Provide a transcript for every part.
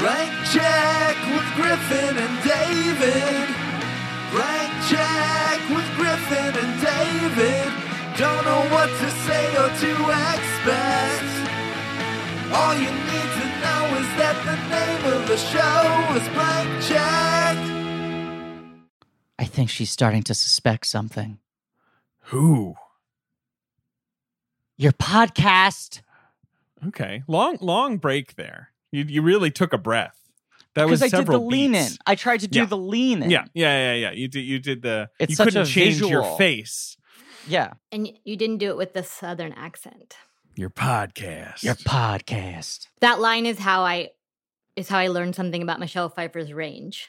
Blank check with Griffin and David. Blank check with Griffin and David. Don't know what to say or to expect. All you need to know is that the name of the show is Blank Check. I think she's starting to suspect something. Who? Your podcast. Okay. Long long break there. You you really took a breath. That was Because I did the several lean in. beats. I tried to do Yeah. the lean in. Yeah, yeah, yeah, yeah. You did you did the It's you such couldn't a change your face. Yeah. And you didn't do it with the southern accent. Your podcast. Your podcast. That line is how I is how I learned something about Michelle Pfeiffer's range.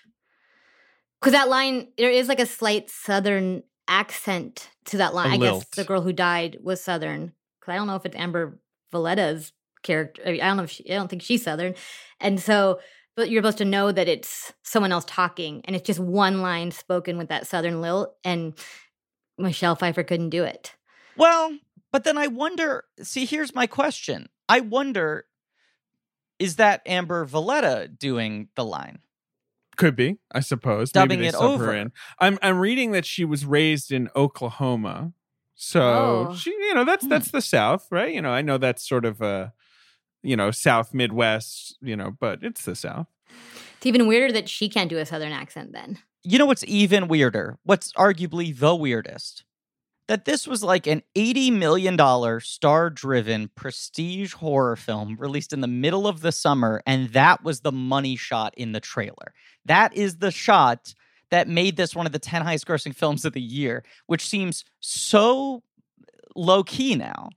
Because that line, there is like a slight southern accent to that line. I guess the girl who died was southern. Because I don't know if it's Amber Valletta's character. I, mean, I don't know if she, I don't think she's southern. And so, but you're supposed to know that it's someone else talking, and it's just one line spoken with that southern lilt, and Michelle Pfeiffer couldn't do it. Well, but then I wonder. See, here's my question. I wonder is that Amber Valletta doing the line? Could be, I suppose. Dubbing Maybe they it sub over. her in. I'm I'm reading that she was raised in Oklahoma. So Oh. she you know, that's Hmm. that's the South, right? You know, I know that's sort of a you know, South Midwest, you know, but it's the South. It's even weirder that she can't do a southern accent then. You know what's even weirder? What's arguably the weirdest? That this was like an $80 million star driven prestige horror film released in the middle of the summer, and that was the money shot in the trailer. That is the shot that made this one of the 10 highest grossing films of the year, which seems so low key now.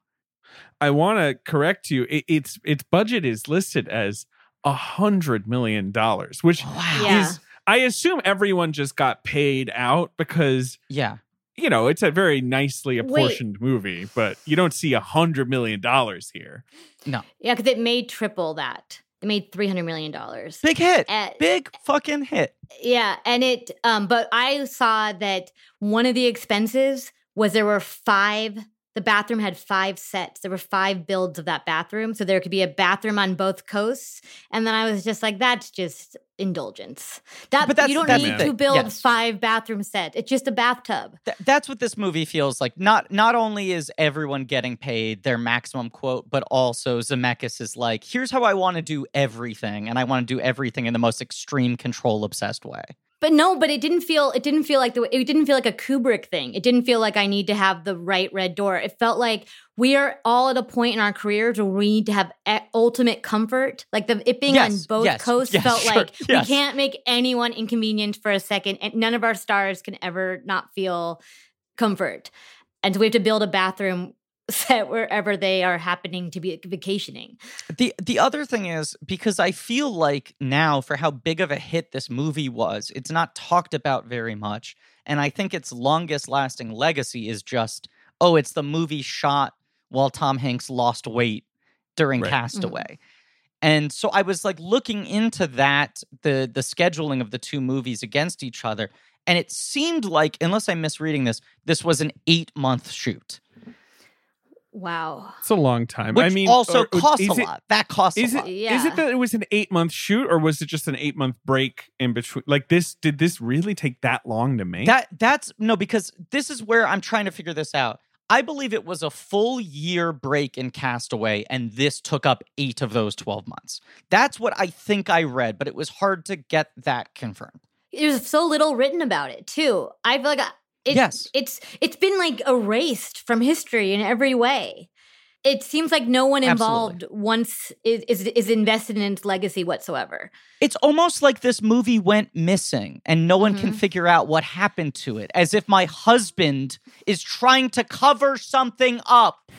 I want to correct you. It, its its budget is listed as a hundred million dollars, which Wow. Yeah. is I assume everyone just got paid out because Yeah. you know it's a very nicely apportioned movie, but you don't see a hundred million dollars here. No. Yeah, because it made triple that. It made three hundred million dollars. Big hit. Uh, Big fucking hit. Yeah, and it. Um, but I saw that one of the expenses was there were five. The bathroom had five sets. There were five builds of that bathroom, so there could be a bathroom on both coasts. And then I was just like, that's just indulgence. That But that's- you don't need to build Yes. five bathroom sets. It's just a bathtub. Th- that's what this movie feels like. Not not only is everyone getting paid their maximum quote, but also Zemeckis is like, here's how I want to do everything, and I want to do everything in the most extreme control obsessed way. But no, but it didn't feel it didn't feel like the it didn't feel like a Kubrick thing. It didn't feel like I need to have the right red door. It felt like we are all at a point in our careers where we need to have e- ultimate comfort. Like the it being on both yes, coasts yes, felt sure, like yes. we can't make anyone inconvenient for a second, and none of our stars can ever not feel comfort. And so we have to build a bathroom set wherever they are happening to be vacationing. The the other thing is because I feel like now for how big of a hit this movie was, it's not talked about very much. And I think its longest lasting legacy is just, oh, it's the movie shot while Tom Hanks lost weight during Right. Castaway. Mm-hmm. And so I was like looking into that, the the scheduling of the two movies against each other. And it seemed like, unless I'm misreading this, this was an eight month shoot. Wow. It's a long time. Which I mean, also or- or costs a is it- lot. That costs Is a it lot. is it that it was an eight month shoot, or was it just an eight month break in between? Like this, did this really take that long to make? That that's no, because this is where I'm trying to figure this out. I believe it was a full year break in Castaway, and this took up eight of those 12 months. That's what I think I read, but it was hard to get that confirmed. there's so little written about it too. I feel like I- it, Yes. it's it's been like erased from history in every way. It seems like no one involved once is, is is invested in its legacy whatsoever. It's almost like this movie went missing and no one can Mhm. figure out what happened to it, as if my husband is trying to cover something up.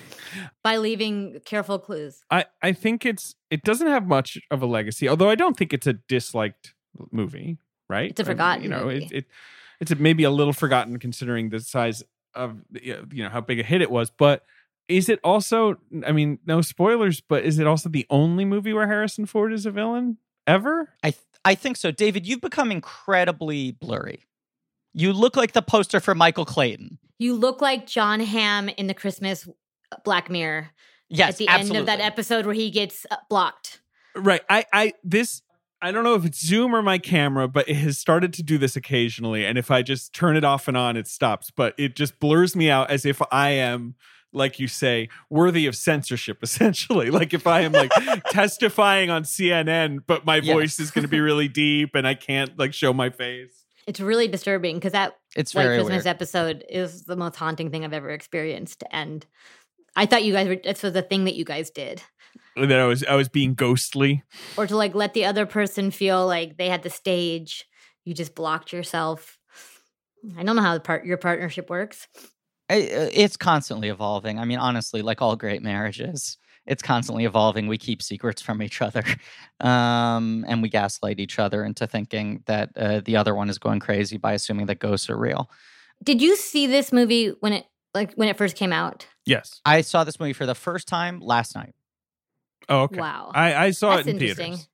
By leaving careful clues. I I think it's it doesn't have much of a legacy, although I don't think it's a disliked movie. Right? It's a I mean, forgotten You know, movie. it, it it's maybe a little forgotten considering the size of you know how big a hit it was, but. Is it also? I mean, no spoilers, but is it also the only movie where Harrison Ford is a villain ever? I th- I think so. David, you've become incredibly blurry. You look like the poster for Michael Clayton. You look like Jon Hamm in the Christmas Black Mirror Yes, at the absolutely. end of that episode where he gets uh, blocked. Right. I I this I don't know if it's Zoom or my camera, but it has started to do this occasionally. And if I just turn it off and on, it stops. But it just blurs me out as if I am, like you say, worthy of censorship, essentially. Like if I am like testifying on CNN, but my Yes. voice is going to be really deep and I can't like show my face. It's really disturbing because that It's White very Christmas weird. episode is the most haunting thing I've ever experienced. And I thought you guys were this was a thing that you guys did. That I was I was being ghostly. Or to like let the other person feel like they had the stage. You just blocked yourself. I don't know how the part your partnership works. I- uh, it's constantly evolving. I mean, honestly, like all great marriages, it's constantly evolving. We keep secrets from each other, um, and we gaslight each other into thinking that uh, the other one is going crazy by assuming that ghosts are real. Did you see this movie when it like when it first came out? Yes. I saw this movie for the first time last night. Oh, okay. Wow. I, I saw That's it in interesting. theaters.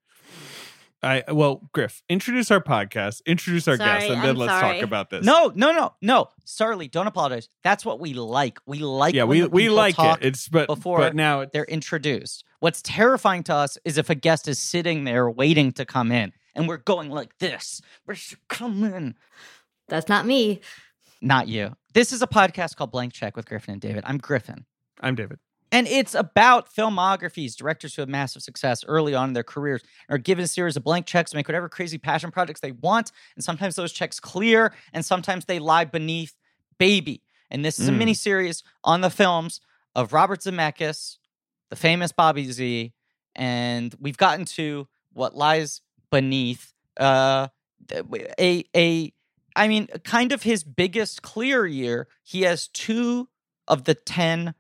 I well, Griff, introduce our podcast, introduce our guests, and then I'm let's sorry. talk about this. No, no, no, no. Starlee, don't apologize. That's what we like. We like. yeah, when we we like talk it. It's but before but now it, they're introduced. What's terrifying to us is if a guest is sitting there waiting to come in, and we're going like this. We're s- come in. That's not me. Not you. This is a podcast called Blank Check with Griffin and David. I'm Griffin. I'm David. And it's about filmographies, directors who have massive success early on in their careers are given a series of blank checks to make whatever crazy passion projects they want. And sometimes those checks clear, and sometimes they lie beneath baby. And this is a Mm. mini series on the films of Robert Zemeckis, the famous Bobby Z, and we've gotten to what lies beneath uh, a a I mean, kind of his biggest clear year. He has two of the ten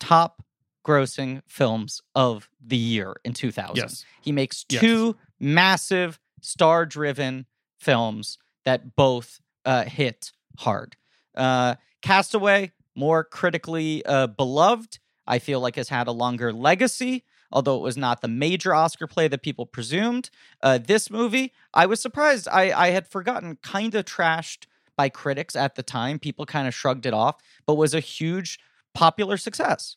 top grossing films of the year in 2000. Yes. He makes Yes. two massive star driven films that both uh, hit hard. Uh, Castaway, more critically uh, beloved, I feel like has had a longer legacy, although it was not the major Oscar play that people presumed. Uh, this movie, I was surprised. I, I had forgotten, kind of trashed by critics at the time. People kind of shrugged it off, but was a huge popular success.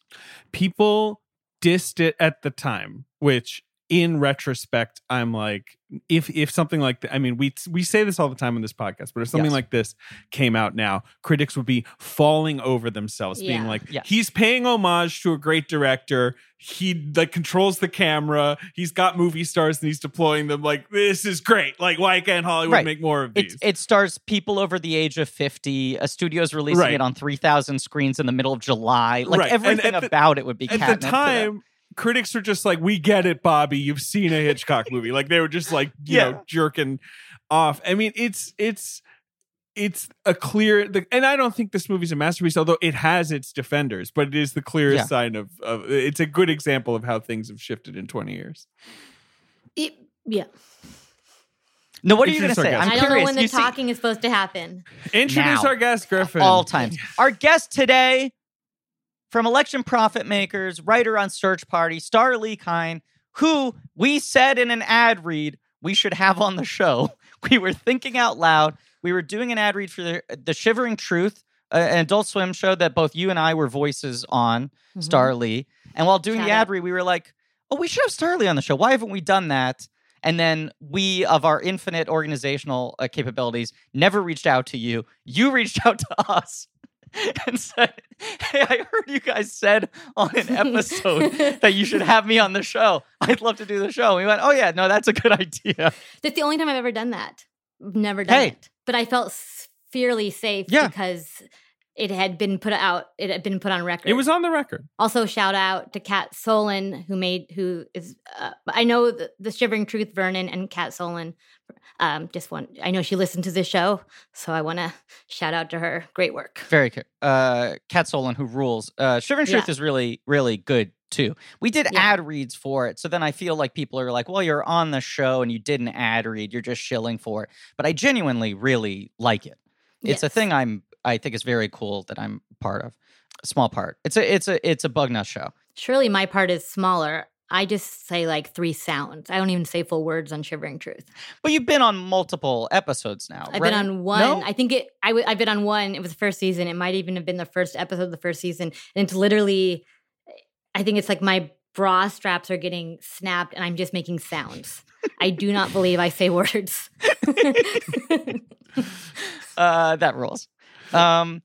People dissed it at the time, which in retrospect, I'm like, if if something like that, I mean, we we say this all the time on this podcast, but if something Yes. like this came out now, critics would be falling over themselves, being like, Yes. he's paying homage to a great director. He like controls the camera. He's got movie stars and he's deploying them. Like, this is great. Like, why can't Hollywood Right. make more of these? it stars people over the age of 50. A studio's releasing Right. it on 3,000 screens in the middle of July. Like Right. Everything the- about it would be At the time, critics were just like, "We get it, Bobby. You've seen a Hitchcock movie." Like they were just like, you Yeah. know, jerking off. I mean, it's it's it's a clear, the, and I don't think this movie's a masterpiece, although it has its defenders. But it is the clearest Yeah. sign of, of. It's a good example of how things have shifted in twenty years. It- yeah. No, what are you going to say? I'm I don't know when the You see- talking is supposed to happen. Introduce Now. our guest, Griffin. all times. Our guest today from Election Profit Makers, writer on Search Party, Starlee Kine, who we said in an ad read we should have on the show. We were thinking out loud. We were doing an ad read for the, the Shivering Truth, uh, an Adult Swim show that both you and I were voices on, Mhm. Starlee. And while doing Shout the ad read, we were like, oh, we should have Starlee on the show. Why haven't we done that? And then we, of our infinite organizational uh, capabilities, never reached out to you. You reached out to us and said, Hey, I heard you guys said on an episode that you should have me on the show. I'd love to do the show. We went, Oh, yeah, no, that's a good idea. That's the only time I've ever done that. Never done Hey. it. But I felt fairly safe Yeah. because it had been put out, it had been put on record. It was on the record. also shout out to Cat Solen, who made, who is, uh, I know the, the Shivering Truth, Vernon and Cat Solen. Um, just want, I know she listened to this show, so I want to shout out to her. Great work. Very good. Uh, Cat Solen, who rules. Uh, Shivering Truth Yeah. is really, really good too. We did Yeah. ad reads for it. So then I feel like people are like, well, you're on the show and you did an ad read. You're just shilling for it. But I genuinely really like it. It's a thing I'm, I think is very cool that I'm part of. A small part. It's a, it's a, it's a bug nut show. Surely my part is smaller. I just say like three sounds. I don't even say full words on Shivering Truth. But you've been on multiple episodes now. I've right? been on one. No? I think it. I w- I've been on one. It was the first season. It might even have been the first episode of the first season. And it's literally, I think it's like my bra straps are getting snapped, and I'm just making sounds. I do not believe I say words. uh, that rules. Um,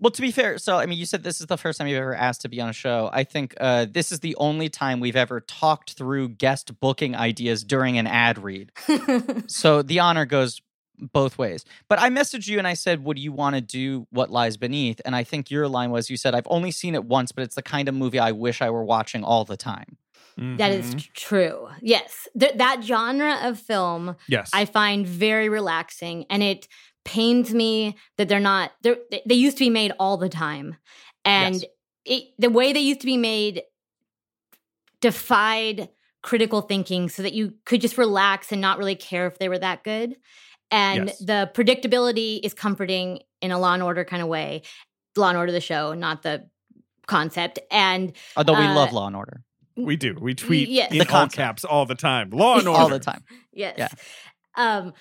well, to be fair, so I mean, you said this is the first time you've ever asked to be on a show. I think uh, this is the only time we've ever talked through guest booking ideas during an ad read. so the honor goes both ways. But I messaged you and I said, Would you want to do What Lies Beneath? And I think your line was, You said, I've only seen it once, but it's the kind of movie I wish I were watching all the time. That is Mhm. tr- true. Yes. Th- that genre of film yes. I find very relaxing and it pains me that they're not they're, they they used to be made all the time. And Yes. it, the way they used to be made defied critical thinking so that you could just relax and not really care if they were that good. And Yes. the predictability is comforting in a Law and Order kind of way. Law and Order the show, not the concept. And Although we Uh, love Law and Order we do. We tweet yes. in The all caps all the time. Law and order. all the time. Yes. Yeah. Um,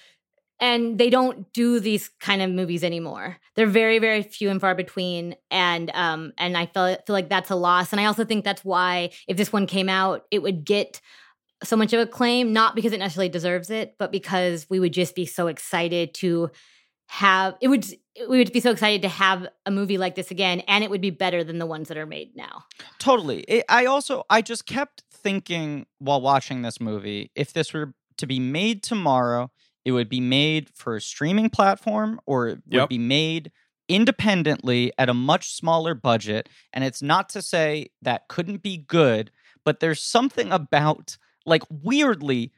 and they don't do these kind of movies anymore. They're very, very few and far between. And um, and I feel feel like that's a loss. And I also think that's why if this one came out, it would get so much of a claim, not because it necessarily deserves it, but because we would just be so excited to have it would we would be so excited to have a movie like this again and it would be better than the ones that are made now. Totally. It, I also I just kept thinking while watching this movie, if this were to be made tomorrow, it would be made for a streaming platform or it would Yep. be made independently at a much smaller budget. And it's not to say that couldn't be good, but there's something about like weirdly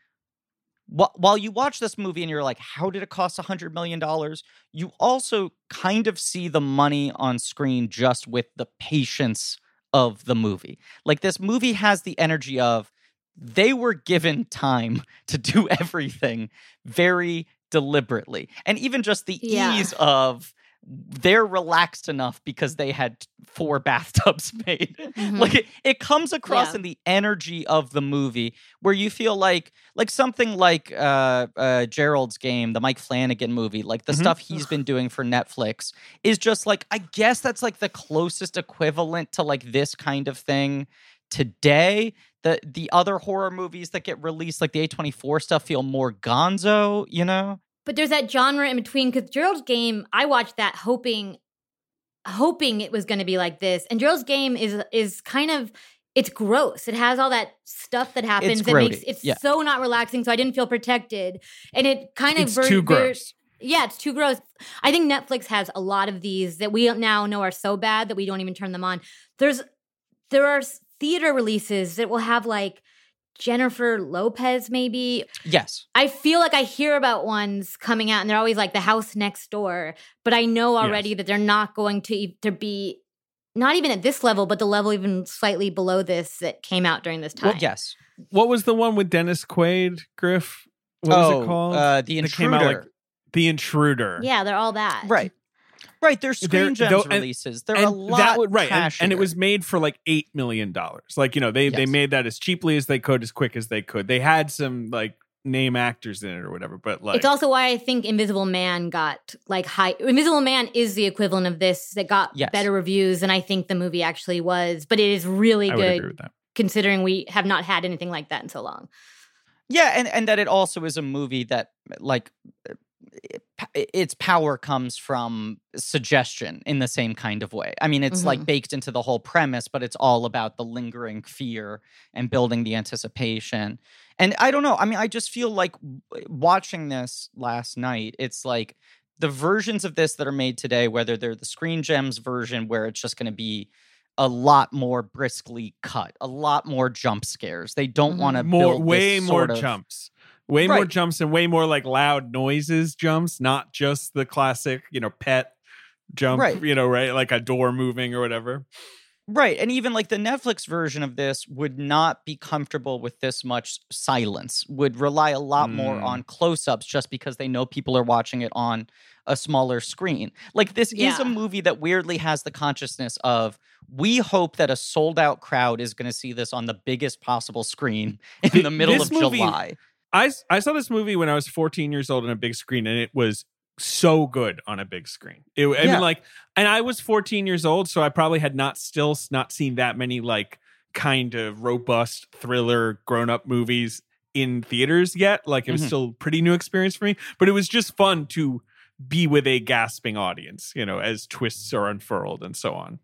wh- while you watch this movie and you're like, how did it cost a hundred million dollars? You also kind of see the money on screen just with the patience of the movie. Like this movie has the energy of they were given time to do everything very deliberately. And even just the Yeah. ease of they're relaxed enough because they had four bathtubs made. Mhm. Like it, it comes across Yeah. in the energy of the movie where you feel like like something like uh, uh Gerald's game, the Mike Flanagan movie, like the Mhm. stuff he's been doing for Netflix is just like I guess that's like the closest equivalent to like this kind of thing today. The the other horror movies that get released, like the A24 stuff, feel more gonzo, you know? But there's that genre in between because Gerald's game, I watched that hoping, hoping it was going to be like this. And Gerald's game is is kind of it's gross. It has all that stuff that happens that makes it's yeah. so not relaxing. So I didn't feel protected, and it kind of It's ver- too ver- gross. yeah, it's too gross. I think Netflix has a lot of these that we now know are so bad that we don't even turn them on. There's there are theater releases that will have like Jennifer Lopez maybe Yes. I feel like I hear about ones coming out and they're always like the house next door, but I know already Yes. that they're not going to e- to be not even at this level, but the level even slightly below this that came out during this time. Well, yes. What was the one with Dennis Quaid, Griff? What oh, was it called? Uh, the That came intruder. out like The Intruder. Yeah, they're all that. Right. Right. They're Screen They're- Gems though- and- releases. They're a lot that would right, and, and it was made for like eight million dollars. Like you know, they they made that as cheaply as they could, as quick as they could. They had some like name actors in it or whatever, but like It's also why I think Invisible Man got like high. Invisible Man is the equivalent of this that got Yes. better reviews than I think the movie actually was. But it is really I would agree good with that. considering we have not had anything like that in so long. Yeah, and and that it also is a movie that like it- its power comes from suggestion in the same kind of way. I mean, it's Mm-hmm. like baked into the whole premise, but it's all about the lingering fear and building the anticipation. And I don't know. I mean, I just feel like watching this last night, it's like the versions of this that are made today, whether they're the Screen Gems version where it's just going to be a lot more briskly cut, a lot more jump scares. They don't want to Mm-hmm. More, way more of- jumps, way more jumps, and way more like loud noises jumps, not just the classic, you know, pet jump, Right. you know, right, like a door moving or whatever. Right. And even like the Netflix version of this would not be comfortable with this much silence, would rely a lot more Mm. on close ups just because they know people are watching it on a smaller screen. Like this is a movie that weirdly has the consciousness of we hope that a sold out crowd is going to see this on the biggest possible screen in the middle this of movie- July. I s- I saw this movie when I was 14 years old on a big screen, and it was so good on a big screen. It, I Yeah. mean, like, and I was 14 years old, so I probably had not still not seen that many like kind of robust thriller grown up movies in theaters yet. Like it was Mhm. still a pretty new experience for me, but it was just fun to be with a gasping audience, you know, as twists are unfurled and so on.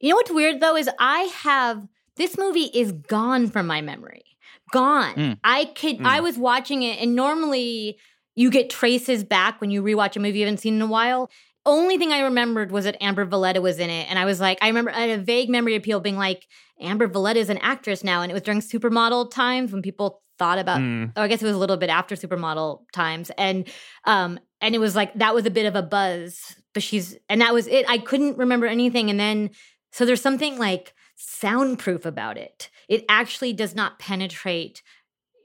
You know what's weird though is I have this movie is gone from my memory. Gone. Mm. I could Mm. I was watching it and normally you get traces back when you rewatch a movie you haven't seen in a while. Only thing I remembered was that Amber Valletta was in it. And I was like, I remember I had a vague memory appeal being like, Amber Valletta is an actress now. And it was during supermodel times when people thought about Mm. oh, I guess it was a little bit after supermodel times. And um and it was like that was a bit of a buzz. But she's and that was it. I couldn't remember anything. And then so there's something like soundproof about it. It actually does not penetrate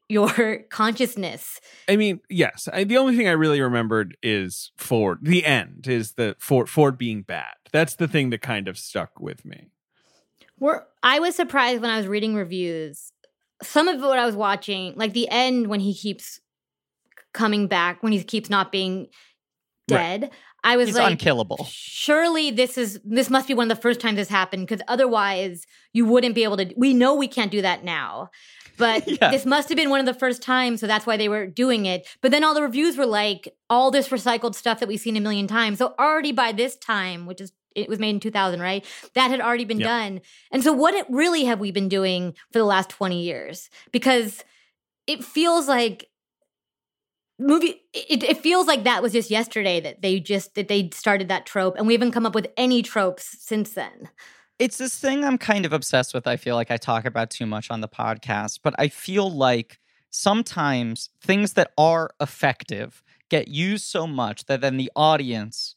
your consciousness. I mean, yes. I, the only thing I really remembered is Ford. The end is the Ford Ford being bad. That's the thing that kind of stuck with me. We're, I was surprised when I was reading reviews. Some of what I was watching, like the end when he keeps coming back, when he keeps not being Right. I was He's like, unkillable. surely this is this must be one of the first times this happened because otherwise you wouldn't be able to. We know we can't do that now. But Yeah. this must have been one of the first times, so that's why they were doing it. But then all the reviews were like all this recycled stuff that we've seen a million times. So already by this time, which is it was made in 2000, right? That had already been Yeah. done. And so what it really have we been doing for the last 20 years? Because it feels like movie it, it feels like that was just yesterday that they just that they started that trope and we haven't come up with any tropes since then. It's this thing I'm kind of obsessed with. I feel like I talk about too much on the podcast, but I feel like sometimes things that are effective get used so much that then the audience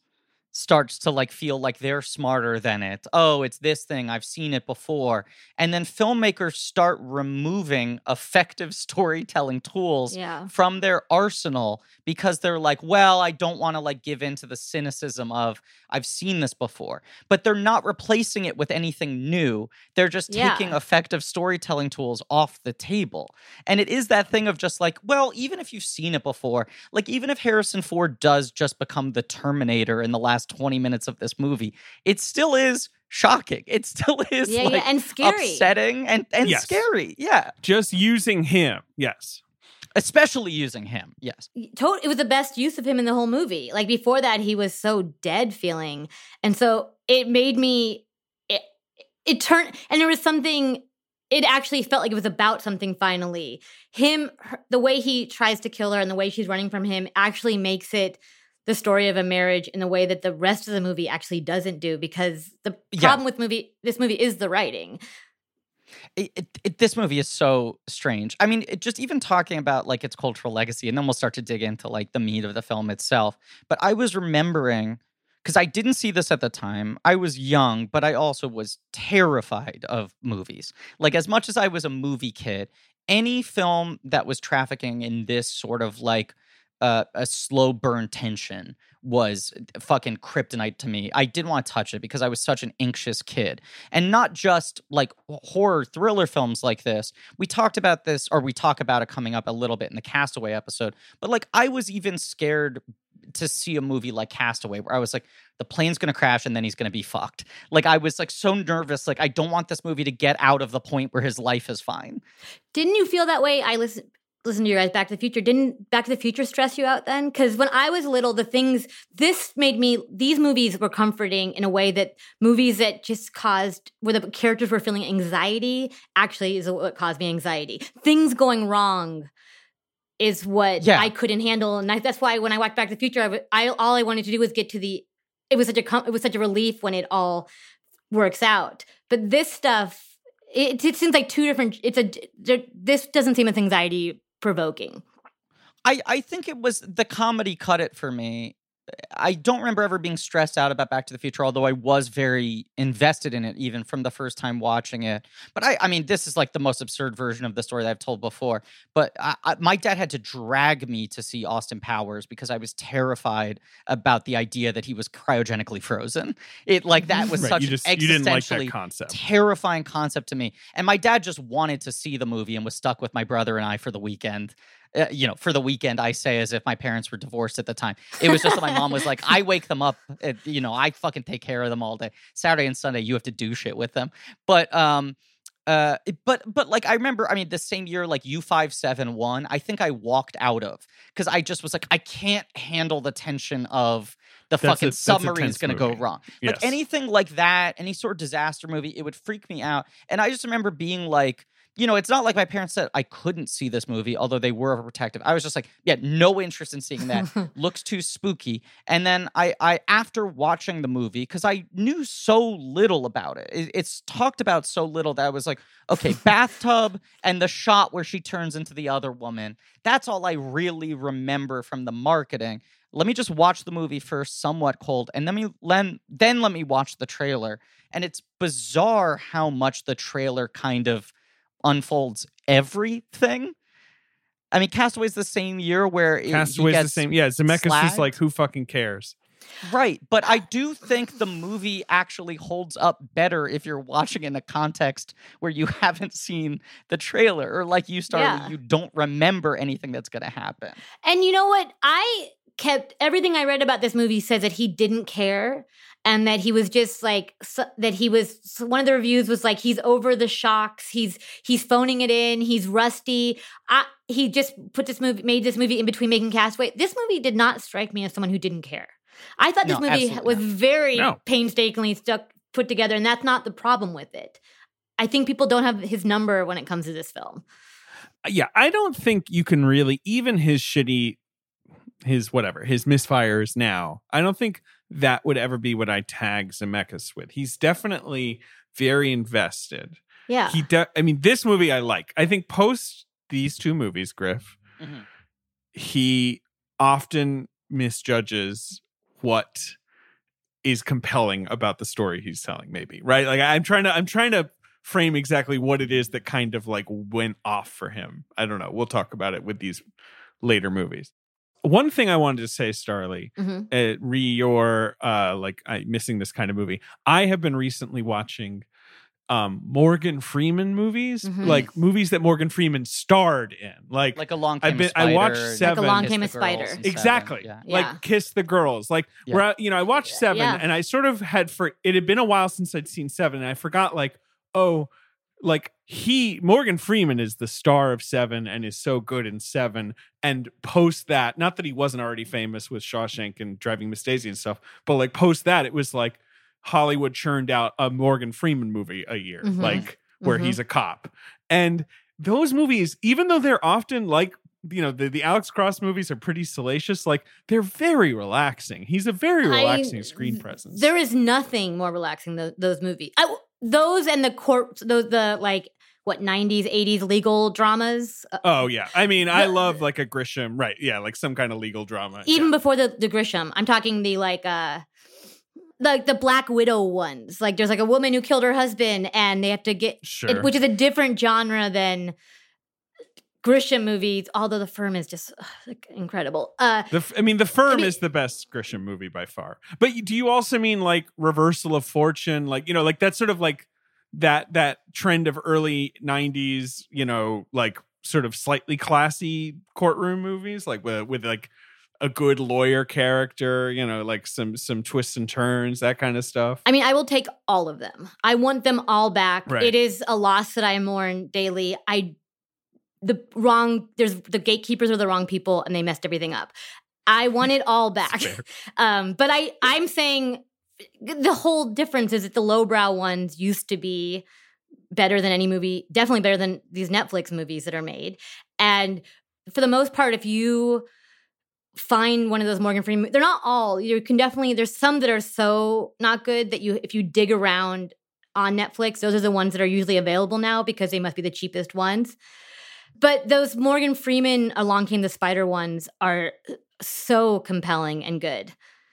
starts to like feel like they're smarter than it. Oh, it's this thing. I've seen it before. And then filmmakers start removing effective storytelling tools Yeah. from their arsenal because they're like, well, I don't want to like give in to the cynicism of I've seen this before. But they're not replacing it with anything new. They're just Yeah. taking effective storytelling tools off the table. And it is that thing of just like, well, even if you've seen it before, like even if Harrison Ford does just become the Terminator in the last 20 minutes of this movie, it still is shocking. It still is Yeah, like yeah, and scary. upsetting and, and Yes. scary. Yeah. Just using him, yes. Especially using him. Yes. It was the best use of him in the whole movie. Like before that, he was so dead feeling, and so it made me. It, it turned, and there was something. It actually felt like it was about something. Finally, him, her, the way he tries to kill her, and the way she's running from him, actually makes it the story of a marriage in a way that the rest of the movie actually doesn't do. Because the Yeah. problem with movie, this movie, is the writing. it, it, it- this movie is so strange. I mean, it, just even talking about like its cultural legacy, and then we'll start to dig into like the meat of the film itself. But I was remembering because I didn't see this at the time. I was young, but I also was terrified of movies. Like as much as I was a movie kid, any film that was trafficking in this sort of like uh, a slow burn tension was fucking kryptonite to me. I didn't want to touch it because I was such an anxious kid. And not just like horror thriller films like this. We talked about this, or we talk about it coming up a little bit in the Castaway episode. But like, I was even scared to see a movie like Castaway where I was like, the plane's gonna crash and then he's gonna be fucked. Like, I was like so nervous. Like, I don't want this movie to get out of the point where his life is fine. Didn't you feel that way? I listen listen to your guys Back to the Future. Didn't Back to the Future stress you out then? Because when I was little, the things this made me these movies were comforting in a way that movies that just caused where the characters were feeling anxiety actually is what caused me anxiety. Things going wrong is what Yeah. I couldn't handle, and I, that's why when I watched Back to the Future, I, w- I all I wanted to do was get to the. It was such a it was such a relief when it all works out. But this stuff, it, it seems like two different. It's a this doesn't seem as anxiety provoking. I, I think it was the comedy cut it for me. I don't remember ever being stressed out about Back to the Future, although I was very invested in it even from the first time watching it. But I, I mean, this is like the most absurd version of the story that I've told before. But I, I, my dad had to drag me to see Austin Powers because I was terrified about the idea that he was cryogenically frozen. It like that was Right, such you just an you didn't like that concept. terrifying concept to me. And my dad just wanted to see the movie and was stuck with my brother and I for the weekend. Uh, you know, for the weekend, I say as if my parents were divorced at the time. It was just that my mom was like, I wake them up, uh, you know, I fucking take care of them all day. Saturday and Sunday, you have to do shit with them. But um, Uh, but but like I remember, I mean, the same year, like U five seven one, I think I walked out of because I just was like, I can't handle the tension of the That's fucking that's a submarine's going to go wrong. Yes. Like anything like that, any sort of disaster movie, it would freak me out. And I just remember being like, you know, it's not like my parents said I couldn't see this movie, although they were overprotective. I was just like, yeah, no interest in seeing that. Looks too spooky. And then I, I after watching the movie, because I knew so little about it, it, it's talked about so little that I was like, okay, bathtub and the shot where she turns into the other woman. That's all I really remember from the marketing. Let me just watch the movie first, somewhat cold, and then me then then let me watch the trailer. And it's bizarre how much the trailer kind of unfolds everything. I mean, Castaway's the same year where it, Castaway's the same. Yeah, Zemeckis just slagged. like who fucking cares? Right, but I do think the movie actually holds up better if you're watching in a context where you haven't seen the trailer or like you started Yeah. you don't remember anything that's going to happen. And you know what? I kept everything I read about this movie says that he didn't care and that he was just like so, that he was so one of the reviews was like he's over the shocks he's he's phoning it in he's rusty I, he just put this movie made this movie in between making castaway this movie did not strike me as someone who didn't care i thought this No, movie absolutely was very No. painstakingly stuck put together and that's not the problem with it i think people don't have his number when it comes to this film yeah, I don't think you can really even his shitty his whatever, his misfires now. I don't think that would ever be what I tag Zemeckis with. He's definitely very invested. yeah He de- I mean this movie I like. I think post these two movies, Griff, Mhm. he often misjudges what is compelling about the story he's telling maybe right? Like i'm trying to i'm trying to frame exactly what it is that kind of like went off for him. I don't know. We'll talk about it with these later movies. One thing i wanted to say Starlee Mhm. uh, re your uh like I, missing this kind of movie i have been recently watching um morgan freeman movies Mhm. like movies that morgan freeman starred in like Like a long I've came been- a I watched Seven. Like Along Came a Spider. Girls and Seven, exactly Yeah. Yeah. like kiss the girls like Yeah. where I, you know i watched seven Yeah. and i sort of had for it had been a while since i'd seen seven and i forgot like oh like he morgan freeman is the star of seven and is so good in seven and post that not that he wasn't already famous with shawshank and driving miss daisy and stuff but like post that it was like hollywood churned out a morgan freeman movie a year Mhm. like where Mhm. he's a cop and those movies even though they're often like you know the, the alex cross movies are pretty salacious like they're very relaxing he's a very I- relaxing screen presence There is nothing more relaxing than those movies. I, those and the court, those the like what '90s, '80s legal dramas. uh, oh yeah i mean i The- love like a grisham right yeah like some kind of legal drama even yeah. before the the Grisham. I'm talking the like uh like the Black Widow ones. Like there's like a woman who killed her husband, and they have to get, sure it, which is a different genre than Grisham movies. Although the firm is just ugh, like, incredible. Uh, the, f- I mean, The Firm mean- is the best Grisham movie by far. But do you also mean like Reversal of Fortune? Like, you know, like that's sort of like that that trend of early 90s, you know, like sort of slightly classy courtroom movies, like with, with like a good lawyer character, you know, like some some twists and turns, that kind of stuff. I mean, I will take all of them. I want them all back. Right. It is a loss that I mourn daily. I the wrong there's the gatekeepers are the wrong people and they messed everything up. I want it all back. Um, but I I'm saying the whole difference is that the lowbrow ones used to be better than any movie, definitely better than these Netflix movies that are made. And for the most part, if you find one of those Morgan Freeman, they're not all. You can definitely there's some that are so not good that you if you dig around on Netflix, those are the ones that are usually available now because they must be the cheapest ones. But those Morgan Freeman Along Came the Spider ones are so compelling and good.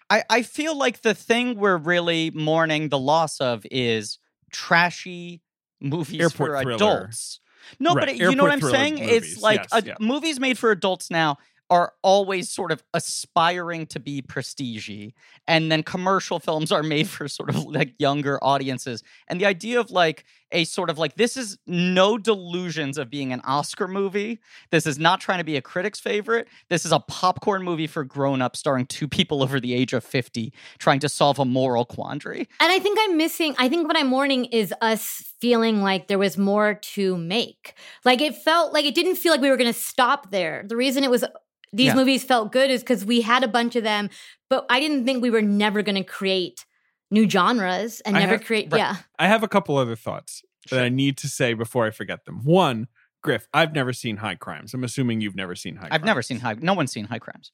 I, I feel like the thing we're really mourning the loss of is trashy movies Airport for thriller. adults. No, Right, but you know what I'm saying? movies, It's like yes, uh, yeah. movies made for adults now are always sort of aspiring to be prestigey and then commercial films are made for sort of like younger audiences and the idea of like a sort of like this is no delusions of being an Oscar movie. This is not trying to be a critic's favorite. This is a popcorn movie for grown-ups starring two people over the age of 50 trying to solve a moral quandary. And I think I'm missing, I think what I'm mourning is us feeling like there was more to make. Like it felt like it didn't feel like we were going to stop there. The reason it was these Yeah. movies felt good is because we had a bunch of them, but I didn't think we were never going to create new genres and I never have- create. right. Yeah. I have a couple other thoughts that I need to say before I forget them. One, Griff, I've never seen High Crimes. I'm assuming you've never seen High I've Crimes. never seen high no one's seen high crimes.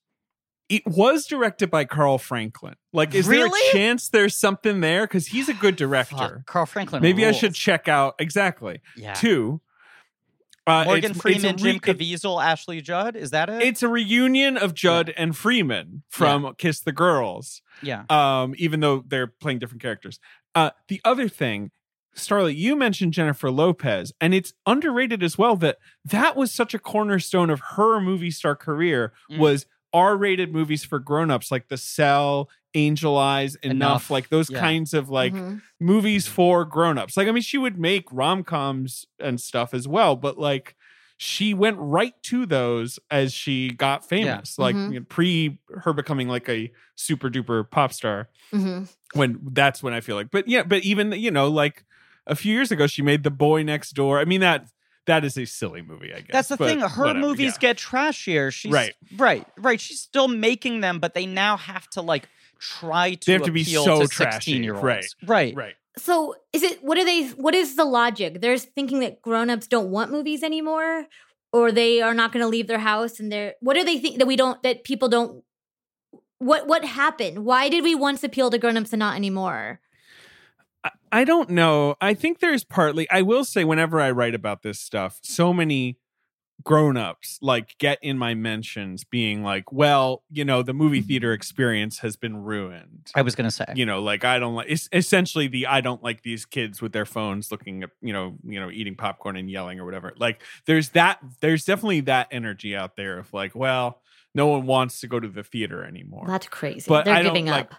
It was directed by Carl Franklin. Like, is there a chance there's something there? Because he's a good director. Fuck, Carl Franklin. Maybe I should check out exactly. Yeah. Two, uh, Morgan it's- it's Freeman, re- Jim Caviezel, Ashley Judd. Is that it? It's a reunion of Judd and Freeman from Kiss the Girls. yeah. um, even though they're playing different characters. Uh, the other thing, Starlee, you mentioned Jennifer Lopez, and it's underrated as well that that was such a cornerstone of her movie star career Mm. was R-rated movies for grown-ups like The Cell, Angel Eyes, Enough, Enough. like those Yeah. kinds of like Mhm. movies for grown-ups. Like I mean, she would make rom-coms and stuff as well, but like she went right to those as she got famous, like Mhm. you know, pre her becoming like a super duper pop star Mhm. when that's when I feel like. But yeah, but even you know, like a few years ago, she made The Boy Next Door. I mean that that is a silly movie. I guess That's the but thing. Her whatever, movies yeah. get trashier. She's Right. right, right. She's still making them, but they now have to like try to They have to be so to trashy, sixteen year olds. right, right, right. So is it, what are they, what is the logic? They're thinking that grown-ups don't want movies anymore or they are not going to leave their house and they're, what do they think that we don't, that people don't, what, what happened? Why did we once appeal to grown-ups and not anymore? I- I don't know. I think there's partly. I will say, whenever I write about this stuff, so many grown-ups like get in my mentions being like well you know the movie mm-hmm. theater experience has been ruined I was gonna say. you know like i don't like it's essentially the i don't like these kids with their phones looking at you know you know eating popcorn and yelling or whatever like there's that there's definitely that energy out there of like well no one wants to go to the theater anymore That's crazy. But they're I don't, giving like, up.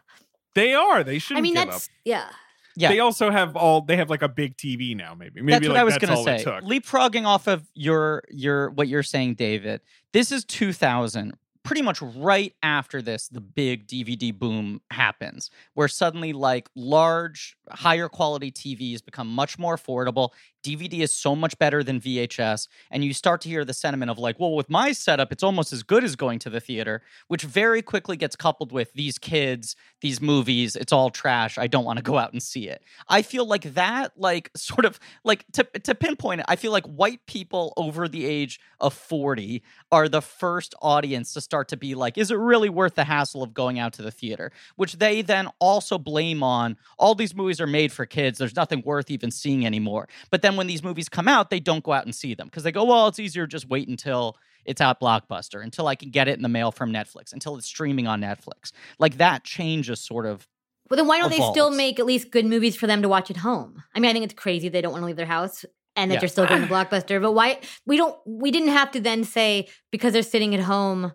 they are they shouldn't I mean, give that's, up yeah. Yeah. they also have all they have like a big tv now maybe maybe that's what like I was gonna say. Leapfrogging off of your your what you're saying, David. This is 2000. Pretty much right after this, the big DVD boom happens, where suddenly like large, higher quality TVs become much more affordable. DVD is so much better than VHS, and you start to hear the sentiment of like, well, with my setup, it's almost as good as going to the theater, which very quickly gets coupled with these kids, these movies, it's all trash. I don't want to go out and see it. I feel like that, like, sort of like to, to pinpoint it, I feel like white people over the age of 40 are the first audience to start to be like, is it really worth the hassle of going out to the theater? Which they then also blame on all these movies are made for kids. There's nothing worth even seeing anymore. But then when these movies come out, they don't go out and see them because they go, well, it's easier just wait until it's out Blockbuster, until I can get it in the mail from Netflix, until it's streaming on Netflix. Like that changes sort of Well, then why don't they still make at least good movies for them to watch at home? I mean, I think it's crazy they don't want to leave their house and that Yeah. they're still going to Blockbuster. But why we don't we didn't have to then say because they're sitting at home,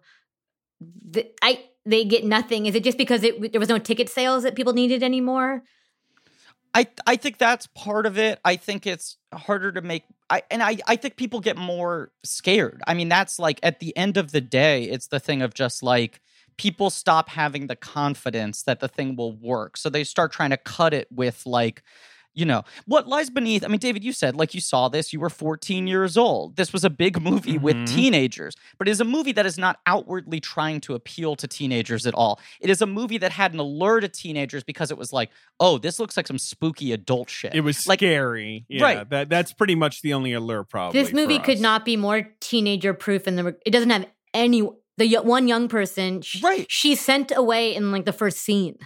th- I they get nothing. Is it just because it, there was no ticket sales that people needed anymore? I I think that's part of it. I think it's harder to make I and I I think people get more scared. I mean, that's like at the end of the day, it's the thing of just like people stop having the confidence that the thing will work. So they start trying to cut it with like you know what lies beneath i mean david you said like you saw this you were 14 years old this was a big movie with Mhm. teenagers but it is a movie that is not outwardly trying to appeal to teenagers at all it is a movie that had an allure to teenagers because it was like oh this looks like some spooky adult shit it was like scary yeah, Right. that that's pretty much the only allure probably this movie could not be more teenager proof, and the it doesn't have any. The one young person, sh- Right. She's sent away in like the first scene.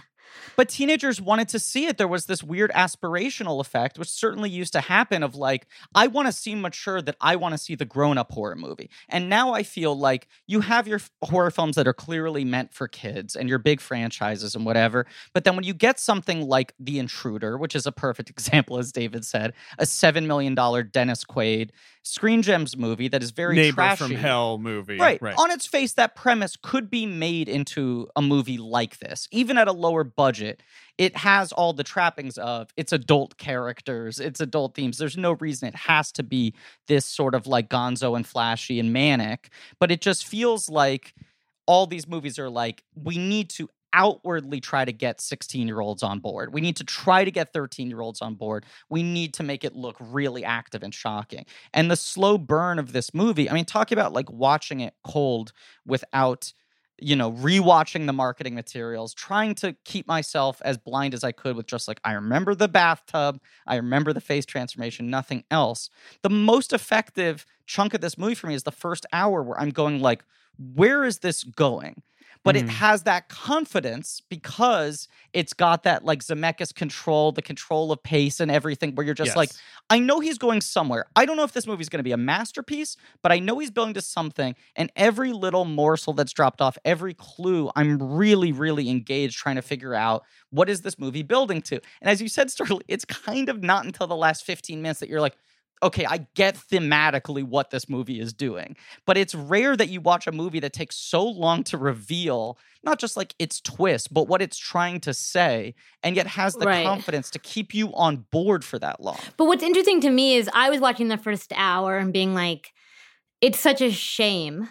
But teenagers wanted to see it. There was this weird aspirational effect which certainly used to happen of like i want to seem mature that i want to see the grown-up horror movie. And now i feel like you have your f- horror films that are clearly meant for kids and your big franchises and whatever but then when you get something like the intruder which is a perfect example as david said a $7 million dennis quaid screen gems movie that is very neighbor trashy from hell movie Right. right On its face, that premise could be made into a movie like this, even at a lower budget. it has all the trappings of it's adult characters, it's adult themes. There's no reason it has to be this sort of like gonzo and flashy and manic, but it just feels like all these movies are like we need to outwardly try to get 16 year olds on board. We need to try to get 13 year olds on board. We need to make it look really active and shocking. And the slow burn of this movie, I mean, talking about like watching it cold without you know, rewatching the marketing materials, trying to keep myself as blind as I could with just like, I remember the bathtub, I remember the face transformation, nothing else. The most effective chunk of this movie for me is the first hour where I'm going like, where is this going? But Mhm. it has that confidence because it's got that like Zemeckis control, the control of pace and everything, where you're just like, I know he's going somewhere. I don't know if this movie's going to be a masterpiece, but I know he's building to something. And every little morsel that's dropped off, every clue, I'm really, really engaged trying to figure out what is this movie building to. And as you said, Starlee, it's kind of not until the last 15 minutes that you're like, okay, I get thematically what this movie is doing. But it's rare that you watch a movie that takes so long to reveal not just like its twist, but what it's trying to say, and yet has the Right. confidence to keep you on board for that long. But what's interesting to me is I was watching the first hour and being like, it's such a shame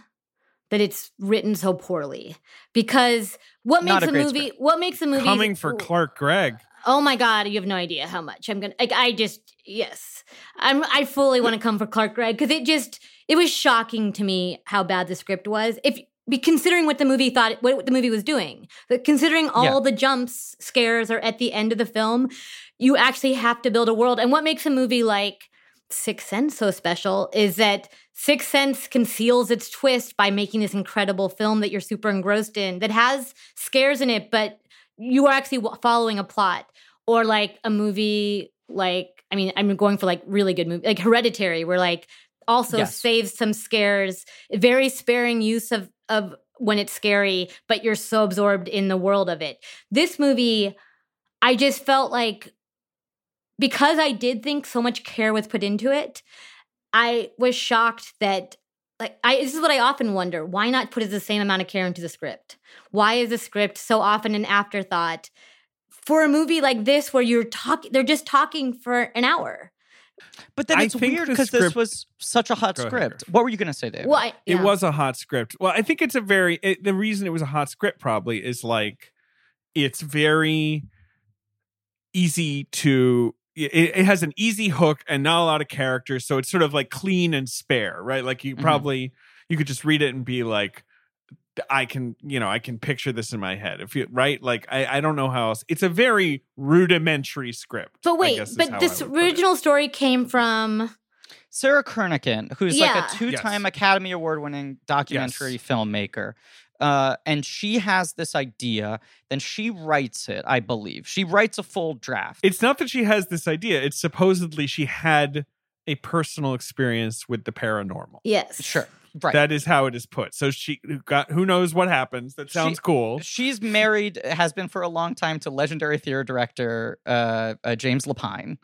that it's written so poorly because what Not makes a a great movie what makes a movie Coming for Clark Gregg. Oh my god, you have no idea how much I'm gonna like. I just yes, I'm. I fully want to come for Clark Gregg because it just it was shocking to me how bad the script was. If be considering what the movie thought, what the movie was doing, but considering all Yeah. the jumps scares are at the end of the film, you actually have to build a world. And what makes a movie like Sixth Sense so special is that Sixth Sense conceals its twist by making this incredible film that you're super engrossed in that has scares in it, but you are actually following a plot. Or like a movie like I mean I'm going for like really good movie like Hereditary, where like also Yes. saves some scares, very sparing use of of when it's scary, but you're so absorbed in the world of it. This movie, I just felt like because I did think so much care was put into it, I was shocked that like I this is what I often wonder, why not put the same amount of care into the script? Why is the script so often an afterthought for a movie like this where you're talking they're just talking for an hour? But then I it's weird because this was such a hot Go ahead, script. What were you going to say, Dave? Well, I, It was a hot script. Well, I think it's a very it, the reason it was a hot script probably is like it's very easy to it, it has an easy hook and not a lot of characters, so it's sort of like clean and spare, right? Like you Mhm. probably you could just read it and be like I can, you know, I can picture this in my head. If you right, like I, I don't know how else. It's a very rudimentary script. But wait, but this I would put it. original story came from Sarah Kernochan, who's Yeah. like a two-time Academy Award-winning documentary Yes. filmmaker. Uh, and she has this idea, then she writes it, I believe. She writes a full draft. It's not that she has this idea. It's supposedly she had a personal experience with the paranormal. yes. sure. Right. That is how it is put. So she got who knows what happens. That sounds She- cool. She's married, has been for a long time to legendary theater director uh, uh, James Lapine.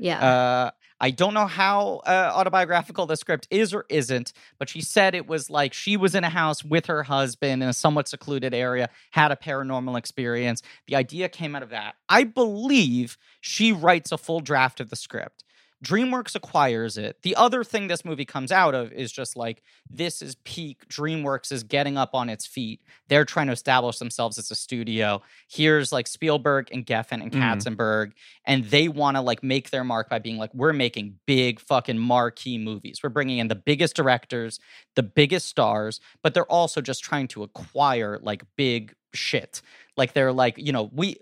Yeah. Uh, I don't know how uh, autobiographical the script is or isn't, but she said it was like she was in a house with her husband in a somewhat secluded area, had a paranormal experience. The idea came out of that. I believe she writes a full draft of the script. DreamWorks acquires it. The other thing this movie comes out of is just like this is peak. DreamWorks is getting up on its feet. They're trying to establish themselves as a studio. Here's like Spielberg and Geffen and Mhm. Katzenberg, and they want to like make their mark by being like, we're making big fucking marquee movies. We're bringing in the biggest directors, the biggest stars, but they're also just trying to acquire like big shit. Like they're like, you know, we.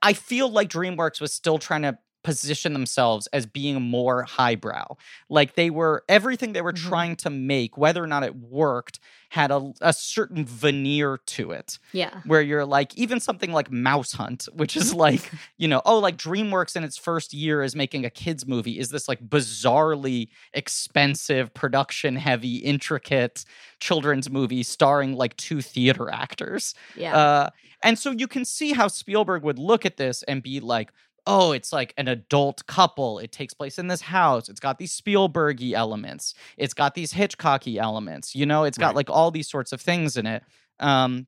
I feel like DreamWorks was still trying to position themselves as being more highbrow. Like they were everything they were Mhm. trying to make, whether or not it worked, had a, a certain veneer to it yeah. where you're like even something like Mouse Hunt, which is like, you know, oh, like DreamWorks in its first year is making a kids movie is this like bizarrely expensive, production heavy, intricate children's movie starring like two theater actors. Yeah. Uh, and so you can see how Spielberg would look at this and be like, oh, it's like an adult couple. It takes place in this house. It's got these Spielbergy elements. It's got these Hitchcocky elements. You know, it's got Right. like all these sorts of things in it. Um,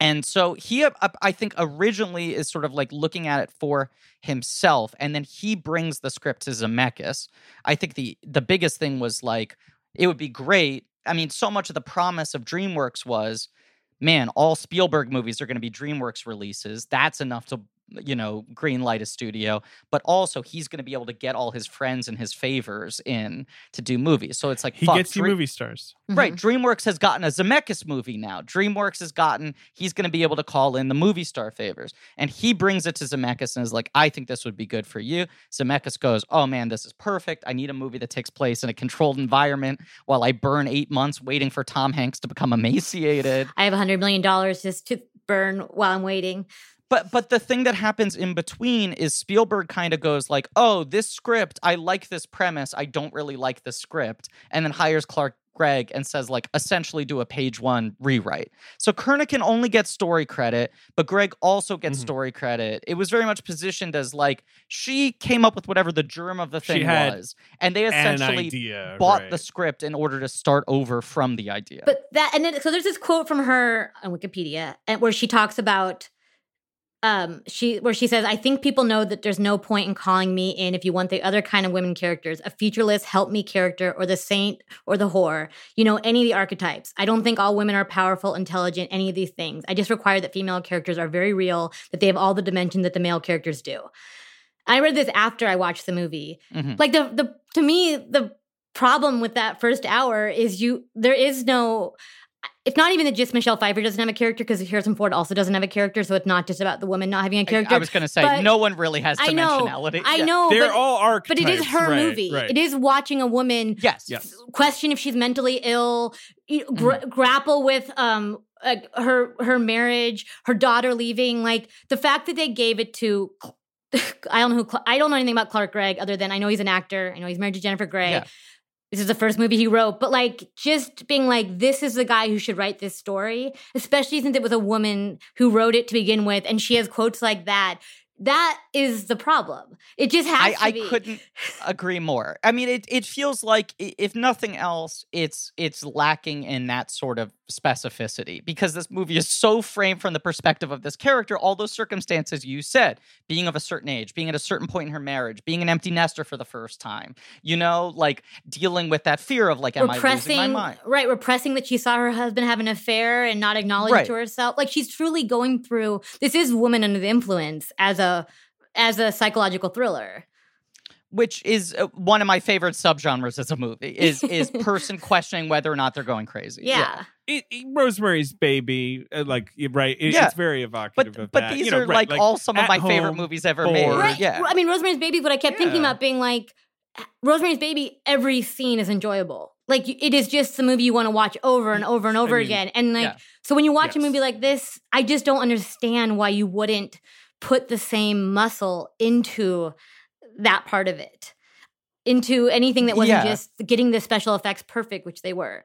And so he, uh, I think, originally is sort of like looking at it for himself, and then he brings the script to Zemeckis. I think the the biggest thing was like it would be great. I mean, so much of the promise of DreamWorks was, man, all Spielberg movies are going to be DreamWorks releases. That's enough to you know, green light a studio, but also he's going to be able to get all his friends and his favors in to do movies. So it's like He fuck, gets you Dream- movie stars. Right. Mhm. DreamWorks has gotten a Zemeckis movie now. DreamWorks has gotten, he's going to be able to call in the movie star favors. And he brings it to Zemeckis and is like, I think this would be good for you. Zemeckis goes, Oh man, this is perfect. I need a movie that takes place in a controlled environment while I burn eight months waiting for Tom Hanks to become emaciated. I have a hundred million dollars just to burn while I'm waiting. But but the thing that happens in between is Spielberg kind of goes like, "Oh, this script, I like this premise. I don't really like the script." And then hires Clark Gregg and says like essentially do a page 1 rewrite. So Kernochan only gets story credit, but Gregg also gets Mhm. story credit. It was very much positioned as like she came up with whatever the germ of the She thing had was. And they An essentially idea. bought right. the script in order to start over from the idea. But that and then so there's this quote from her on Wikipedia and where she talks about um she where she says I think people know that there's no point in calling me in if you want the other kind of women characters a featureless help me character or the saint or the whore. You know any of the archetypes. I don't think all women are powerful intelligent any of these things. I just require that female characters are very real that they have all the dimension that the male characters do. I read this after I watched the movie. Mhm. like the the to me the problem with that first hour is you there is no it's not even that just Michelle Pfeiffer doesn't have a character because Harrison Ford also doesn't have a character, so it's not just about the woman not having a character. I was going to say but- no one really has I know, dimensionality. I Yeah. know, They're but, all archetypes. but it is her right, movie. Right. It is watching a woman Yes. Yes. question if she's mentally ill, y- gra- Mm-hmm. grapple with um like her her marriage, her daughter leaving. Like the fact that they gave it to. I don't know who Cl- I don't know anything about Clark Gregg other than I know he's an actor. I know he's married to Jennifer Grey. Yeah. This is the first movie he wrote, but like just being like, this is the guy who should write this story, especially since it was a woman who wrote it to begin with, and she has quotes like that. That is the problem. It just has I, I couldn't agree more. I mean, it, it feels like if nothing else, it's it's lacking in that sort of specificity because this movie is so framed from the perspective of this character. All those circumstances you said, being of a certain age, being at a certain point in her marriage, being an empty nester for the first time, you know, like dealing with that fear of like, am I losing my mind? right repressing that she saw her husband have an affair and not acknowledge Right. to herself like she's truly going through this is woman under the influence as a as a psychological thriller Which is uh, one of my favorite subgenres as a movie is is person questioning whether or not they're going crazy. yeah, It, it- Rosemary's Baby, uh, like right, it- Yeah. it's very evocative But of but that. these You know, are right, like, all some of At my favorite movies ever Bored. made. right Yeah. i mean rosemary's baby what i kept thinking about being like rosemary's baby every scene is enjoyable like it is just the movie you want to watch over and over and over mean, again and like yeah. so when you watch a movie like this i just don't understand why you wouldn't put the same muscle into that part of it into anything that wasn't Yeah. just getting the special effects perfect which they were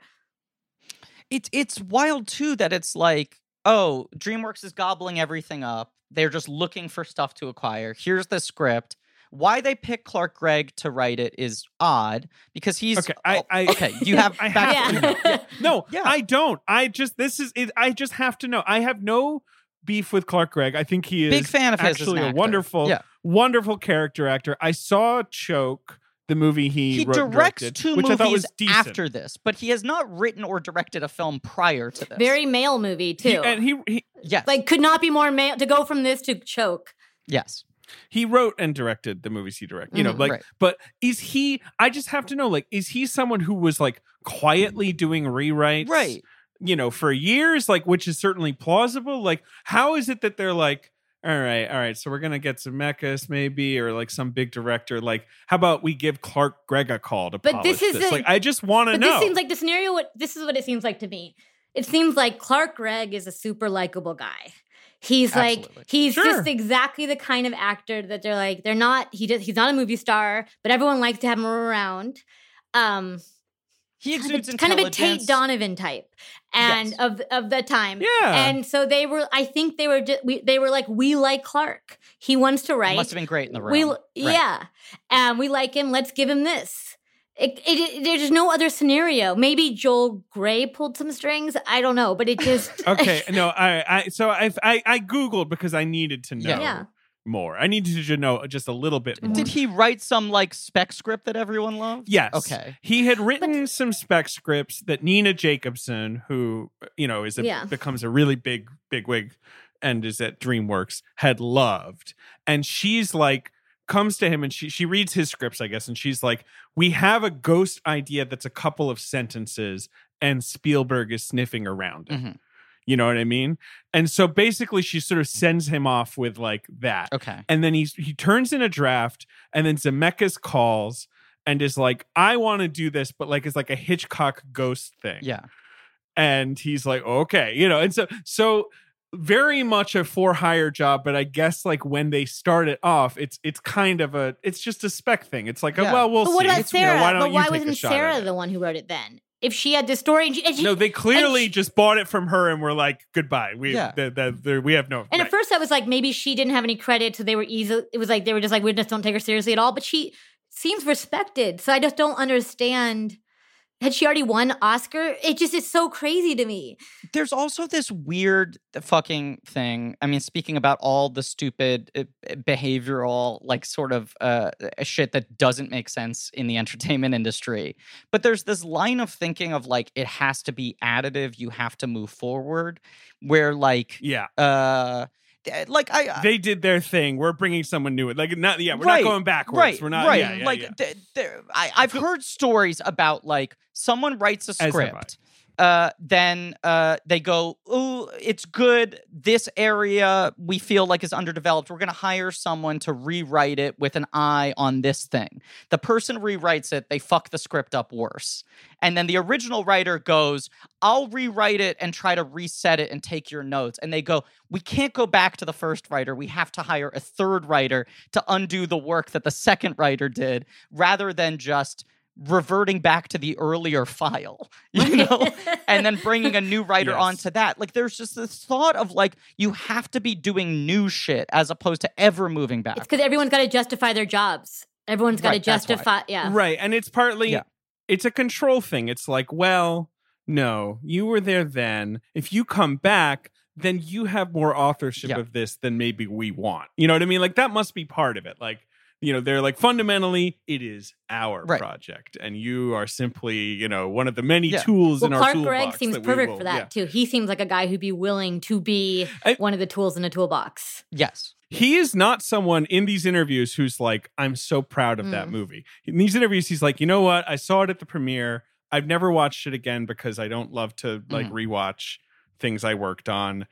It's it's wild too that it's like, oh, DreamWorks is gobbling everything up. They're just looking for stuff to acquire. Here's the script. Why they pick Clark Gregg to write it is odd because he's Okay, I, I okay. You have I back- have to Yeah. No, Yeah. I don't. I just this is it, I just have to know. I have no beef with Clark Gregg. I think he is big fan of his. actually a actor. wonderful, Yeah, wonderful character actor. I saw Choke, the movie he, he wrote, directs directed, two which I thought was movies decent. after this, but he has not written or directed a film prior to this. very male movie too He- and he, he yes, like could not be more male to go from this to choke yes. he wrote and directed the movies he directed. You know, Mhm. like, Right. but is he? I just have to know, like, is he someone who was like quietly doing rewrites, Right. You know, for years, like, which is certainly plausible. Like, how is it that they're like? All right, all right. So we're gonna get some Zemeckis maybe, or like some big director. Like, how about we give Clark Gregg a call to But polish this is this? a- like, I just want to know. this seems like the scenario. What this is what it seems like to me. It seems like Clark Gregg is a super likable guy. He's Absolutely. like he's Sure. just exactly the kind of actor that they're like they're not. He just he's not a movie star, but everyone likes to have him around. Um, He kind exudes of, kind of a. Tate Donovan type, and Yes. of of the time. yeah, And so they were. I think they were. Just, we, they were like, we like Clark. He wants to write. Must have been great in the room. We Right. yeah, and we like him. Let's give him this. It, it, it- there's no other scenario. Maybe Joel Grey pulled some strings. I don't know, but it just Okay, no, I, I, so I, I, I googled because I needed to know Yeah. Yeah. more. I needed to know just a little bit more. Did he write some like spec script that everyone loved? Yes. Okay. He had written some spec scripts that Nina Jacobson, who you know is a Yeah. becomes a really big big wig and is at DreamWorks, had loved, and she's like comes to him and she she reads his scripts, I guess, and she's like, "We have a ghost idea that's a couple of sentences, and Spielberg is sniffing around it." Mhm. You know what I mean? And so basically, she sort of sends him off with like that. Okay. And then he's he turns in a draft, and then Zemeckis calls and is like, "I want to do this, but like it's like a Hitchcock ghost thing." Yeah. And he's like, "Okay," you know. And so so very much a for hire job, but I guess like when they start it off, it's it's kind of a it's just a spec thing. It's like, a, Yeah. well, we'll But see. about It's, you know, why don't but why take wasn't Sarah the one who wrote it then? If she had the story, and she, and she, No, they clearly she- just bought it from her and were like, "Goodbye." We Yeah. the, the, the, we have no. And right. at first, I was like, maybe she didn't have any credit, so they were easy. It was like they were just like, we just don't take her seriously at all. But she seems respected, so I just don't understand. Had she already won Oscar? It just is so crazy to me. There's also this weird fucking thing. I mean, speaking about all the stupid uh, behavioral, like sort of uh, shit that doesn't make sense in the entertainment industry, but there's this line of thinking of like it has to be additive. You have to move forward. Where like, yeah, uh, eh, like I, they did their thing. We're bringing someone new. Like not yeah, we're Right, not going backwards. Right, we're not right. Yeah, yeah, like yeah. th- I, I've heard stories about like someone writes a have script, uh, then uh, they go, "Ooh, it's good. This area we feel like is underdeveloped. We're going to hire someone to rewrite it with an eye on this thing." The person rewrites it. They fuck the script up worse, and then the original writer goes, "I'll rewrite it and try to reset it and take your notes." And they go, "We can't go back to the first writer. We have to hire a third writer to undo the work that the second writer did, rather than just." Reverting back to the earlier file you know and then bringing a new writer Yes. onto that like there's just this thought of like you have to be doing new shit as opposed to ever moving back It's because everyone's got to justify their jobs. Everyone's got to Right, justify. Yeah. Right. And it's partly Yeah. it's a control thing. It's like, well, no, you were there then. If you come back, then you have more authorship Yeah. of this than maybe we want. You know what I mean? Like that must be part of it. Like, you know, they're like fundamentally it is our Right. project and you are simply, you know, one of the many Yeah. tools Well, in our toolbox. Clark toolbox. Gregg seems perfect will- for that yeah. too. He seems like a guy who'd be willing to be I- one of the tools in a toolbox. yes he is not someone in these interviews who's like, I'm so proud of that Mm. movie. In these interviews, he's like, you know what? I saw it at the premiere. I've never watched it again because I don't love to like Mhm. rewatch things I worked on.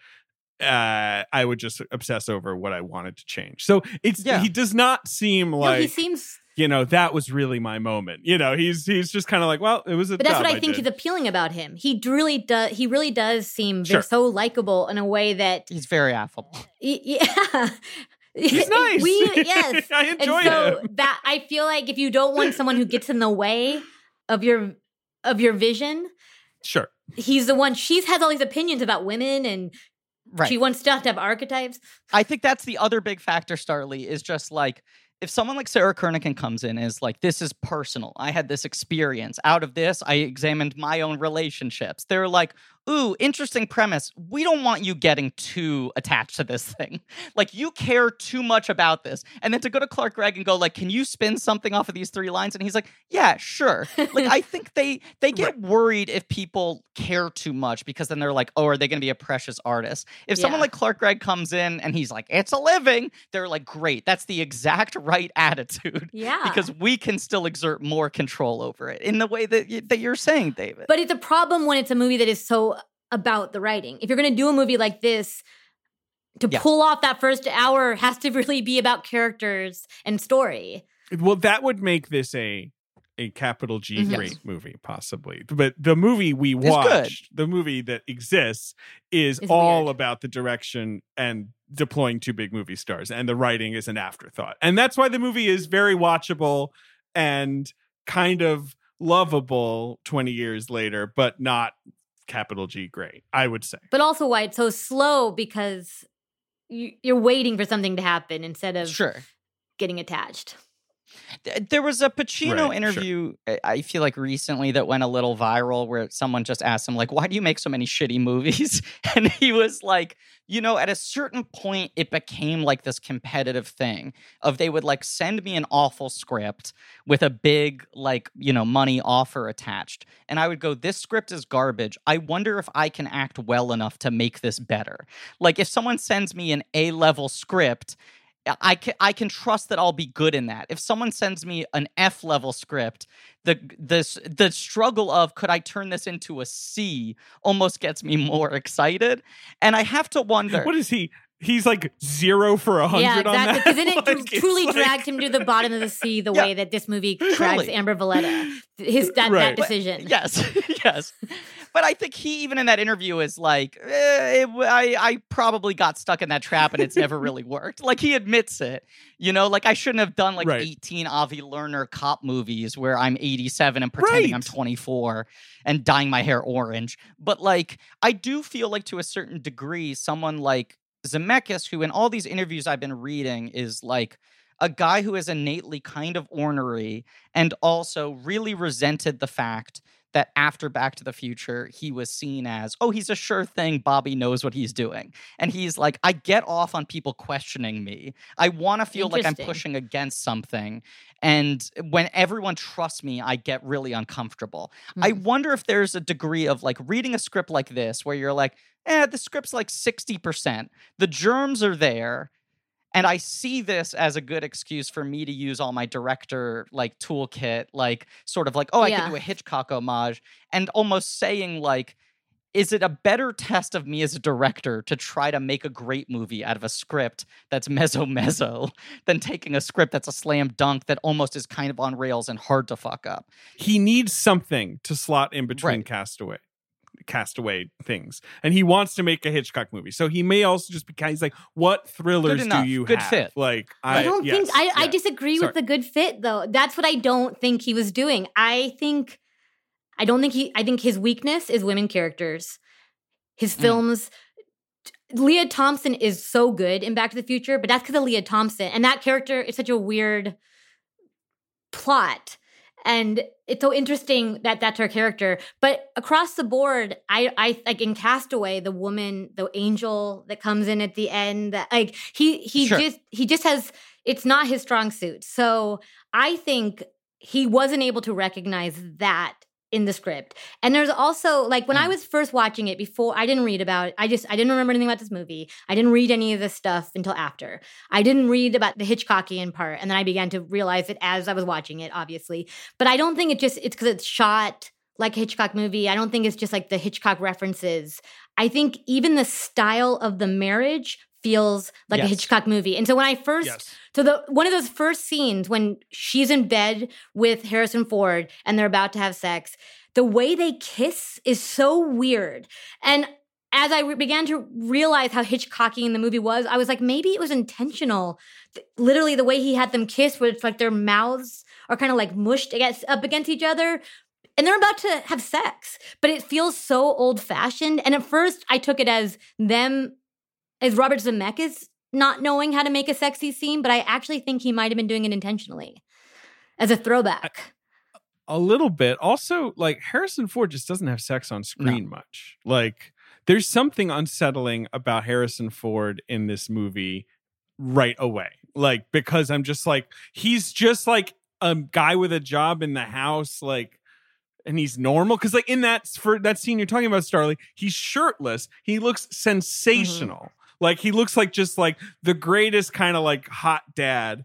Uh, I would just obsess over what I wanted to change. So it's Yeah. he does not seem no, like he seems. you know that was really my moment. You know, he's he's just kind of like, well, it was a. But that's what I think did. is appealing about him. He really does. He really does seem Sure. so likable in a way that. he's very affable Yeah. He's nice. We yes. I and enjoy so him. that I feel like if you don't want someone who gets in the way of your of your vision, Sure. he's the one. She's has all these opinions about women, and right she wants stuff to have archetypes. I think that's the other big factor, Starlee, is just like if someone like Sarah Kernochan comes in and is like, this is personal. I had this experience. Out of this, I examined my own relationships. They're like, ooh, interesting premise. We don't want you getting too attached to this thing. Like you care too much about this. And then to go to Clark Gregg and go, like, can you spin something off of these three lines? And he's like, Yeah, sure. Like I think they they get worried if people care too much because then they're like, oh, are they gonna be a precious artist? If someone like Clark Gregg comes in and he's like, it's a living, they're like, great, that's the exact right attitude. Yeah, Because we can still exert more control over it in the way that y- that you're saying, David. But it's a problem when it's a movie that is so about the writing. If you're going to do a movie like this, to Yeah. pull off that first hour has to really be about characters and story. Well, that would make this a a capital G Mhm. great movie, possibly. But the movie we good. watched, the movie that exists, is Is all weird. about the direction and deploying two big movie stars, and the writing is an afterthought. And that's why the movie is very watchable and kind of lovable 20 years later, but not capital G great, I would say. But also why it's so slow because you, you're waiting for something to happen instead of sure. getting attached. Th- There was a Pacino Right, interview, I- I feel like recently, that went a little viral where someone just asked him, like, why do you make so many shitty movies? And he was like, you know, at a certain point, it became like this competitive thing of they would like send me an awful script with a big, like, you know, money offer attached. And I would go, this script is garbage. I wonder if I can act well enough to make this better. Like, if someone sends me an A level script, I can I can trust that I'll be good in that. If someone sends me an F level script, the this the struggle of could I turn this into a C almost gets me more excited, and I have to wonder. What is he? He's like zero for a hundred Yeah, on exactly. Because then it Like, truly like- dragged him to the bottom of the sea the Yeah. way that this movie drags. Amber Valletta. His that, that Right. But- decision. Yes, yes. But I think he even in that interview is like, eh, it, I I probably got stuck in that trap and it's never really worked. Like he admits it, you know. Like I shouldn't have done like Right. eighteen Avi Lerner cop movies where I'm 87 and pretending I'm 24 and dyeing my hair orange. But like I do feel like to a certain degree, someone like Zemeckis, who in all these interviews I've been reading is like a guy who is innately kind of ornery and also really resented the fact that after Back to the Future, he was seen as, oh, he's a sure thing. Bobby knows what he's doing. And he's like, I get off on people questioning me. I want to feel like I'm pushing against something. And when everyone trusts me, I get really uncomfortable. I Hmm. wonder if there's a degree of like reading a script like this where you're like, eh, the script's like 60%. The germs are there. And I see this as a good excuse for me to use all my director like toolkit, like sort of like, oh, I Yeah. could do a Hitchcock homage, and almost saying like, is it a better test of me as a director to try to make a great movie out of a script that's mezzo mezzo than taking a script that's a slam dunk that almost is kind of on rails and hard to fuck up? he needs something to slot in between Right. castaway castaway things and he wants to make a hitchcock movie so he may also just be kind he's like what thrillers do you Good have fit. like I, don't yes, think I, I disagree Sorry. with the good fit though. That's what I don't think he was doing. I think I don't think he I think his weakness is women characters. His Mm. films Lea Thompson is so good in Back to the Future, but that's because of Lea Thompson. And that character is such a weird plot. And it's so interesting that that's her character. But across the board, I, I like in Castaway, the woman, the angel that comes in at the end, that like he he Sure. just he just has it's not his strong suit. So I think he wasn't able to recognize that in the script. And there's also like when I Mm. was first watching it before I didn't read about it. I just I didn't remember anything about this movie. I didn't read any of this stuff until after. I didn't read about the Hitchcockian part and then I began to realize it as I was watching it obviously. But I don't think it just it's cuz it's shot like a Hitchcock movie. I don't think it's just like the Hitchcock references. I think even the style of the marriage feels like a Hitchcock movie. And so when I first yes so the one of those first scenes when she's in bed with Harrison Ford and they're about to have sex, the way they kiss is so weird. And as I re- began to realize how Hitchcockian the movie was, I was like, maybe it was intentional. Th- Literally, the way he had them kiss, where it's like their mouths are kind of like mushed against up against each other, and they're about to have sex, but it feels so old fashioned. And at first, I took it as them, as Robert Zemeckis not knowing how to make a sexy scene, but I actually think he might have been doing it intentionally as a throwback. a little bit. Also like harrison ford just doesn't have sex on screen much. Like there's something unsettling about harrison ford in this movie right away. Like because i'm just like he's just like a guy with a job in the house like and he's normal. Because like in that for that scene you're talking about starlee he's shirtless. He looks mm-hmm. sensational like he looks like just like the greatest kind of like hot dad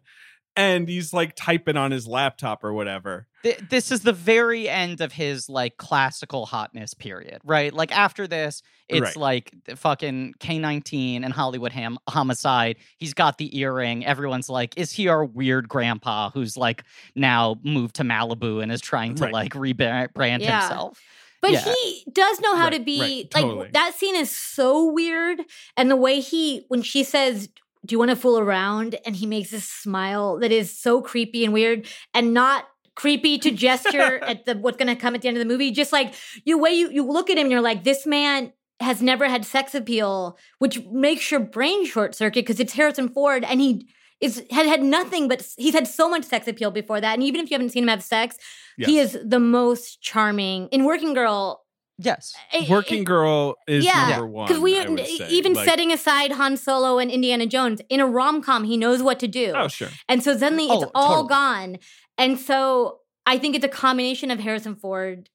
and he's like typing on his laptop or whatever Th- this is the very end of his like classical hotness period, right? Like after this, it's Right. like fucking K19 and Hollywood ham- homicide. He's got the earring. Everyone's like, is he our weird grandpa who's like now moved to Malibu and is trying to Right. like rebrand Yeah. himself? But Yeah. he does know how to be right, like totally. that scene is so weird. And the way he when she says, Do you want to fool around? And he makes this smile that is so creepy and weird and not creepy to gesture at the what's gonna come at the end of the movie. Just like you way you, you look at him and you're like, this man has never had sex appeal, which makes your brain short circuit because it's Harrison Ford and he is had had nothing but he's had so much sex appeal before that, and even if you haven't seen him have sex, he is the most charming in Working Girl. Yes. eh, Working eh, Girl is yeah, number one. Because we I would say. even Like- setting aside Han Solo and Indiana Jones in a rom com, he knows what to do. Oh, sure. And so suddenly it's Oh, all totally. gone. And so I think it's a combination of Harrison Ford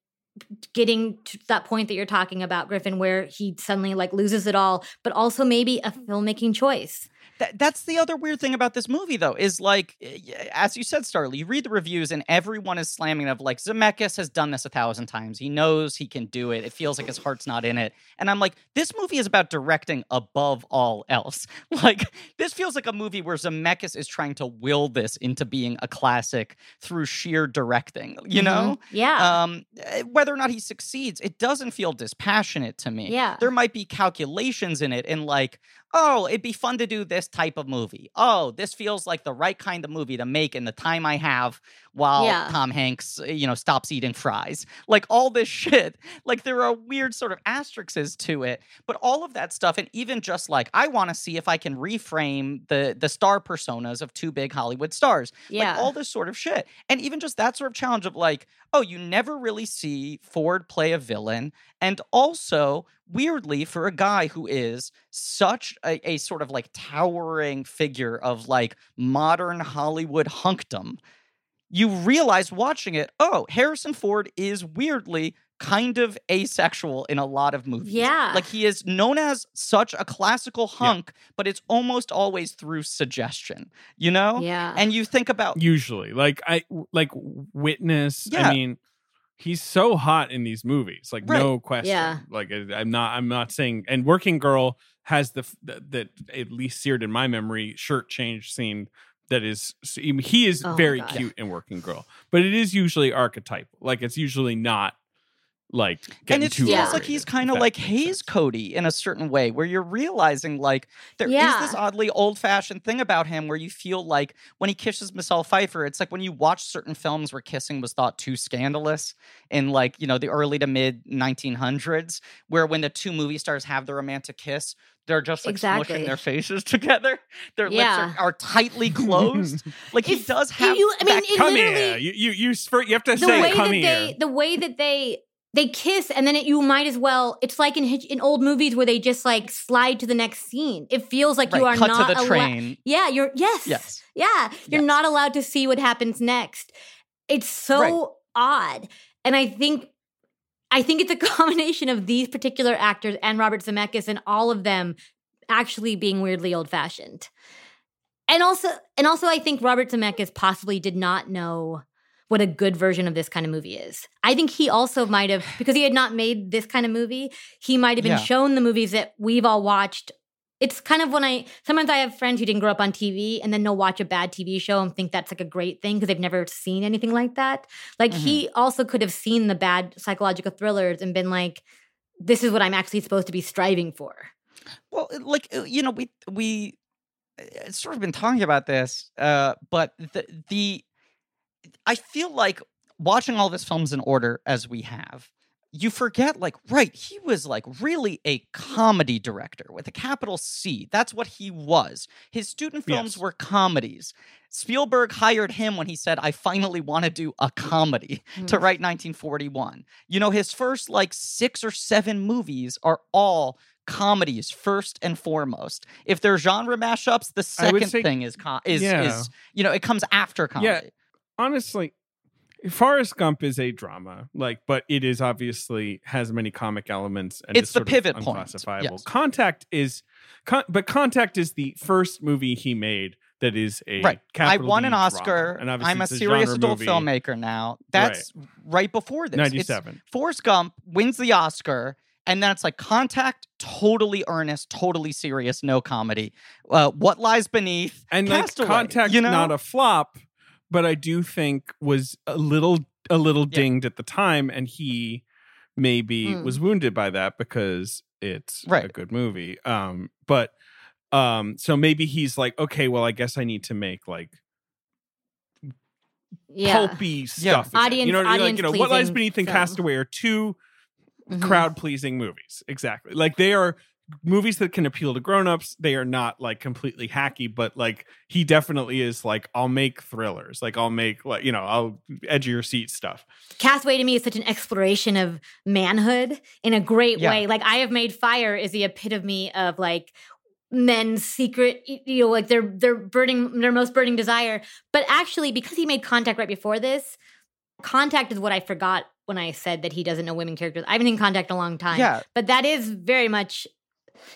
getting to that point that you're talking about, Griffin, where he suddenly like loses it all, but also maybe a filmmaking choice. That, that's the other weird thing about this movie, though, is like, as you said, Starlee, you read the reviews and everyone is slamming of like, Zemeckis has done this a thousand times. He knows he can do it. It feels like his heart's not in it. And I'm like, this movie is about directing above all else. Like, this feels like a movie where Zemeckis is trying to will this into being a classic through sheer directing, you know? Mhm. Yeah. um eh, whether or not he succeeds it doesn't feel dispassionate to me Yeah. there might be calculations in it and like oh it'd be fun to do this type of movie oh this feels like the right kind of movie to make in the time i have while Yeah. tom hanks eh, you know stops eating fries like all this shit like there are weird sort of asterisks to it but all of that stuff and even just like i want to see if i can reframe the the star personas of two big hollywood stars yeah. like all this sort of shit. And even just that sort of challenge of like, oh, you never really see Ford play a villain. And also, weirdly, for a guy who is such a, a sort of like towering figure of like modern Hollywood hunkdom, you realize watching it, oh, Harrison Ford is weirdly kind of asexual in a lot of movies. Yeah. Like he is known as such a classical hunk, but it's almost always through suggestion, you know? yeah. And you think about Usually, like I like Witness. Yeah. I mean, he's so hot in these movies. Like Right. no question. Yeah. Like I'm not. I'm not saying. And Working Girl has the that that at least seared in my memory shirt change scene. That is, he is Oh very cute in Working Girl, but it is usually archetypal. Like it's usually not like and it feels Yeah. like he's kind of like Hayes. Cody in a certain way, where you're realizing like there is Yeah. this oddly old fashioned thing about him where you feel like when he kisses Michelle Pfeiffer, it's like when you watch certain films where kissing was thought too scandalous in like, you know, the early to mid 1900s, where when the two movie stars have the romantic kiss, they're just like Exactly. smushing their faces together. Their Yeah. lips are, are tightly closed. like he does have. you- I mean, that Come here. You you you, spur- you have to the say way come that here. they the way that they they kiss and then it, you might as well it's like in in old movies where they just like slide to the next scene it feels like you are cut not to the allo- train. yeah you're yes Yes. yeah you're Yes. not allowed to see what happens next it's so Right. odd and i think i think it's a combination of these particular actors and robert zemeckis and all of them actually being weirdly old fashioned and also and also i think robert zemeckis possibly did not know what a good version of this kind of movie is. I think he also might have because he had not made this kind of movie, he might have been Yeah. shown the movies that we've all watched. It's kind of when I sometimes I have friends who didn't grow up on TV and then they'll watch a bad TV show and think that's like a great thing because they've never seen anything like that. Like he also could have seen the bad psychological thrillers and been like, this is what I'm actually supposed to be striving for. Well, like uh, you know, we we uh, sort of been talking about this, uh, but the the I feel like watching all of his films in order as we have, you forget like right, he was like really a comedy director with a capital C. That's what he was. His student films Yes. were comedies. Spielberg hired him when he said, "I finally want to do a comedy." to Hmm. write 1941. You know, his first like six or seven movies are all comedies first and foremost. If they're genre mashups, the second say- thing is com- is Yeah. is you know it comes after comedy. Honestly, Forrest Gump is a drama, like, but it is obviously has many comic elements and It's the pivot point, unclassifiable. yes. Contact is, con- but Contact is the first movie he made that is a Right. I won an drama. Oscar. and obviously I'm a it's serious adult movie. filmmaker now. That's right, before this. It's- Ninety-seven. Forrest Gump wins the Oscar, and then it's like Contact, totally earnest, totally serious, no comedy. Uh, what lies beneath? and like Contact, you know? not a flop, but I do think was a little a little Yeah. dinged at the time, and he maybe Mm. was wounded by that because it's a good movie. Um, but um, so maybe he's like, okay, well, I guess I need to make like yeah. pulpy stuff. again. Audience- you know, like, you know, what lies beneath and. Castaway are two Mhm. crowd pleasing movies. Exactly. Like they are movies that can appeal to grown-ups they are not like completely hacky but like he definitely is like i'll make thrillers like i'll make like you know i'll edge your seat stuff Castaway to me is such an exploration of manhood in a great Yeah. way. Like I have made fire is the epitome of like men's secret, you know, like their their burning their most burning desire. But actually, because he made contact right before this, contact is what I forgot when I said that he doesn't know women characters. I haven't seen contact in a long time. Yeah. But that is very much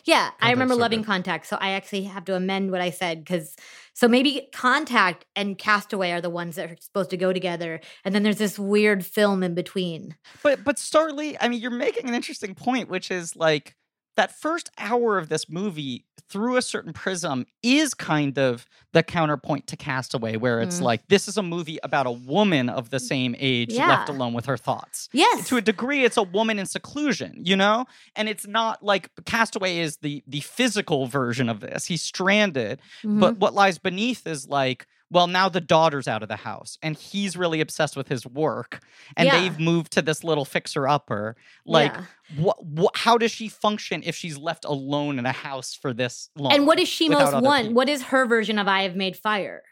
yeah, I remember so loving good. Contact, so I actually have to amend what I said because so maybe Contact and Castaway are the ones that are supposed to go together, and then there's this weird film in between. But but Starlee, I mean, you're making an interesting point, which is like that first hour of this movie through a certain prism is kind of the counterpoint to Castaway, where it's Mm. like this is a movie about a woman of the same age left alone with her thoughts. Yes, To a degree, it's a woman in seclusion, you know, and it's not like Castaway is the the physical version of this. He's stranded, Mhm. but what lies beneath is like, well, now the daughter's out of the house and he's really obsessed with his work and Yeah. they've moved to this little fixer upper. Like, Yeah. what, what, how does she function if she's left alone in a house for this long? and what does she most want? people? What is her version of I have made fire?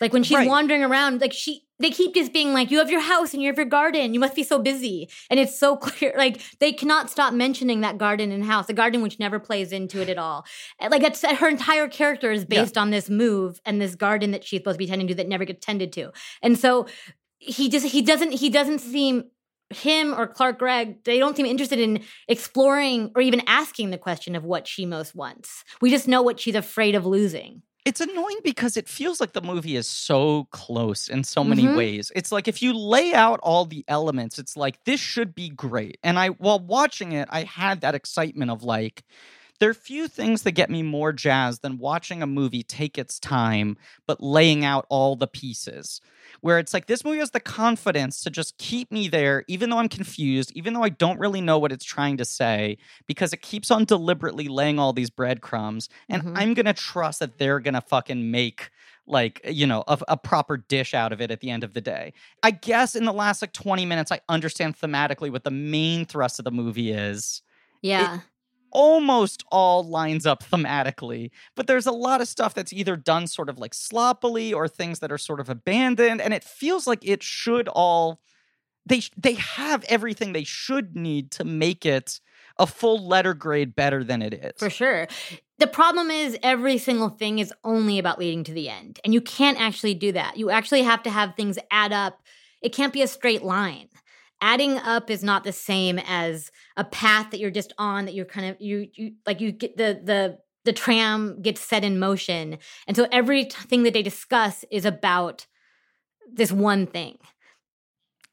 Like when she's Right. wandering around, like she they keep just being like, You have your house and you have your garden, you must be so busy. And it's so clear, like they cannot stop mentioning that garden and house, the garden which never plays into it at all. Like it's her entire character is Yeah. based on this move and this garden that she's supposed to be tending to that never gets tended to. And so he just he doesn't he doesn't seem him or Clark Gregg, they don't seem interested in exploring or even asking the question of what she most wants. We just know what she's afraid of losing. It's annoying because it feels like the movie is so close in so many Mhm. ways. It's like if you lay out all the elements, it's like this should be great. And I while watching it, I had that excitement of like there are few things that get me more jazzed than watching a movie take its time but laying out all the pieces. Where it's like this movie has the confidence to just keep me there even though I'm confused, even though I don't really know what it's trying to say because it keeps on deliberately laying all these breadcrumbs and Mhm. i'm gonna trust that they're gonna fucking make like you know a, a proper dish out of it at the end of the day i guess in the last like 20 minutes i understand thematically what the main thrust of the movie is Yeah. Almost all lines up thematically but there's a lot of stuff that's either done sort of like sloppily or things that are sort of abandoned and it feels like it should all they they have everything they should need to make it a full letter grade better than it is For sure. The problem is every single thing is only about leading to the end. And you can't actually do that. You actually have to have things add up. It can't be a straight line. Adding up is not the same as a path that you're just on that you're kind of you you like you get the the the tram gets set in motion. And so everything that they discuss is about this one thing.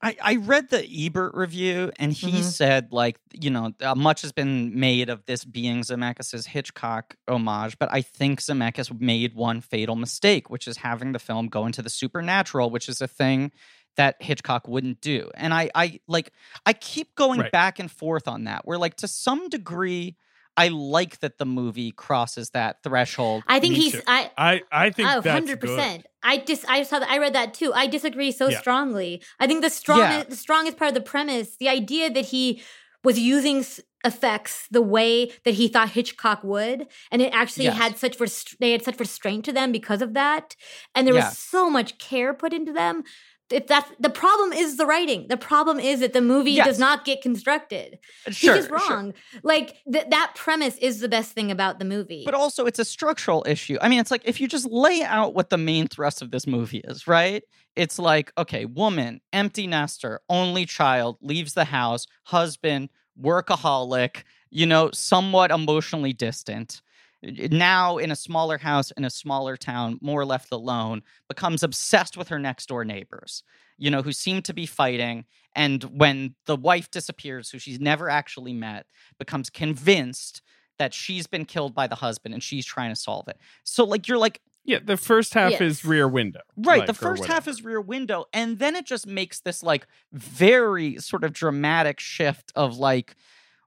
I, I read the Ebert review and he Mhm. said like you know uh, much has been made of this being Zemeckis' Hitchcock homage, but I think Zemeckis made one fatal mistake, which is having the film go into the supernatural, which is a thing that Hitchcock wouldn't do. And I I like I keep going Right. back and forth on that. Where like to some degree I like that the movie crosses that threshold. I think Me he's too. I I I think Oh, that's 100%. good. I just I saw that I read that too. I disagree so Yeah. strongly. I think the strongest Yeah. the strongest part of the premise, the idea that he was using s- effects the way that he thought Hitchcock would, and it actually Yes. had such rest- they had such restraint to them because of that, and there Yeah. was so much care put into them. If that's the problem is the writing. The problem is that the movie Yes. does not get constructed. Uh, sure, He's just sure. wrong. Like th- that premise is the best thing about the movie. But also, it's a structural issue. I mean, it's like if you just lay out what the main thrust of this movie is, right? It's like, okay, woman, empty nester, only child, leaves the house, husband, workaholic, you know, somewhat emotionally distant. Eh, now in a smaller house in a smaller town, more left alone, becomes obsessed with her next door neighbors, you know, who seem to be fighting. And when the wife disappears, who she's never actually met, becomes convinced that she's been killed by the husband and she's trying to solve it. So like you're like Yeah, the first half Yes. is Rear Window. right, like, the first half is rear window and then it just makes this like very sort of dramatic shift of like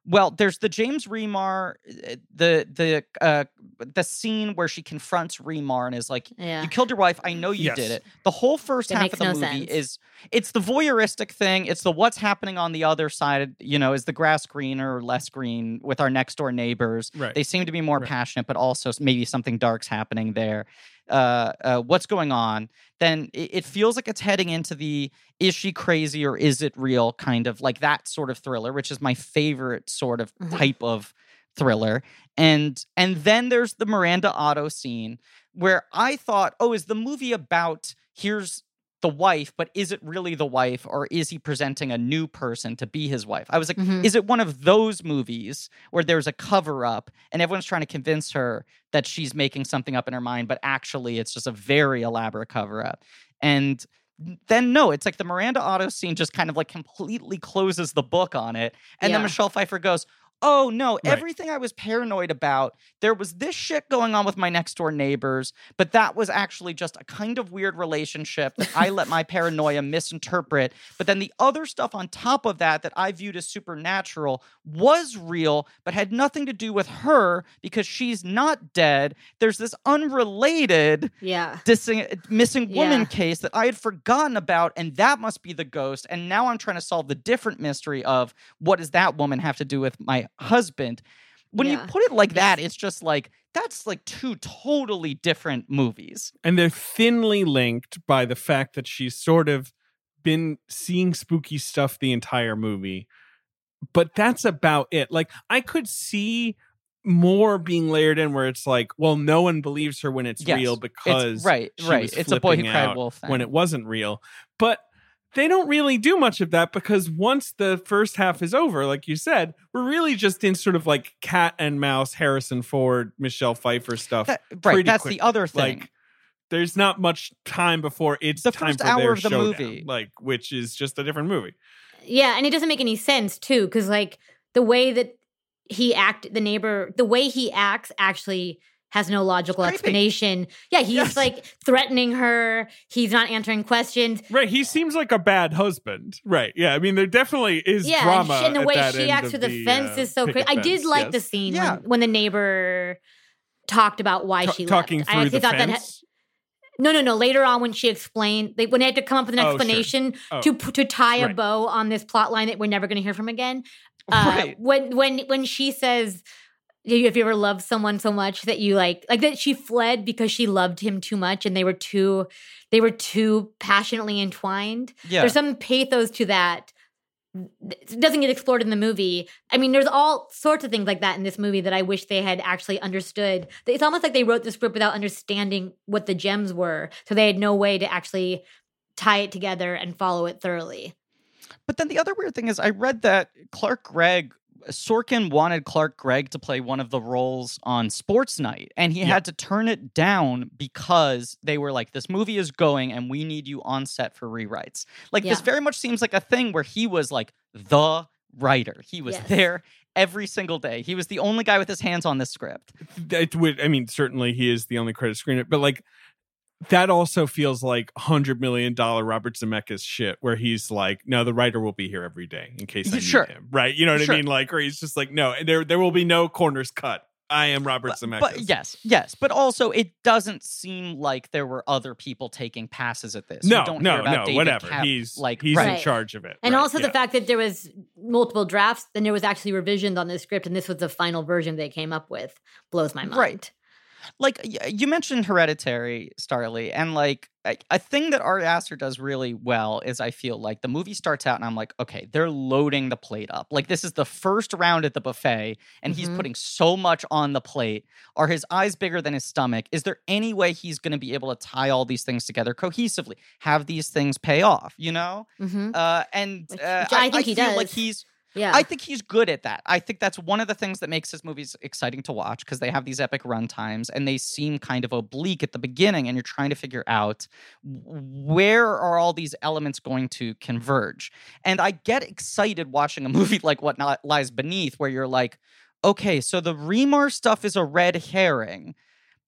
well, there's the James Remar, uh, the the uh, the scene where she confronts Remar and is like, Yeah. "You killed your wife. I know you Yes. did it." The whole first That half of the no movie sense. is it's the voyeuristic thing. It's the what's happening on the other side. You know, is the grass greener or less green with our next door neighbors? Right. They seem to be more Right. passionate, but also maybe something dark's happening there. Uh, uh, what's going on? Then it, it feels like it's heading into the is she crazy or is it real kind of like that sort of thriller, which is my favorite sort of Mhm. type of thriller. And and then there's the Miranda Otto scene where I thought, oh, is the movie about here's the wife, but is it really the wife or is he presenting a new person to be his wife? I was like, Mhm. is it one of those movies where there's a cover up and everyone's trying to convince her that she's making something up in her mind, but actually it's just a very elaborate cover up? And then no, it's like the Miranda Otto scene just kind of like completely closes the book on it. And then Michelle Pfeiffer goes, Oh no, Right. everything I was paranoid about, there was this shit going on with my next door neighbors, but that was actually just a kind of weird relationship that I let my paranoia misinterpret. But then the other stuff on top of that that I viewed as supernatural was real, but had nothing to do with her because she's not dead. There's this unrelated Yeah. dissing, eh, missing woman Yeah. case that I had forgotten about, and that must be the ghost. And now I'm trying to solve the different mystery of what does that woman have to do with my husband. When you put it like that, it's just like that's like two totally different movies. and they're thinly linked by the fact that she's sort of been seeing spooky stuff the entire movie but that's about it like i could see more being layered in where it's like well no one believes her when it's Yes, real It's because right, she right. was It's a boy who cried wolf. Thing. when it wasn't real but they don't really do much of that because once the first half is over like you said we're really just in sort of like cat and mouse harrison ford michelle pfeiffer stuff That- right, that's quick. the other thing. like there's not much time before it's The time first for hour their of the showdown, movie. like which is just a different movie. Yeah, and it doesn't make any sense too, because like the way that he act, the neighbor, the way he acts actually has no logical explanation. Yeah, he's Yes. like threatening her. He's not answering questions. Right, he seems like a bad husband. Right, yeah. I mean, there definitely is yeah, drama. and, she, and the way she acts with the, fence uh, is so picket crazy. I did fence, like the scene Yeah. when, when the neighbor talked about why Ta- she talking left. through I the actually thought that. Ha- no, no, no. Later on, when she explained, they, when they had to come up with an Oh, sure. explanation Oh. to to tie a Right. bow on this plot line that we're never going to hear from again. Uh, right. When when when she says, "If you ever loved someone so much that you like like that," she fled because she loved him too much, and they were too they were too passionately entwined. Yeah. There's some pathos to that. It doesn't get explored in the movie. I mean, there's all sorts of things like that in this movie that I wish they had actually understood. It's almost like they wrote the script without understanding what the gems were, so they had no way to actually tie it together and follow it thoroughly. But then the other weird thing is, I read that Clark Gregg, Sorkin wanted Clark Gregg to play one of the roles on Sports Night, and he Yeah. had to turn it down because they were like, "This movie is going, and we need you on set for rewrites." Like this very much seems like a thing where he was like the writer. He was Yes. there every single day. He was the only guy with his hands on this script. It would. I mean, certainly he is the only credit screener, but like that also feels like hundred million dollar Robert Zemeckis shit, where he's like, "No, the writer will be here every day in case I need Sure. him." Right? You know what Sure. I mean? Like, or he's just like, "No, there there will be no corners cut. I am Robert But, Zemeckis." but yes, yes, but also it doesn't seem like there were other people taking passes at this. no, you don't no, hear about no, David whatever. Cap- he's like he's right. in charge of it, And Right, also yeah. the fact that there was multiple drafts, then there was actually revisions on the script, and this was the final version they came up with. Blows my mind. Right. Like you mentioned hereditary starlee and like a, thing that ari aster does really well is i feel like the movie starts out and i'm like okay they're loading the plate up. Like this is the first round at the buffet and he's Mhm. putting so much on the plate. Are his eyes bigger than his stomach? Is there any way he's going to be able to tie all these things together cohesively? Have these things pay off you know? Hmm uh and uh, which I think he feel like does. he's Yeah. I think he's good at that. I think that's one of the things that makes his movies exciting to watch because they have these epic run times and they seem kind of oblique at the beginning, and you're trying to figure out where are all these elements going to converge. And I get excited watching a movie like What Lies Beneath, where you're like, okay, so the Remar stuff is a red herring.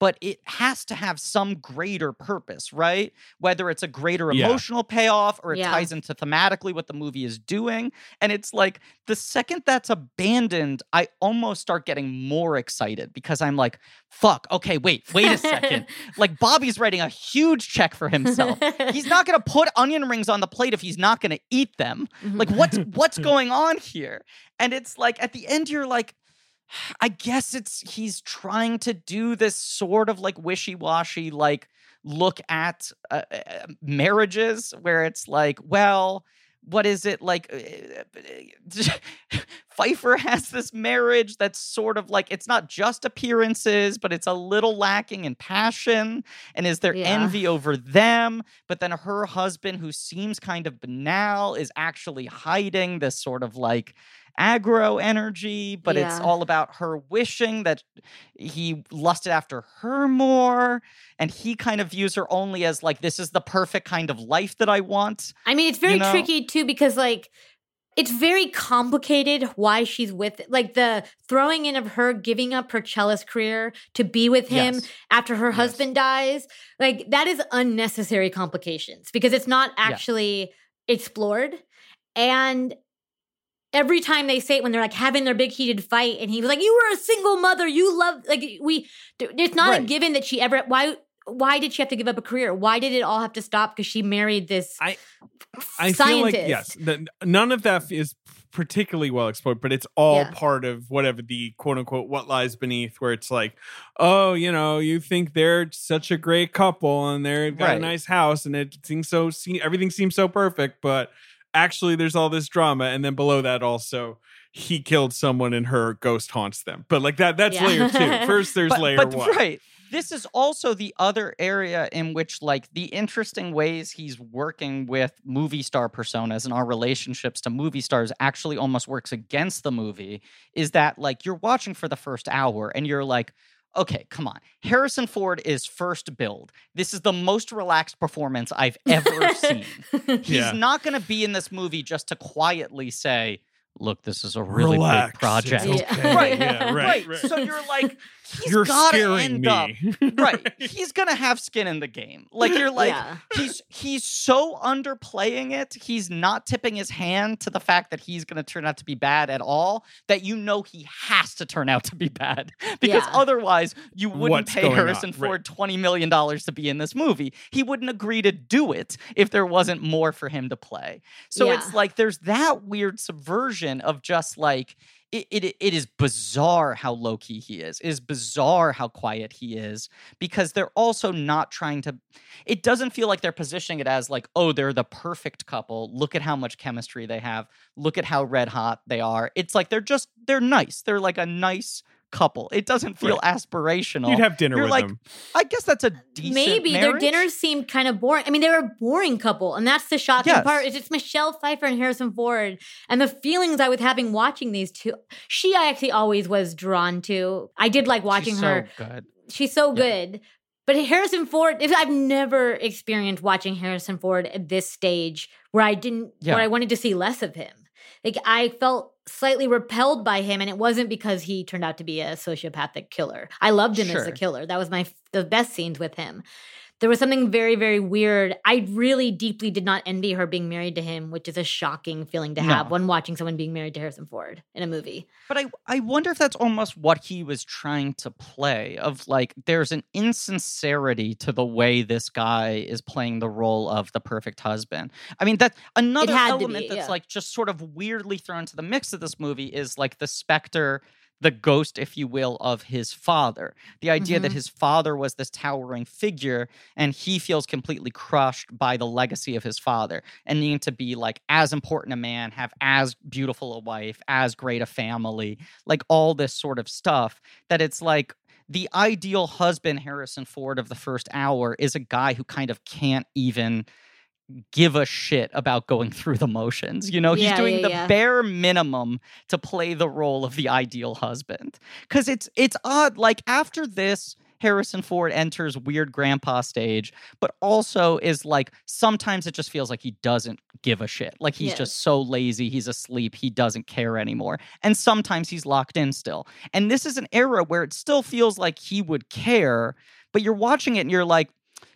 But it has to have some greater purpose, right? Whether it's a greater Yeah. emotional payoff or it Yeah. ties into thematically what the movie is doing. And it's like the second that's abandoned, I almost start getting more excited because I'm like, fuck, okay, wait, wait a second. like Bobby's writing a huge check for himself. He's not gonna put onion rings on the plate if he's not gonna eat them. Like what's mm-hmm. what's going on here? And it's like at the end you're like I guess it's he's trying to do this sort of like wishy-washy like look at uh, uh, marriages where it's like, well, what is it like uh, Pfeiffer has this marriage that's sort of like it's not just appearances, but it's a little lacking in passion. And is there Yeah. envy over them? But then her husband, who seems kind of banal, is actually hiding this sort of like aggro energy, but it's all about her wishing that he lusted after her more. And he kind of views her only as like, this is the perfect kind of life that I want. I mean, it's very You know? tricky too because like it's very complicated why she's with like the throwing in of her giving up her cellist career to be with him Yes. after her Yes. husband dies. Like that is unnecessary complications because it's not actually explored. And every time they say it when they're like having their big heated fight and he was like you were a single mother. You love like we it's not a given that she ever why why did she have to give up a career? Why did it all have to stop because she married this I- I scientist feel like yes, that none of that is particularly well explored, but it's all Yeah. part of whatever the quote unquote what lies beneath, where it's like, oh, you know, you think they're such a great couple and they've got a nice house and it seems so everything seems so perfect, but actually there's all this drama, and then below that also he killed someone and her ghost haunts them. But like that, that's Yeah. layer two. First, there's but, layer but one. right this is also the other area in which like the interesting ways he's working with movie star personas and our relationships to movie stars actually almost works against the movie is that like you're watching for the first hour and you're like okay come on. Harrison ford is first build. This is the most relaxed performance i've ever seen. He's Yeah. not going to be in this movie just to quietly say look this is a really Relax, big project it's Yeah. okay. Right, Yeah, right, right. so you're like he's You're gotta scaring end me. up right. He's gonna have skin in the game. Like you're like yeah. he's he's so underplaying it. He's not tipping his hand to the fact that he's gonna turn out to be bad at all. That you know he has to turn out to be bad because Yeah. otherwise you wouldn't What's pay going Harrison on? Right. Twenty million dollars to be in this movie. He wouldn't agree to do it if there wasn't more for him to play. So Yeah. it's like there's that weird subversion of just like it, it it is bizarre how low key he is. It is bizarre how quiet he is because they're also not trying to. It doesn't feel like they're positioning it as like, oh, they're the perfect couple. Look at how much chemistry they have. Look at how red hot they are. It's like they're just they're nice. They're like a nice couple. It doesn't feel aspirational. You'd have dinner You're with like, them. I guess that's a decent. Maybe their dinners seemed kind of boring. I mean, they were a boring couple, and that's the shocking Yes. part. Is it's Michelle Pfeiffer and Harrison Ford, and the feelings I was having watching these two. She, I actually always was drawn to. I did like watching She's her. Good. She's so Yeah. good. But Harrison Ford, if I've never experienced watching Harrison Ford at this stage where I didn't, Yeah. where I wanted to see less of him. Like I felt slightly repelled by him, and it wasn't because he turned out to be a sociopathic killer. I loved him as a killer. That was my the best scenes with him. There was something very, very weird. I really deeply did not envy her being married to him, which is a shocking feeling to have No. when watching someone being married to Harrison Ford in a movie. But I, I wonder if that's almost what he was trying to play of like there's an insincerity to the way this guy is playing the role of the perfect husband. I mean that another element be, that's yeah. like just sort of weirdly thrown into the mix of this movie is like the specter the ghost, if you will, of his father. The idea that Mhm. his father was this towering figure and he feels completely crushed by the legacy of his father and needing to be like as important a man, have as beautiful a wife, as great a family, like all this sort of stuff. That it's like the ideal husband, Harrison Ford of the first hour, is a guy who kind of can't even give a shit about going through the motions. You know, he's Yeah, doing yeah, the yeah. bare minimum to play the role of the ideal husband. Cuz it's it's odd like after this Harrison Ford enters weird grandpa stage, but also is like sometimes it just feels like he doesn't give a shit. Like he's Yes. just so lazy, he's asleep, he doesn't care anymore. And sometimes he's locked in still. And this is an era where it still feels like he would care, but you're watching it and you're like,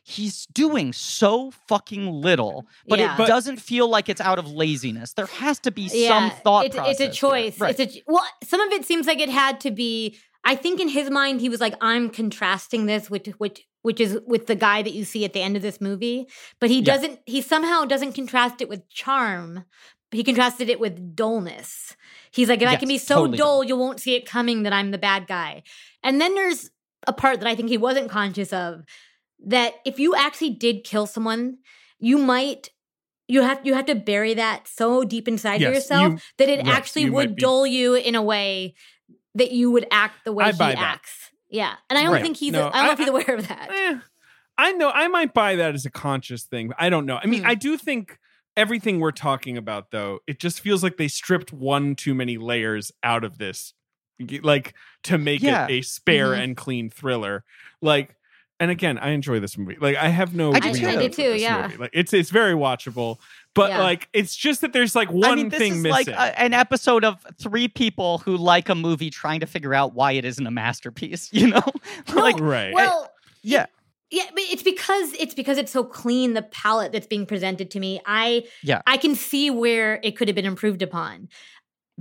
he's doing so fucking little, but Yeah. it But- doesn't feel like it's out of laziness. There has to be some thought it's, process. It's a choice. Right. It's a well. Some of it seems like it had to be. I think in his mind, he was like, "I'm contrasting this with which which is with the guy that you see at the end of this movie." But he Yeah. doesn't. He somehow doesn't contrast it with charm. He contrasted it with dullness. He's like, if I can be so totally dull, you won't see it coming that I'm the bad guy. And then there's a part that I think he wasn't conscious of that if you actually did kill someone, you might you have you have to bury that so deep inside Yes, of yourself you- that it right, actually would dull you in a way that you would act the way I he buy that. acts. Yeah, and I don't Right. think he's. No, I don't know if he's aware of that. Eh, I know I might buy that as a conscious thing. I don't know. I mean, Hmm. I do think everything we're talking about though, it just feels like they stripped one too many layers out of this. Like to make Yeah. it a spare Mhm. and clean thriller. Like and again, I enjoy this movie. Like I have no I do too. I do with too, this yeah. movie. Like it's it's very watchable. But Yeah. like it's just that there's like one I mean, this thing is missing. like a, an episode of three people who like a movie trying to figure out why it isn't a masterpiece. You know, like right. Well, yeah, Yeah, but it's because it's because it's so clean the palette that's being presented to me. I Yeah. I can see where it could have been improved upon.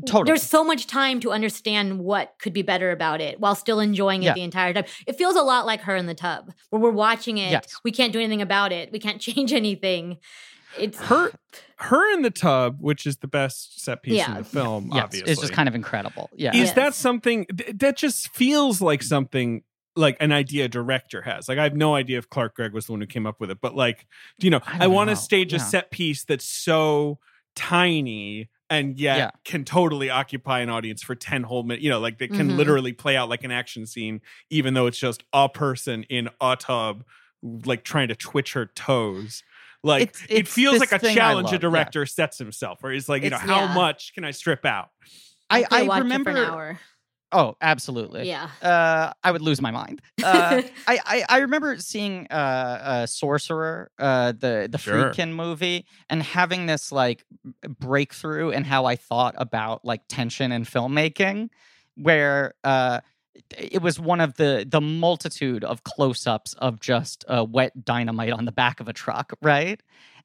Totally. There's so much time to understand what could be better about it while still enjoying it Yeah. the entire time. It feels a lot like her in the tub, where we're watching it. Yes. We can't do anything about it. We can't change anything. It's her her in the tub, which is the best set piece Yeah. in the film, yes, obviously. it's just kind of incredible. Yeah, is Yes. that something that just feels like something like an idea a director has like i have no idea if clark gregg was the one who came up with it but like you know I i, want to know. stage a set piece that's so tiny and yet Yeah. can totally occupy an audience for 10 whole minutes you know like they can Mhm. literally play out like an action scene even though it's just a person in a tub like trying to twitch her toes like It's- it feels like a challenge love, a yeah. director sets himself where he's like you know how Yeah. much can i strip out I, could I watch it for remember. An hour. Oh, absolutely. Yeah. Uh, I would lose my mind. Uh, I, I I remember seeing uh, uh Sorcerer, uh, the the Sure. Friedkin movie, and having this like breakthrough in how I thought about like tension in filmmaking, where uh, it was one of the the multitude of close-ups of just uh, wet dynamite on the back of a truck, right?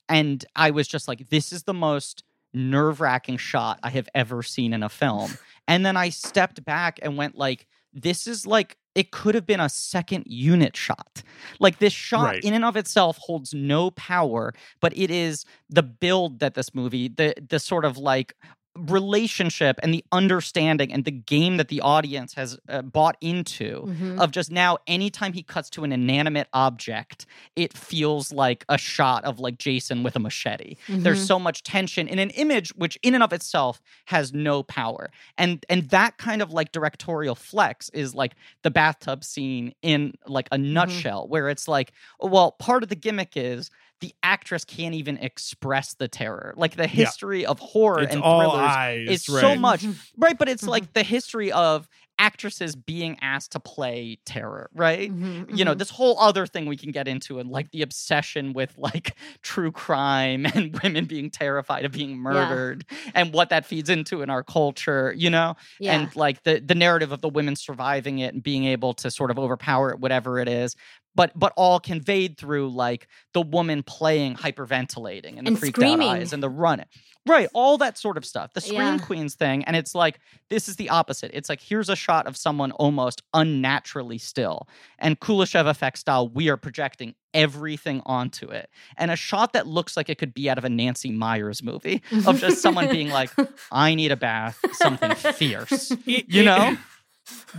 And I was just like, this is the most nerve-wracking shot I have ever seen in a film. And then I stepped back and went like, this is like it could have been a second unit shot. Like this shot Right. in and of itself holds no power, but it is the build that this movie, the the sort of like relationship and the understanding and the game that the audience has uh, bought into Mhm. of just now anytime he cuts to an inanimate object it feels like a shot of like jason with a machete there's Mhm. so much tension in an image which in and of itself has no power and and that kind of like directorial flex is like the bathtub scene in like a nutshell where it's like well part of the gimmick is the actress can't even express the terror like the history of horror it's and all thrillers eyes is right. so much right but it's Mhm. like the history of actresses being asked to play terror right Mhm, you know mhm. this whole other thing we can get into and like the obsession with like true crime and women being terrified of being murdered and what that feeds into in our culture you know yeah. and like the the narrative of the women surviving it and being able to sort of overpower it whatever it is but but all conveyed through like the woman playing hyperventilating and the freaked screaming. out eyes and the running right all that sort of stuff. The scream Yeah. queens thing and it's like this is the opposite. It's like here's a shot of someone almost unnaturally still and kuleshov effect style we are projecting everything onto it. And a shot that looks like it could be out of a nancy meyers movie of just someone being like i need a bath something fierce you know?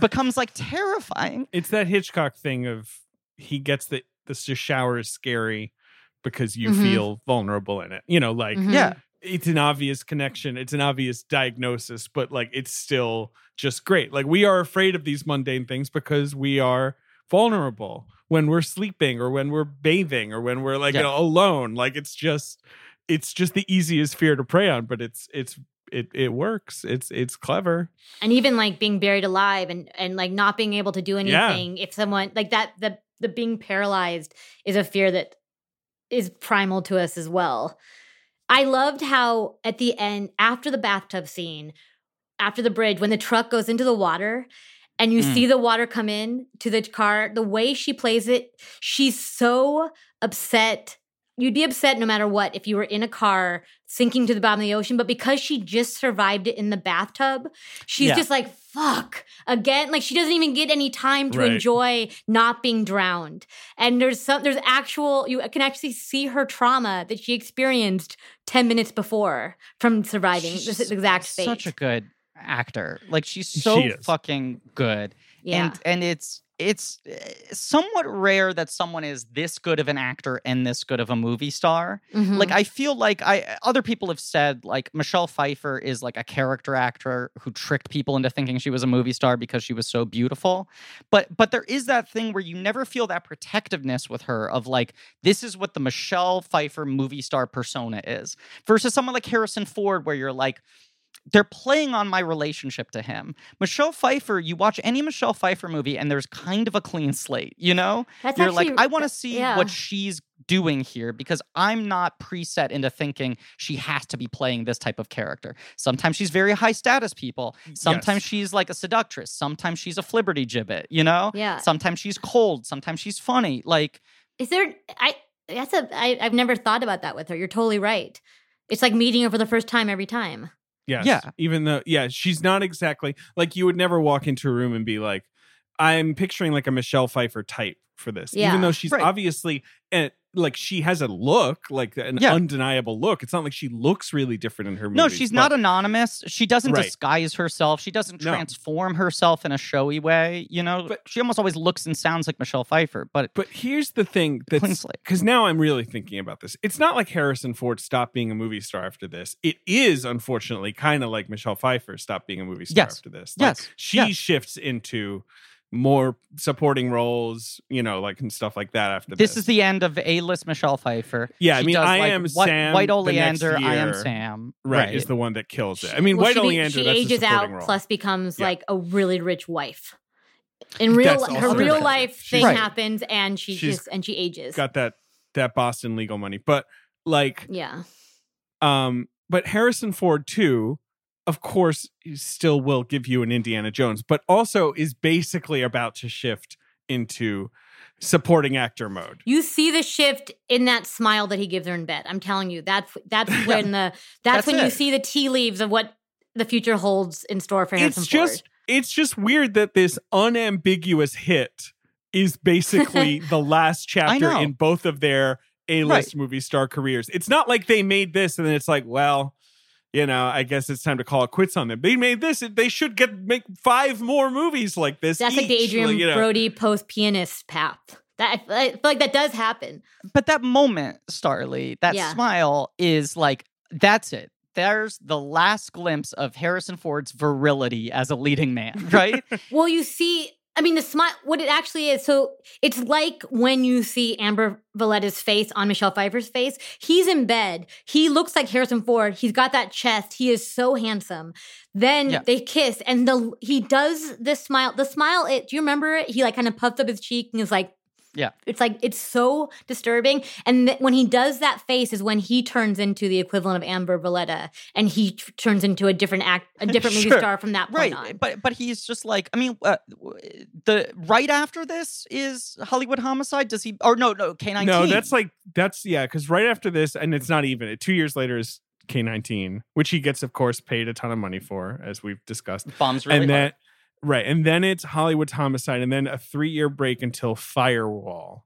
Becomes like terrifying. It's that Hitchcock thing of he gets the this sh- shower is scary because you Mhm. feel vulnerable in it. You know, like Mhm. yeah it's an obvious connection, it's an obvious diagnosis, but like it's still just great. Like we are afraid of these mundane things because we are vulnerable when we're sleeping or when we're bathing or when we're like Yeah. you know, alone. Like it's just it's just the easiest fear to prey on, but it's it's it it works. It's it's clever. and even like being buried alive and and like not being able to do Yeah. anything if someone like that the the being paralyzed is a fear that is primal to us as well i loved how at the end after the bathtub scene after the bridge when the truck goes into the water and you Mm. see the water come in to the car the way she plays it she's so upset you'd be upset no matter what if you were in a car sinking to the bottom of the ocean but because she just survived it in the bathtub she's Yeah. just like fuck again like she doesn't even get any time to Right. enjoy not being drowned and there's some there's actual you can actually see her trauma that she experienced 10 minutes before from surviving She's this exact fate Such a good actor. Like she's so She fucking good. yeah And and it's it's uh, somewhat rare that someone is this good of an actor and this good of a movie star. Mhm. Like I feel like I other people have said like Michelle Pfeiffer is like a character actor who tricked people into thinking she was a movie star because she was so beautiful. But but there is that thing where you never feel that protectiveness with her of like this is what the Michelle Pfeiffer movie star persona is versus someone like Harrison Ford where you're like they're playing on my relationship to him. Michelle Pfeiffer, you watch any Michelle Pfeiffer movie and there's kind of a clean slate, you know? That's You're like, I want to see yeah. what she's doing here because I'm not preset into thinking she has to be playing this type of character. Sometimes she's very high status people. Mm. Sometimes Yes. she's like a seductress. Sometimes she's a flibberty gibbet, you know? Yeah. Sometimes she's cold. Sometimes she's funny. Like, Is there? I that's a. I, I've never thought about that with her. You're totally right. It's like meeting her for the first time every time. Yes. Yeah. Even though, yeah, she's not exactly like you would never walk into a room and be like, I'm picturing like a Michelle Pfeiffer type for this. Yeah. Even though she's Right. obviously, and like she has a look, like an Yeah. undeniable look. It's not like she looks really different in her movies. no, she's not anonymous. She doesn't Right. disguise herself. She doesn't No. transform herself in a showy way, you know? But- she almost always looks and sounds like Michelle Pfeiffer, but But here's the thing clean that's slate. because now I'm really thinking about this. It's not like Harrison Ford stopped being a movie star after this. It is unfortunately kind of like Michelle Pfeiffer stopped being a movie star Yes. after this. Like, Yes. she Yes. shifts into more supporting roles, you know, like and stuff like that after This this. is the end of A-list Michelle Pfeiffer. Yeah, I mean, does, I like, am White, Sam White the next Oleander. I am. Sam. right, is the one that kills it. I mean, Well, White she, be- Oleander. she that's a ages supporting out, role. plus becomes Yeah. like a really rich wife. In real, That's her real life She's- thing Right. happens, and she She's just and she ages. got that that Boston legal money, but like yeah, Um, but Harrison Ford too, of course, still will give you an Indiana Jones, but also is basically about to shift into supporting actor mode. you see the shift in that smile that he gives her in bed. I'm telling you, that's that's when the that's, That's when you see the tea leaves of what the future holds in store for Harrison It's just Ford. it's just weird that this unambiguous hit is basically the last chapter in both of their A-list movie star careers. It's not like they made this and then it's like, well, you know, I guess it's time to call it quits on them. They made this; they should get make five more movies like this. That's like the each, Adrian you know. Brody post pianist path. That I feel like that does happen. But that moment, Starlee, that Yeah. smile is like, that's it. There's the last glimpse of Harrison Ford's virility as a leading man, right? Well, you see, I mean, the smile, what it actually is. So it's like when you see Amber Valletta's face on Michelle Pfeiffer's face. He's in bed. He looks like Harrison Ford. He's got that chest. He is so handsome. Then Yeah. they kiss, and the he does this smile. The smile, it. Do you remember it? He like kind of puffed up his cheek and is like. Yeah. It's like it's so disturbing. And th- when he does that face is when he turns into the equivalent of Amber Valletta and he t- turns into a different act a different movie star from that point right. on. But but he's just like, I mean, uh, the right after this is Hollywood Homicide. Does he? Or no, no, K nineteen. No, that's like that's yeah, because right after this, and it's not even two years later is K nineteen, which he gets, of course, paid a ton of money for, as we've discussed. bombs really and then hard. Right, and then it's Hollywood's Homicide, and then a three year break until Firewall.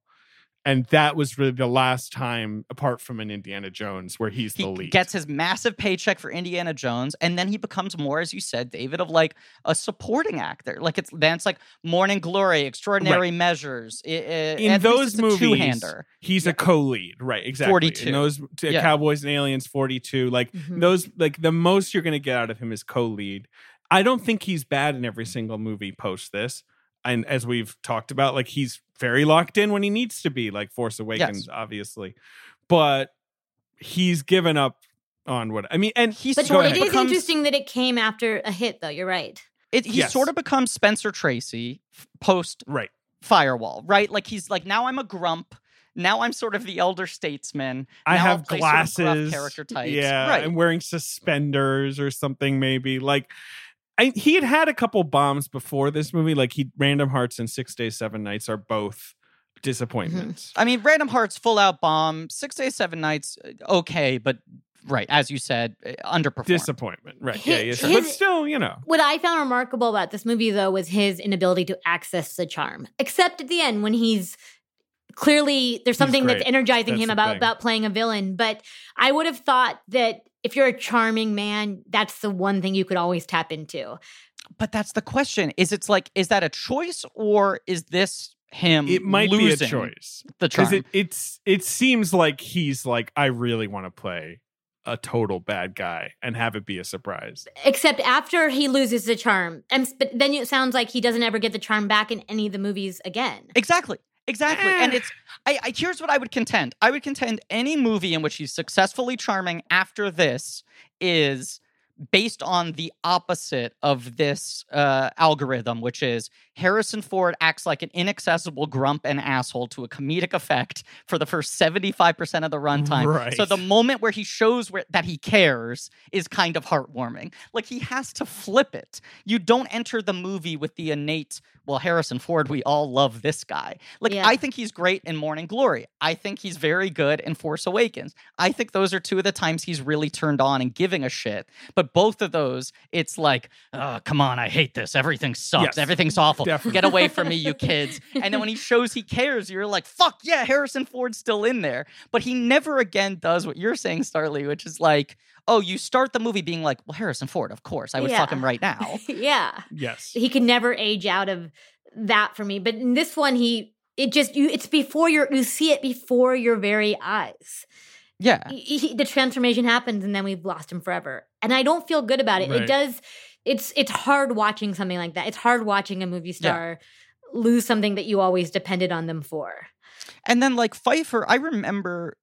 And that was really the last time, apart from an Indiana Jones, where he's He the lead. gets his massive paycheck for Indiana Jones, and then he becomes more, as you said, David, of like a supporting actor. Like it's then it's like Morning Glory, Extraordinary Measures. i- i- in those movies, two-hander. he's Yeah. a co-lead, right? Exactly. 42. In those t- Yeah. Cowboys and Aliens, forty-two. Like Mhm. those, like the most you're going to get out of him is co-lead. I don't think he's bad in every single movie post this. And as we've talked about, like he's very locked in when he needs to be, like Force Awakens, Yes. obviously. But he's given up on what I mean. And He But sort it of is becomes, interesting that it came after a hit, though. You're right. It, he Yes. sort of becomes Spencer Tracy post right, Firewall, right? Like he's like now I'm a grump. Now I'm sort of the elder statesman. I Now I'll have play sort of glasses, character types. Yeah, right. I'm wearing suspenders or something. Maybe like. I, he had had a couple bombs before this movie, like he Random Hearts and Six Days Seven Nights are both disappointments. I mean, Random Hearts, Full Out Bomb, Six Days, Seven Nights, uh, okay, but right as you said, uh, underperformed. Disappointment, right? Yeah, yeah, His- but still, you know, What I found remarkable about this movie, though, was his inability to access the charm. Except at the end when he's clearly there's something that's energizing That's him about thing. about playing a villain. But I would have thought that if you're a charming man, that's the one thing you could always tap into. But that's the question: is it's like is that a choice or is this him? it might be a choice The charm. because it it's it seems like he's like I really want to play a total bad guy and have it be a surprise. Except after he loses the charm, and but then it sounds like he doesn't ever get the charm back in any of the movies again. Exactly. Exactly. And it's I, I here's what I would contend. I would contend any movie in which he's successfully charming after this is based on the opposite of this uh, algorithm, which is Harrison Ford acts like an inaccessible grump and asshole to a comedic effect for the first 75% of the runtime. Right. So the moment where he shows where, that he cares is kind of heartwarming. Like he has to flip it. You don't enter the movie with the innate, well, Harrison Ford, we all love this guy. Like Yeah. I think he's great in Morning Glory. I think he's very good in Force Awakens. I think those are two of the times he's really turned on and giving a shit. But both of those, it's like, oh, come on, I hate this. Everything sucks. Yes, Everything's awful. definitely. Get away from me, you kids. And then when he shows he cares, you're like, fuck yeah, Harrison Ford's still in there. But he never again does what you're saying, Starlee, which is like, oh, you start the movie being like, well, Harrison Ford, of course. I would fuck him right now. yeah. Yes. he could never age out of that for me. But in this one, he it just you it's before your you see it before your very eyes. Yeah. He- he- the transformation happens, and then we've lost him forever. And I don't feel good about it. Right. It does. It's it's hard watching something like that. It's hard watching a movie star lose something that you always depended on them for. And then like Pfeiffer, I remember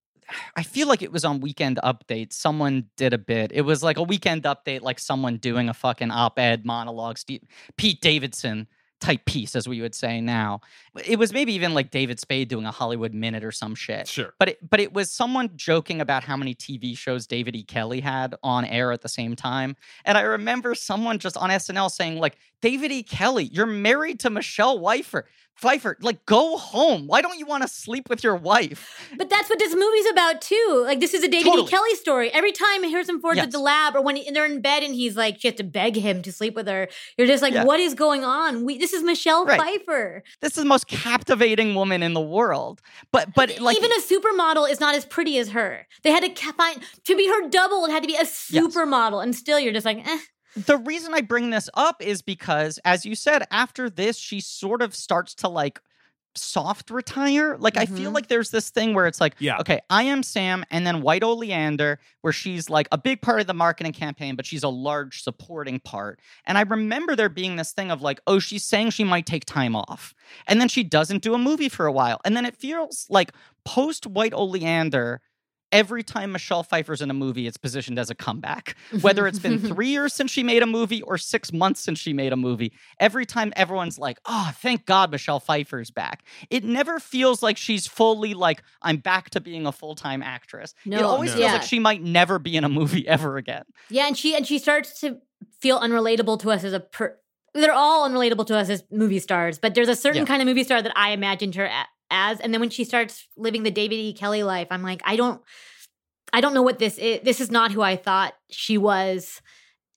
I feel like it was on Weekend Update. Someone did a bit. It was like a Weekend Update, like someone doing a fucking op-ed monologue, Steve, Pete Davidson type piece, as we would say now. It was maybe even like David Spade doing a Hollywood Minute or some shit. Sure. But it, but it was someone joking about how many TV shows David E. Kelley had on air at the same time. And I remember someone just on SNL saying, like, David E. Kelley, you're married to Michelle Pfeiffer. Pfeiffer, like, go home. Why don't you want to sleep with your wife? But that's what this movie's about too. Like this is a David Totally. E. Kelley story. Every time Harrison Ford's Yes. at the lab or when he, they're in bed and he's like, she has to beg him to sleep with her. You're just like, Yeah. what is going on? We, this is Michelle Right. Pfeiffer. This is the most captivating woman in the world. But but like even a supermodel is not as pretty as her. They had to find to be her double. It had to be a supermodel, and still you're just like, eh. The reason I bring this up is because, as you said, after this, she sort of starts to like soft retire. Like, I feel Mhm. like there's this thing where it's like, Yeah. okay, I am Sam, and then White Oleander, where she's like a big part of the marketing campaign, but she's a large supporting part. And I remember there being this thing of like, oh, she's saying she might take time off. And then she doesn't do a movie for a while. And then it feels like post White Oleander, every time Michelle Pfeiffer's in a movie, it's positioned as a comeback. Mm-hmm. Whether it's been three years since she made a movie or six months since she made a movie, every time everyone's like, oh, thank God Michelle Pfeiffer's back. It never feels like she's fully like, I'm back to being a full time actress. it always no. feels Yeah. like she might never be in a movie ever again. yeah, and she and she starts to feel unrelatable to us as a per. They're all unrelatable to us as movie stars, but there's a certain Yeah. kind of movie star that I imagined her a- as. And then when she starts living the David E. Kelley life, I'm like, I don't, I don't know what this is. This is not who I thought she was,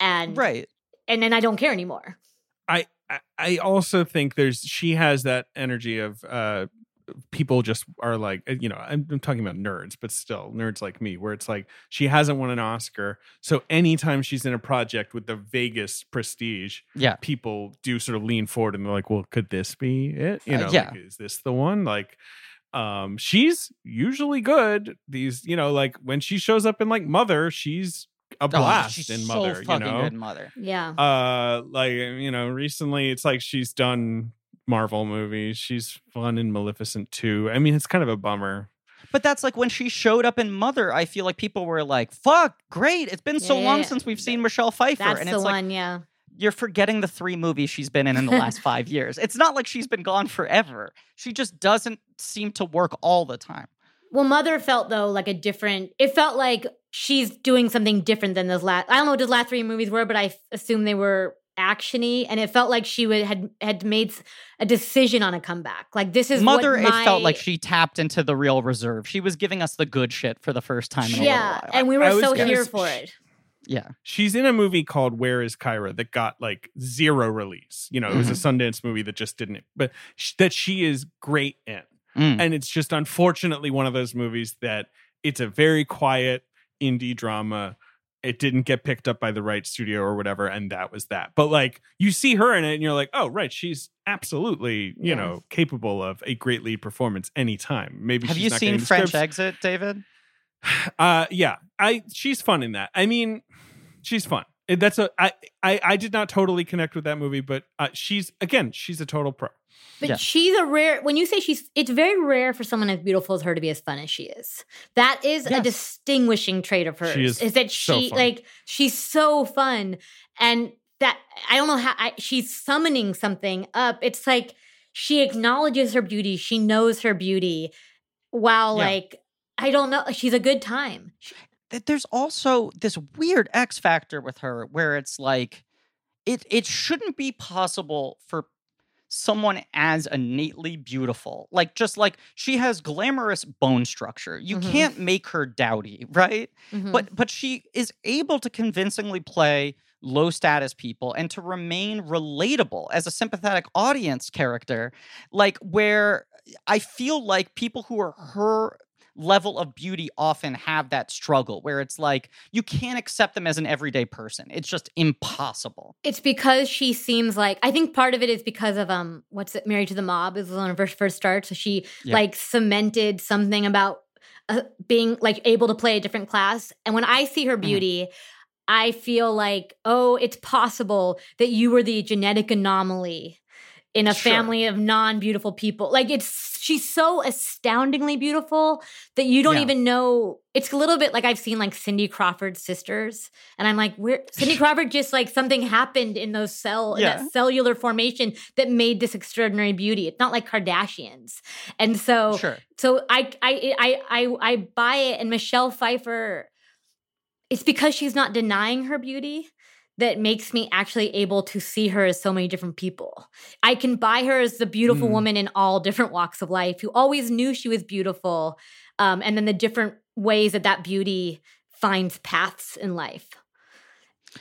and Right. and then I don't care anymore. I I- I also think there's she has that energy of uh people just are like uh, you know I'm, I'm talking about nerds but still nerds like me where it's like she hasn't won an oscar so anytime she's in a project with the vaguest prestige Yeah. people do sort of lean forward and they're like well could this be it you Uh, know yeah. like, is this the one like um she's usually good these you know like when she shows up in like mother she's a Oh, blast she's in so mother you know good Mother. Yeah. uh like you know recently it's like she's done marvel movies she's fun in maleficent too i mean it's kind of a bummer But that's like when she showed up in Mother, I feel like people were like, fuck, great. It's been so Yeah, long yeah. since we've seen Michelle Pfeiffer. That's and the it's like, one, yeah. you're forgetting the three movies she's been in in the last five years. It's not like she's been gone forever. She just doesn't seem to work all the time. Well, Mother felt though like a different. It felt like she's doing something different than those last. I don't know what those last three movies were, but I f- assume they were actiony, and it felt like she would had had made a decision on a comeback. Like this is Mother, What it felt like she tapped into the real reserve. She was giving us the good shit for the first time in yeah, little while. and we I were was so gonna here s- for it. yeah. She's in a movie called Where is Kyra that got like zero release. You know, it was a Mm-hmm. Sundance movie that just didn't, but sh- that she is great in. Mm. And it's just unfortunately one of those movies that it's a very quiet indie drama. It didn't get picked up by the right studio or whatever, and that was that. But like you see her in it, and you're like, oh right, she's absolutely you Yeah. know capable of a great lead performance anytime. Maybe Have you seen French scripts. Exit, David? Uh, yeah, I she's fun in that. I mean, she's fun. It- That's a I I I did not totally connect with that movie, but uh, she's again she's a total pro. But Yeah. she's a rare. When you say she's, it's very rare for someone as beautiful as her to be as fun as she is. That is a distinguishing trait of hers. She is that so she fun. like she's so fun, and that I don't know how I, she's summoning something up. It's like she acknowledges her beauty. She knows her beauty, while Yeah. like I don't know. She's a good time. Th- There's also this weird X factor with her where it's like it it shouldn't be possible for someone as innately beautiful. Like just like she has glamorous bone structure. You Mhm. can't make her dowdy, right? Mhm. but but she is able to convincingly play low status people and to remain relatable as a sympathetic audience character like where i feel like people who are her level of beauty often have that struggle where it's like you can't accept them as an everyday person it's just impossible It's because she seems like I think part of it is because of um what's it Married to the Mob is one of her first starts. So she Yeah. like cemented something about uh, being like able to play a different class. And when I see her beauty, I feel like oh, it's possible that you were the genetic anomaly in a Sure. family of non-beautiful people. Like it's she's so astoundingly beautiful that you don't Yeah. even know. It's a little bit like I've seen like Cindy Crawford's sisters, and I'm like, where Cindy Crawford just like something happened in those cell in Yeah. that cellular formation that made this extraordinary beauty. It's not like Kardashians, and so sure so I I I I I buy it, and Michelle Pfeiffer. It's because she's not denying her beauty that makes me actually able to see her as so many different people. I can buy her as the beautiful Mm. woman in all different walks of life who always knew she was beautiful, um, and then the different ways that that beauty finds paths in life.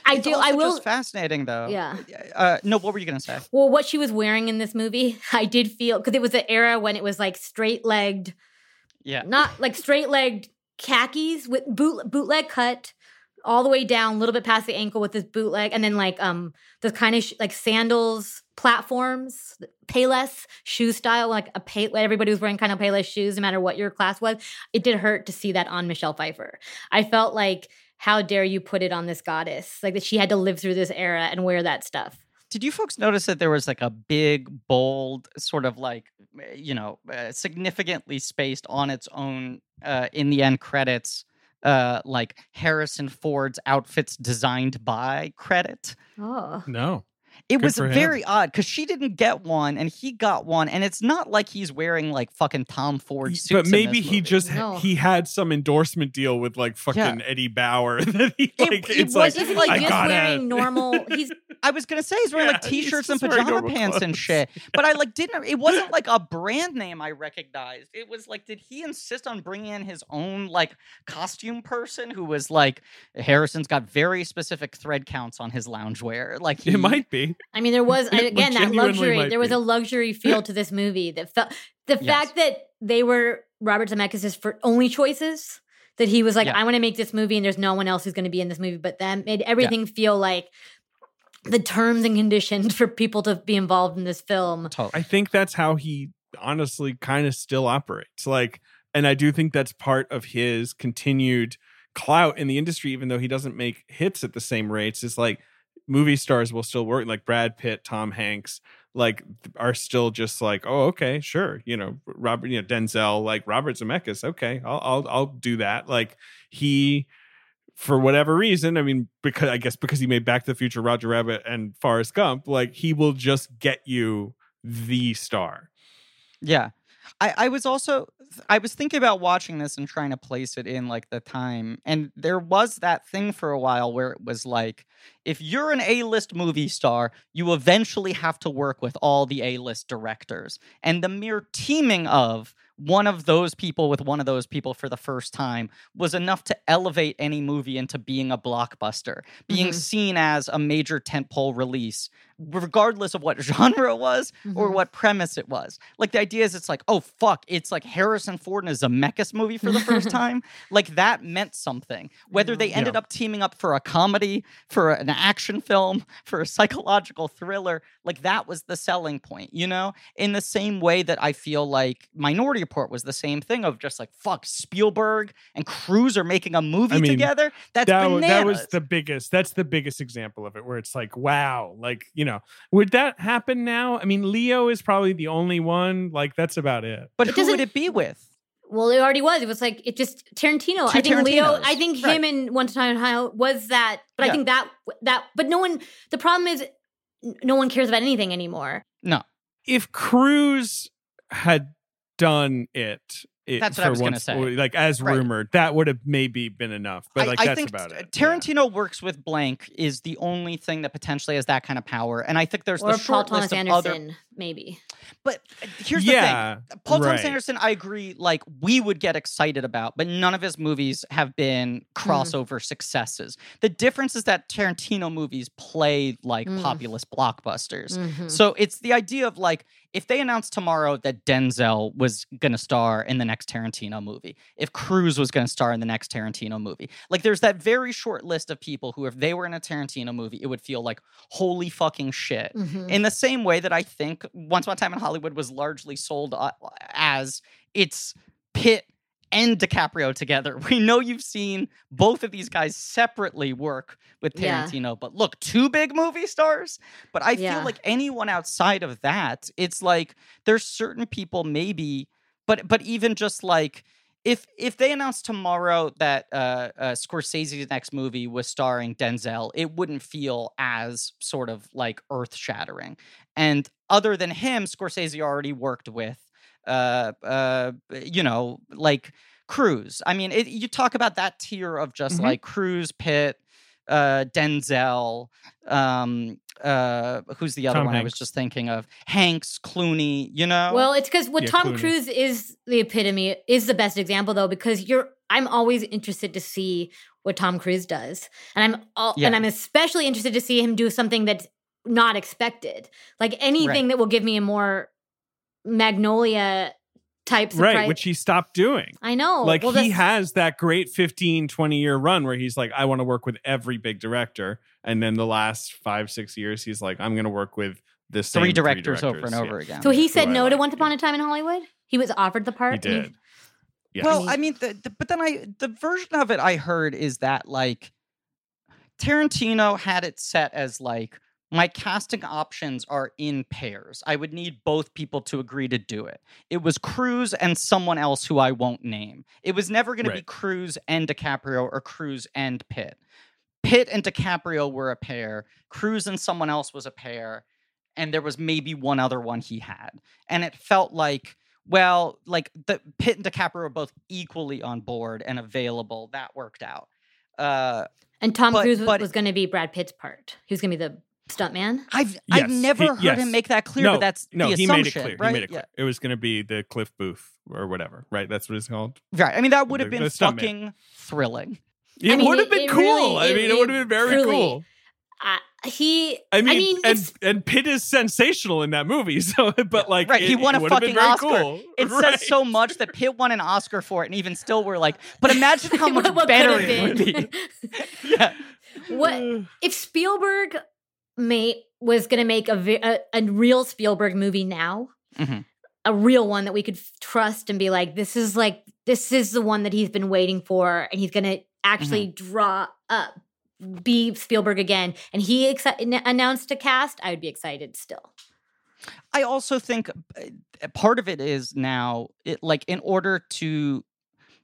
I It's do. I will. just fascinating though Yeah. uh no what were you gonna say Well, what she was wearing in this movie, I did feel because it was an era when it was like straight legged, yeah not like straight legged khakis with boot bootleg cut all the way down, a little bit past the ankle with this bootleg, and then like um the kind of sh- like sandals platforms, Payless shoe style, like a pay. Everybody was wearing kind of Payless shoes, no matter what your class was. It did hurt to see that on Michelle Pfeiffer. I felt like, how dare you put it on this goddess? Like that she had to live through this era and wear that stuff. Did you folks notice that there was like a big, bold, sort of like, eh, you know, uh, significantly spaced on its own uh, in the end credits, uh, like Harrison Ford's outfits designed by credit? Oh, No, It Good was for him. very odd because she didn't get one and he got one, and it's not like he's wearing like fucking Tom Ford suits. but in maybe this he movie. just No. he had some endorsement deal with like fucking Eddie Bauer that he It- like it it's wasn't isn't like he just gotta wearing normal? He's I was gonna say he's wearing like Yeah, he's t-shirts and pajama normal pants and shit. But I like didn't. It wasn't like a brand name I recognized. It was like, did he insist on bringing in his own like costume person who was like Harrison's got very specific thread counts on his loungewear. Like he, it might be. I mean, there was again that luxury. There was be. a luxury feel to this movie that felt the Yes. fact that they were Robert Zemeckis' for only choices. That he was like, Yeah. I want to make this movie, and there's no one else who's going to be in this movie but them. Made everything feel like the terms and conditions for people to be involved in this film. I think that's how he honestly kind of still operates. Like, and I do think that's part of his continued clout in the industry, even though he doesn't make hits at the same rates. Is like movie stars will still work, like Brad Pitt, Tom Hanks. like are still just like, oh, okay, sure, you know, Robert, you know, Denzel, like Robert Zemeckis, okay, I'll I'll I'll do that. Like he, for whatever reason, I mean, because I guess because he made Back to the Future, Roger Rabbit, and Forrest Gump, like he will just get you the star. Yeah. I, I was also I was thinking about watching this and trying to place it in like the time. And there was that thing for a while where it was like, if you're an A-list movie star, you eventually have to work with all the A-list directors. And the mere teaming of one of those people with one of those people for the first time was enough to elevate any movie into being a blockbuster, being Mhm. seen as a major tentpole release, regardless of what genre it was or Mhm. what premise it was. Like the idea is, it's like, oh fuck, it's like Harrison Ford in a Zemeckis movie for the first time. Like that meant something. Whether they Yeah. ended up teaming up for a comedy, for an action film, for a psychological thriller, like that was the selling point. You know, in the same way that I feel like Minority Report was the same thing of just like fuck Spielberg and Cruise are making a movie I mean, together. That's that, bananas. that was the biggest that's the biggest example of it where it's like wow like you know would that happen now i mean leo is probably the only one like that's about it but It who would it be with? Well, it already was. It was like it just Tarantino. Two I think Leo. I think Right. him and One Time in Ohio was that. But Yeah. I think that that. But no one. The problem is, no one cares about anything anymore. No. if Cruise had done it, it That's what I for was gonna once- say. like as Right. rumored that would have maybe been enough but I- like I, that's think about t- it Yeah. Tarantino works with blank is the only thing that potentially has that kind of power, and I think there's or the Paul short Thomas list of Anderson, other. Maybe. But uh, here's the thing: Paul Thomas right. Anderson, I agree. Like we would get excited about, but none of his movies have been Mm. crossover successes. The difference is that Tarantino movies play like Mm. populist blockbusters. Mhm. So it's the idea of like if they announced tomorrow that Denzel was going to star in the next Tarantino movie, if Cruise was going to star in the next Tarantino movie, like there's that very short list of people who, if they were in a Tarantino movie, it would feel like holy fucking shit. Mhm. In the same way that I think Once Upon a Time in Hollywood was largely sold uh, as it's Pitt and DiCaprio together. We know you've seen both of these guys separately work with Yeah. Tarantino, but look, two big movie stars. But I Yeah. feel like anyone outside of that, it's like there's certain people maybe, but but even just like if if they announced tomorrow that uh, uh, Scorsese's next movie was starring Denzel, it wouldn't feel as sort of like earth shattering. And other than him, Scorsese already worked with, uh, uh, you know, like Cruise. I mean, it, you talk about that tier of just Mhm. like Cruise, Pitt, uh, Denzel, um, uh, who's the other Tom one I was just thinking of? Hanks, Clooney. You know, Well, it's because what Yeah, Tom Clooney. Cruise is the epitome is the best example though because you're I'm always interested to see what Tom Cruise does, and I'm all, Yeah. and I'm especially interested to see him do something that's not expected, like anything Right. that will give me a more Magnolia type right surprise. which he stopped doing I know, like Well, he has that great 15 20 year run where he's like i want to work with every big director and then the last five six years he's like i'm going to work with the same three directors, over and yeah. over again. So he said I no to Once Upon yeah. a Time in Hollywood. He was offered the part. he and did Yes. Well, I mean, the, the, but then I the version of it I heard is that like Tarantino had it set as like my casting options are in pairs. I would need both people to agree to do it. It was Cruise and someone else who I won't name. It was never going to be Cruise and DiCaprio or Cruise and Pitt. Pitt and DiCaprio were a pair. Cruise and someone else was a pair. And there was maybe one other one he had. And it felt like well, like the Pitt and DiCaprio were both equally on board and available. That worked out. Uh, and Tom but- Cruise was, but- was going to be Brad Pitt's part. He was going to be the stuntman. I've Yes, I've never he- heard yes. him make that clear, no but that's no the he made it clear right? he made it clear it was going to be the cliff booth or whatever right that's what it's called Right. I mean, that would have been the stuntman. fucking thrilling. It mean, would have been cool really- i mean it, would have been very truly- cool Uh, he, I mean, I mean, and and Pitt is sensational in that movie. So, but like, Right, he won a fucking Oscar. Cool. It Right. says so much that Pitt won an Oscar for it, and even still, we're like, but imagine how much what better it would be. yeah. what if Spielberg made was going to make a, a a real Spielberg movie now? Mhm. A real one that we could f- trust and be like, this is like this is the one that he's been waiting for, and he's going to actually Mm-hmm. draw up, be Spielberg again, and he n- announced a cast. I would be excited still. I also think uh, part of it is now it, like in order to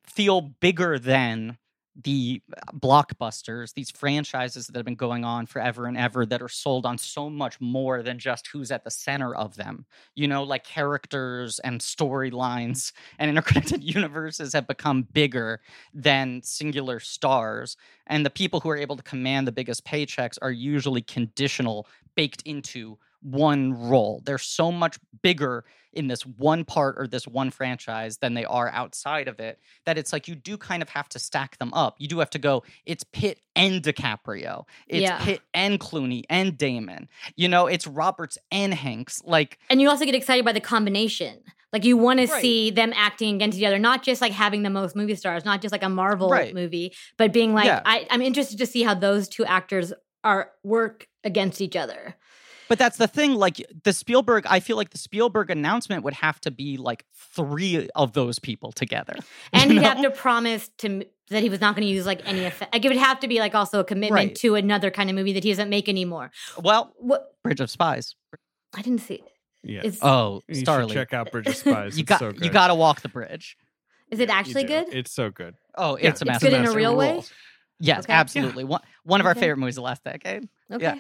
feel bigger than the uh, blockbusters, these franchises that have been going on forever and ever that are sold on so much more than just who's at the center of them. You know, like characters and storylines and interconnected universes have become bigger than singular stars. And the people who are able to command the biggest paychecks are usually conditional, baked into one role. They're so much bigger in this one part or this one franchise than they are outside of it that it's like you do kind of have to stack them up. You do have to go, it's Pitt and DiCaprio. It's Yeah. Pitt and Clooney and Damon. You know, it's Roberts and Hanks. Like, And you also get excited by the combination. Like you want to see them acting against each other, not just like having the most movie stars, not just like a Marvel Right. movie, but being like, Yeah. I, I'm interested to see how those two actors are work against each other. But that's the thing. Like the Spielberg, I feel like the Spielberg announcement would have to be like three of those people together. And he'd have to promise to that he was not going to use like any effect. Like it would have to be like also a commitment Right. to another kind of movie that he doesn't make anymore. Well, What Bridge of Spies. I didn't see. Yeah. Is Oh, you Starlee. check out Bridge of Spies. You got so you got to walk the bridge. is it Yeah, actually good? It's so good. Oh, Yeah, it's a it's master. good in a real way? Yes, Okay. absolutely. One one of our favorite movies of the last decade. Okay. yeah.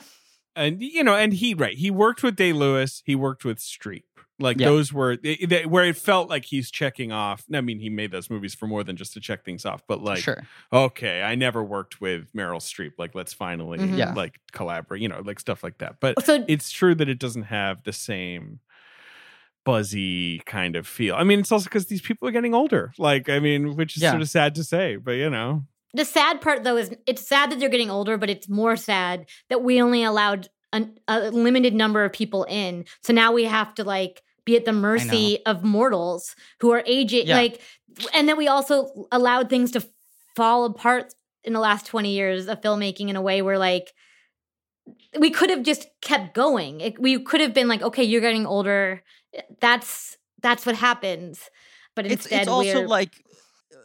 And you know, and he right, he worked with Day Lewis, he worked with Streep. Like Yeah. those were they, they- where it felt like he's checking off. I mean, he made those movies for more than just to check things off, but like, sure. okay, I never worked with Meryl Streep. Like, let's finally Mhm. Yeah. like collaborate. You know, like stuff like that. But So it's true that it doesn't have the same buzzy kind of feel. I mean, it's also because these people are getting older. Like, I mean, which is Yeah. sort of sad to say, but you know, the sad part though is it's sad that they're getting older, but it's more sad that we only allowed an, a limited number of people in. So now we have to like be at the mercy of mortals who are aging Yeah. like and then we also allowed things to fall apart in the last 20 years of filmmaking in a way where like we could have just kept going. It, we could have been like, okay, you're getting older. That's that's what happens. But It's instead, it's also we're, like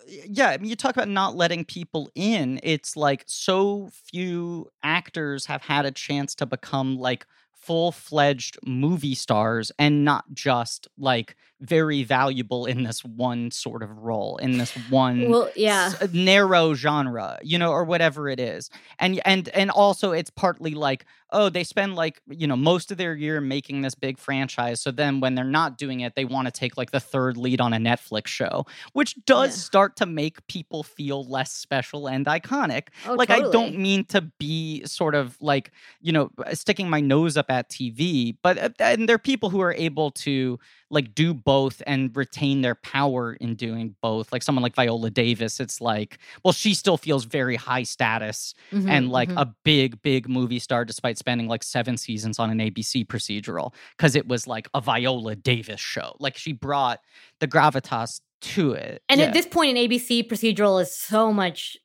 yeah, I mean you talk about not letting people in. It's like so few actors have had a chance to become like full-fledged movie stars and not just like very valuable in this one sort of role in this one well, yeah. s- narrow genre you know or whatever it is and and and also it's partly like oh they spend like you know most of their year making this big franchise so then when they're not doing it they want to take like the third lead on a netflix show which does Yeah. start to make people feel less special and iconic Oh, like i don't mean to be sort of like you know sticking my nose up at tv but uh, and there are people who are able to like do both and retain their power in doing both like someone like viola davis it's like well she still feels very high status Mhm, and like mhm. a big big movie star despite spending like seven seasons on an abc procedural because it was like a viola davis show like she brought the gravitas to it And Yeah. at this point, an ABC procedural is so much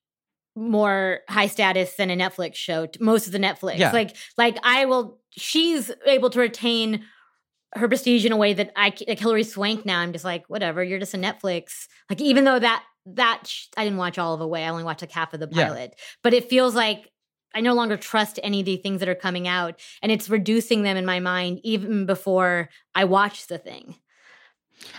more high status than a Netflix show. Most of the Netflix, Yeah. like, like I will. She's able to retain her prestige in a way that I like Hilary Swank. Now I'm just like, whatever. You're just a Netflix. Like, even though that that sh- I didn't watch all of Away. I only watched like half of the Yeah. pilot, but it feels like. I no longer trust any of the things that are coming out, and it's reducing them in my mind even before I watch the thing.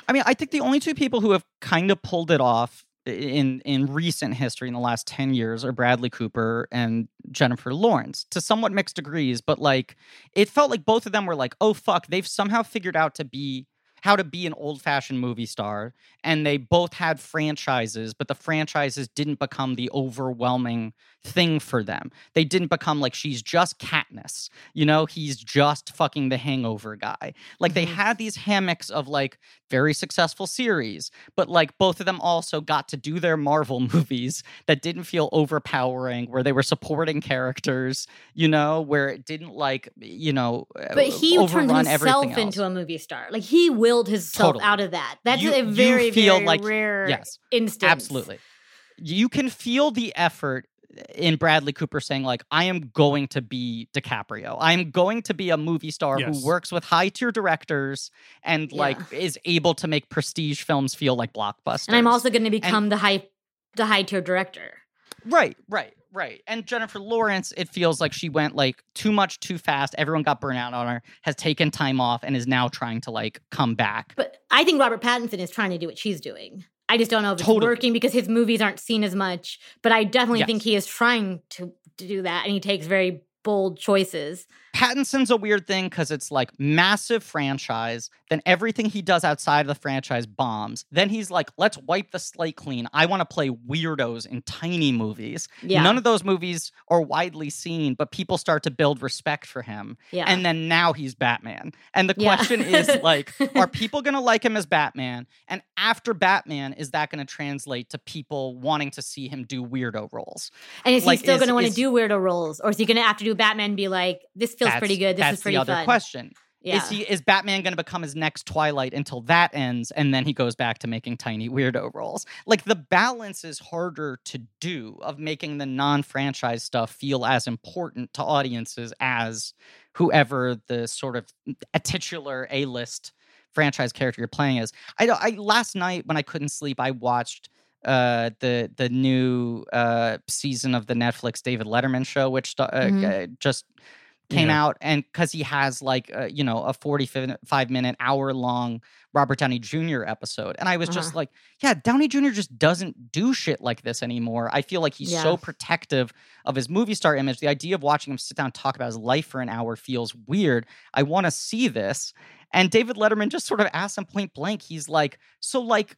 I mean, I think the only two people who have kind of pulled it off in in recent history in the last 10 years are Bradley Cooper and Jennifer Lawrence to somewhat mixed degrees, but like it felt like both of them were like, "Oh fuck, they've somehow figured out to be how to be an old-fashioned movie star." And they both had franchises, but the franchises didn't become the overwhelming thing for them. They didn't become like she's just Katniss, you know, he's just fucking the hangover guy. Like they Mhm. had these hammocks of like very successful series, but like both of them also got to do their Marvel movies that didn't feel overpowering, where they were supporting characters, you know, where it didn't like, you know, But he turned himself into a movie star. Like he willed himself Totally. out of that. That's You- a very, feel very like- rare Yes, instance. absolutely. You can feel the effort in Bradley Cooper saying like I am going to be DiCaprio. I am going to be a movie star Yes. who works with high tier directors and like is able to make prestige films feel like blockbusters. And I'm also going to become the high, the high tier director. Right, right. Right. And Jennifer Lawrence, it feels like she went like too much too fast. Everyone got burnt out on her, has taken time off, and is now trying to like come back. But I think Robert Pattinson is trying to do what she's doing. I just don't know if it's working because his movies aren't seen as much. But I definitely think he is trying to, to do that, and he takes very bold choices. Pattinson's a weird thing because it's like massive franchise. Then everything he does outside of the franchise bombs. Then he's like, let's wipe the slate clean. I want to play weirdos in tiny movies. Yeah, None of those movies are widely seen, but people start to build respect for him. yeah, And then now he's Batman. And the Yeah. question is like, are people going to like him as Batman? And after Batman, is that going to translate to people wanting to see him do weirdo roles? and is like, he still going to want to do weirdo roles, or is he going to have to do Batman be like, "This feels That's- pretty good. This is pretty the other fun." question. Yeah, Is he is Batman going to become his next Twilight until that ends, and then he goes back to making tiny weirdo roles? Like the balance is harder to do of making the non-franchise stuff feel as important to audiences as whoever the sort of a titular A-list franchise character you're playing is. I don't. I last night when I couldn't sleep, I watched uh the the new uh season of the Netflix David Letterman show which uh, Mhm. uh, just came Yeah. out and because he has like uh, you know a 45 minute hour long robert downey jr episode and i was just like yeah downey jr just doesn't do shit like this anymore i feel like he's Yeah. so protective of his movie star image the idea of watching him sit down and talk about his life for an hour feels weird i want to see this and david letterman just sort of asked him point blank he's like so like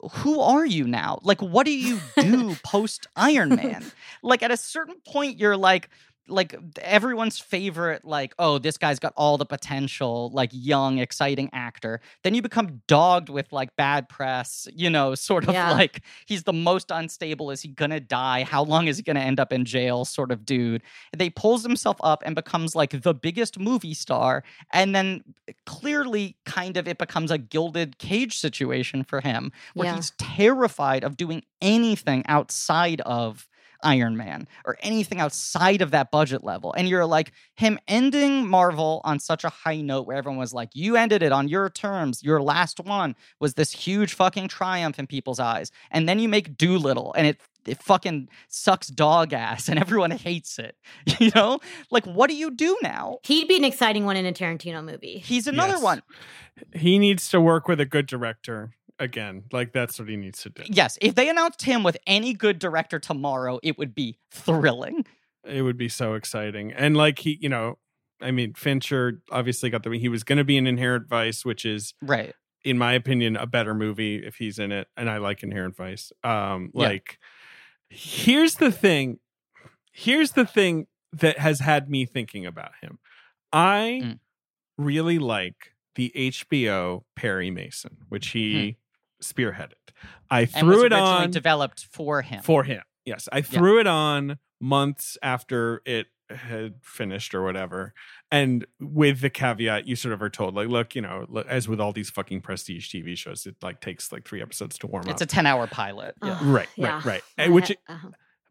who are you now? Like, what do you do post Iron Man? Like, at a certain point, you're like, like everyone's favorite, like, oh, this guy's got all the potential, like young, exciting actor. Then you become dogged with like bad press, you know, sort of Yeah. like he's the most unstable. Is he gonna die? How long is he gonna end up in jail? Sort of dude. They pulls himself up and becomes like the biggest movie star, and then eh, clearly, kind of, it becomes a gilded cage situation for him where Yeah. he's terrified of doing anything outside of Iron Man or anything outside of that budget level. And you're like, him ending Marvel on such a high note where everyone was like, you ended it on your terms. Your last one was this huge fucking triumph in people's eyes. And then you make Dolittle and it it fucking sucks dog ass and everyone hates it. You know? Like, what do you do now? He'd be an exciting one in a Tarantino movie. He's another Yes. one. He needs to work with a good director again. Like that's what he needs to do. Yes, if they announced him with any good director tomorrow, it would be thrilling. It would be so exciting. And like he, you know, I mean, Fincher obviously got the he was going to be in Inherent Vice, which is Right. in my opinion a better movie if he's in it and I like Inherent Vice. Um Yeah. like here's the thing. Here's the thing that has had me thinking about him. I Mm. really like the HBO Perry Mason, which he spearheaded. I And threw was it originally on developed for him. for him. Yes, I threw it on months after it had finished or whatever, and with the caveat, you sort of are told like, look, you know, look, as with all these fucking prestige TV shows, it like takes like three episodes to warm up. it's a 10 hour pilot. Yeah. Ugh, right, yeah. right, right. I And which, ha- uh-huh.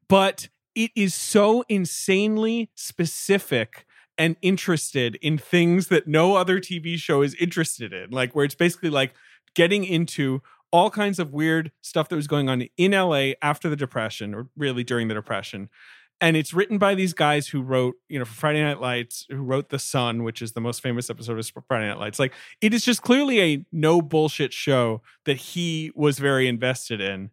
but it is so insanely specific and interested in things that no other TV show is interested in. Like where it's basically like getting into all kinds of weird stuff that was going on in LA after the depression or really during the depression. And it's written by these guys who wrote, you know, for Friday Night Lights, who wrote The Son, which is the most famous episode of Friday Night Lights. Like it is just clearly a no bullshit show that he was very invested in.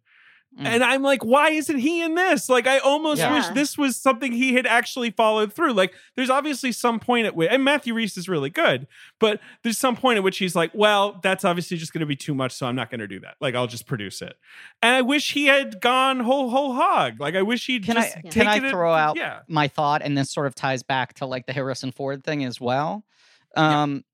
Mm. And I'm like, why isn't he in this? Like, I almost Yeah. wish this was something he had actually followed through. Like, there's obviously some point at which, and Matthew Rhys is really good, but there's some point at which he's like, well, that's obviously just going to be too much, so I'm not going to do that. Like, I'll just produce it. And I wish he had gone whole whole hog. Like, I wish he'd Can just I- can I throw out Yeah, My thought, and this sort of ties back to like the Harrison Ford thing as well. Um,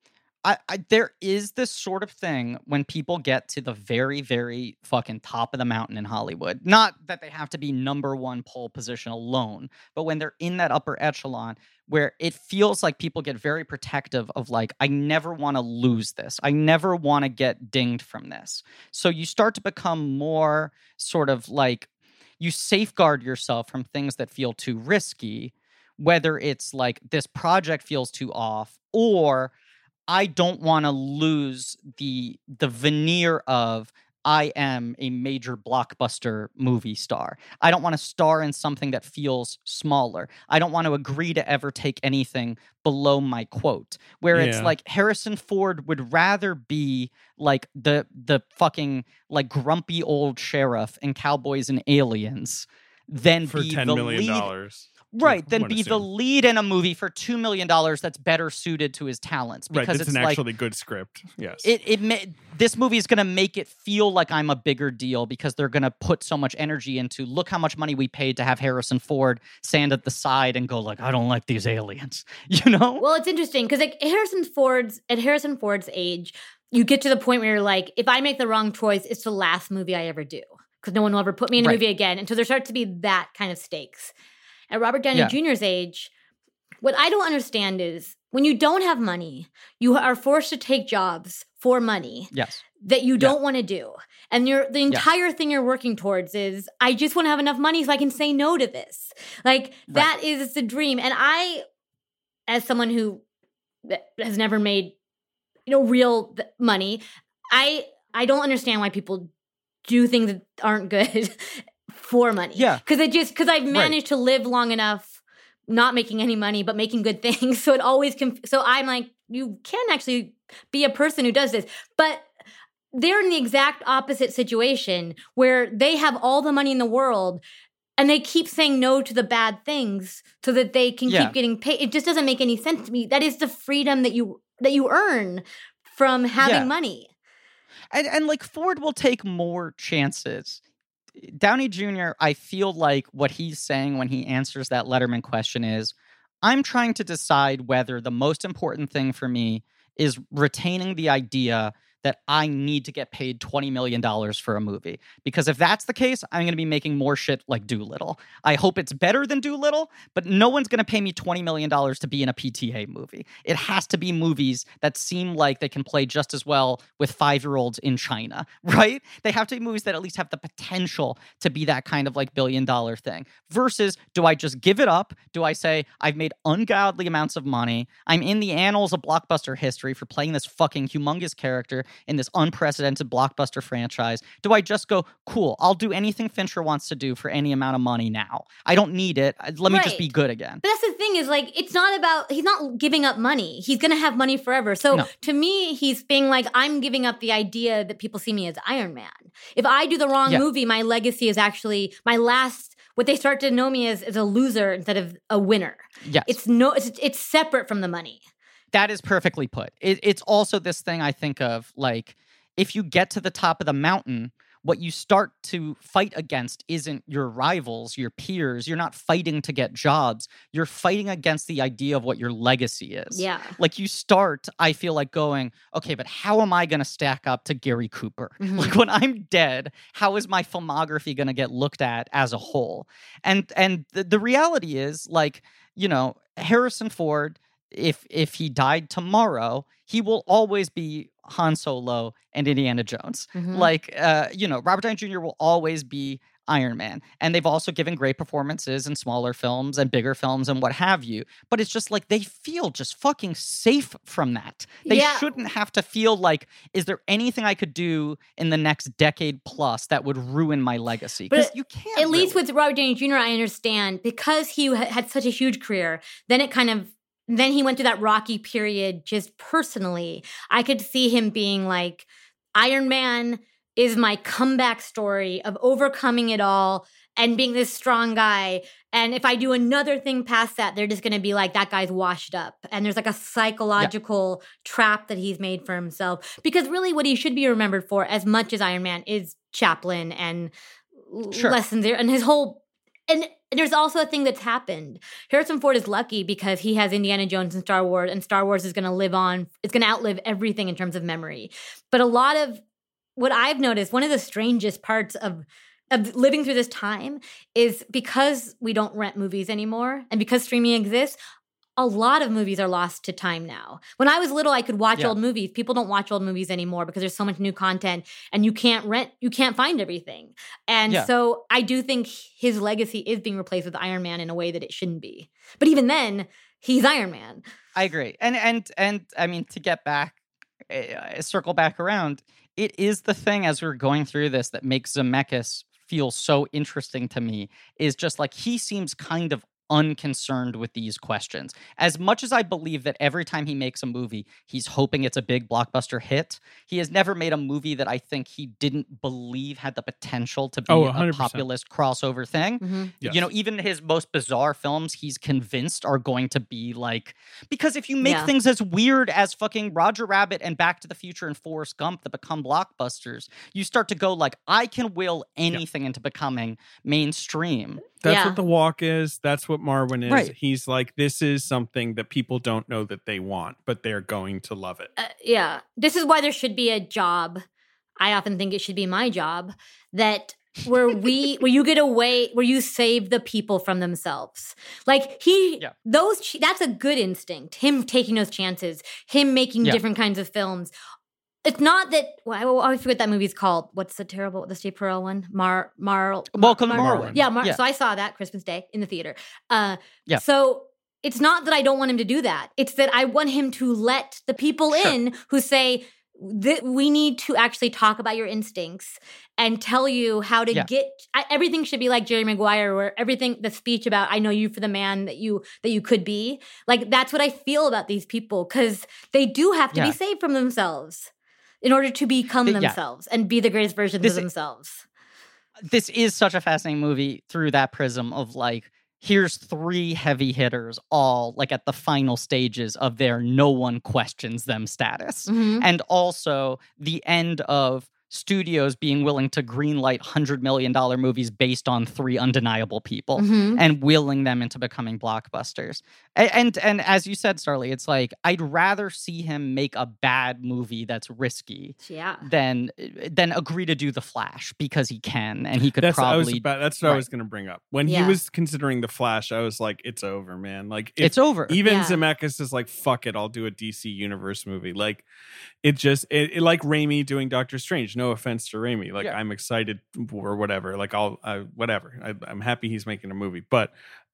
I, I there is this sort of thing when people get to the very, very fucking top of the mountain in Hollywood. Not that they have to be number one pole position alone, but when they're in that upper echelon where it feels like people get very protective of like, I never want to lose this. I never want to get dinged from this. So you start to become more sort of like you safeguard yourself from things that feel too risky, whether it's like this project feels too off or I don't want to lose the the veneer of I am a major blockbuster movie star. I don't want to star in something that feels smaller. I don't want to agree to ever take anything below my quote. Where it's like Harrison Ford would rather be like the the fucking like grumpy old sheriff in Cowboys and Aliens than for be ten million dollars. Right, then one be the lead in a movie for two million dollars that's better suited to his talents Right, because it's, it's, an like actually good script. Yes. it it ma- this movie is going to make it feel like I'm a bigger deal because they're going to put so much energy into look how much money we paid to have Harrison Ford stand at the side and go like I don't like these aliens, you know? Well, it's interesting because like Harrison Ford's at Harrison Ford's age, you get to the point where you're like, if I make the wrong choice, it's the last movie I ever do because no one will ever put me in a Right. movie again. And so there starts to be that kind of stakes. At Robert Downey Yeah. Jr.'s age, what I don't understand is when you don't have money, you are forced to take jobs for money yes. that you don't want to do. And you're, the entire thing you're working towards is I just want to have enough money so I can say no to this. Like that is the dream. And I, as someone who uh, has never made, you know, real th- money, I I don't understand why people do things that aren't good for money. Yeah. because it just because I've managed to live long enough, not making any money but making good things. So it always conf- so I'm like, you can actually be a person who does this, but they're in the exact opposite situation where they have all the money in the world and they keep saying no to the bad things so that they can Yeah. keep getting paid. It just doesn't make any sense to me. That is the freedom that you that you earn from having Yeah. money. And and like Ford will take more chances. Downey Jr., I feel like what he's saying when he answers that Letterman question is I'm trying to decide whether the most important thing for me is retaining the idea that I need to get paid $20 million for a movie. Because if that's the case, I'm going to be making more shit like Dolittle. I hope it's better than Dolittle, but no one's going to pay me $20 million to be in a PTA movie. It has to be movies that seem like they can play just as well with five year olds in China, right? They have to be movies that at least have the potential to be that kind of like billion dollar thing. Versus, do I just give it up? Do I say, I've made ungodly amounts of money? I'm in the annals of blockbuster history for playing this fucking humongous character in this unprecedented blockbuster franchise. Do I just go, cool, I'll do anything Fincher wants to do for any amount of money now? I don't need it. Let me just be good again. But that's the thing is like it's not about he's not giving up money. He's gonna have money forever. So No. to me, he's being like, I'm giving up the idea that people see me as Iron Man. If I do the wrong Yeah. movie, my legacy is actually my last what they start to know me as is a loser instead of a winner. Yes. It's no it's it's separate from the money. That is perfectly put. It, it's also this thing I think of like if you get to the top of the mountain, what you start to fight against isn't your rivals, your peers. You're not fighting to get jobs. You're fighting against the idea of what your legacy is. Yeah. Like you start, I feel like going, okay, but how am I going to stack up to Gary Cooper? Mhm. Like when I'm dead, how is my filmography going to get looked at as a whole? And and the, the reality is, like you know, Harrison Ford, if if he died tomorrow, he will always be Han Solo and Indiana Jones. Mhm. Like uh, you know, Robert Downey Jr. will always be Iron Man. And they've also given great performances in smaller films and bigger films and what have you. But it's just like they feel just fucking safe from that. They Yeah. shouldn't have to feel like, is there anything I could do in the next decade plus that would ruin my legacy? Because you can't. At least with Robert Downey Jr., I understand because he had such a huge career. Then it kind of then he went through that rocky period just personally. I could see him being like Iron Man is my comeback story of overcoming it all and being this strong guy. And if I do another thing past that, they're just going to be like, that guy's washed up. And there's like a psychological trap that he's made for himself. Because really, what he should be remembered for, as much as Iron Man, is Chaplin and Sure. lessons there and his whole. And there's also a thing that's happened. Harrison Ford is lucky because he has Indiana Jones and Star Wars, and Star Wars is going to live on. It's going to outlive everything in terms of memory. But a lot of what I've noticed, one of the strangest parts of of living through this time is because we don't rent movies anymore, and because streaming exists. A lot of movies are lost to time now. When I was little, I could watch Yeah. old movies. People don't watch old movies anymore because there's so much new content and you can't rent, you can't find everything. And Yeah. so I do think his legacy is being replaced with Iron Man in a way that it shouldn't be. But even then, he's Iron Man. I agree. And and and I mean to get back uh, circle back around, it is the thing as we're going through this that makes Zemeckis feel so interesting to me is just like he seems kind of unconcerned with these questions. As much as I believe that every time he makes a movie, he's hoping it's a big blockbuster hit, he has never made a movie that I think he didn't believe had the potential to be Oh, a populist crossover thing. Mhm. Yes. You know, even his most bizarre films, he's convinced are going to be like because if you make Yeah. things as weird as fucking Roger Rabbit and Back to the Future and Forrest Gump that become blockbusters, you start to go like, I can will anything into becoming mainstream. That's Yeah. what the walk is. That's what Marwen is. Right. He's like, this is something that people don't know that they want, but they're going to love it. Uh, yeah. This is why there should be a job. I often think it should be my job that where we where you get away where you save the people from themselves. Like he Yeah. those that's a good instinct. Him taking those chances, him making Yeah. different kinds of films. It's not that well, I always forget that movie's called. What's the terrible the Steve Carell one? Mar Mar Welcome Mar- Marwen. Yeah, Mar- Yeah. so I saw that Christmas Day in the theater. Uh Yeah. so it's not that I don't want him to do that. It's that I want him to let the people Sure. in who say that we need to actually talk about your instincts and tell you how to Yeah. get I, everything should be like Jerry Maguire where everything the speech about I know you for the man that you that you could be. Like that's what I feel about these people cuz they do have to Yeah. be saved from themselves in order to become yeah. themselves and be the greatest versions This of themselves. this is such a fascinating movie through that prism of like here's three heavy hitters all like at the final stages of their no one questions them status Mhm. and also the end of studios being willing to greenlight $100 million movies based on three undeniable people Mhm. and willing them into becoming blockbusters. A- And, and as you said, Starlee, it's like I'd rather see him make a bad movie that's risky Yeah. than than agree to do the Flash because he can and he could That's I was probably about, that's what I was going to bring up. When Yeah. he was considering the Flash, I was like, it's over, man. Like if it's over. even Yeah. Zemeckis is like, fuck it, I'll do a DC universe movie. Like it just it, it- like Raimi doing Doctor Strange. No offense to Raimi, like Yeah. I'm excited or whatever. Like I'll I, whatever. I, I'm happy he's making a movie, but.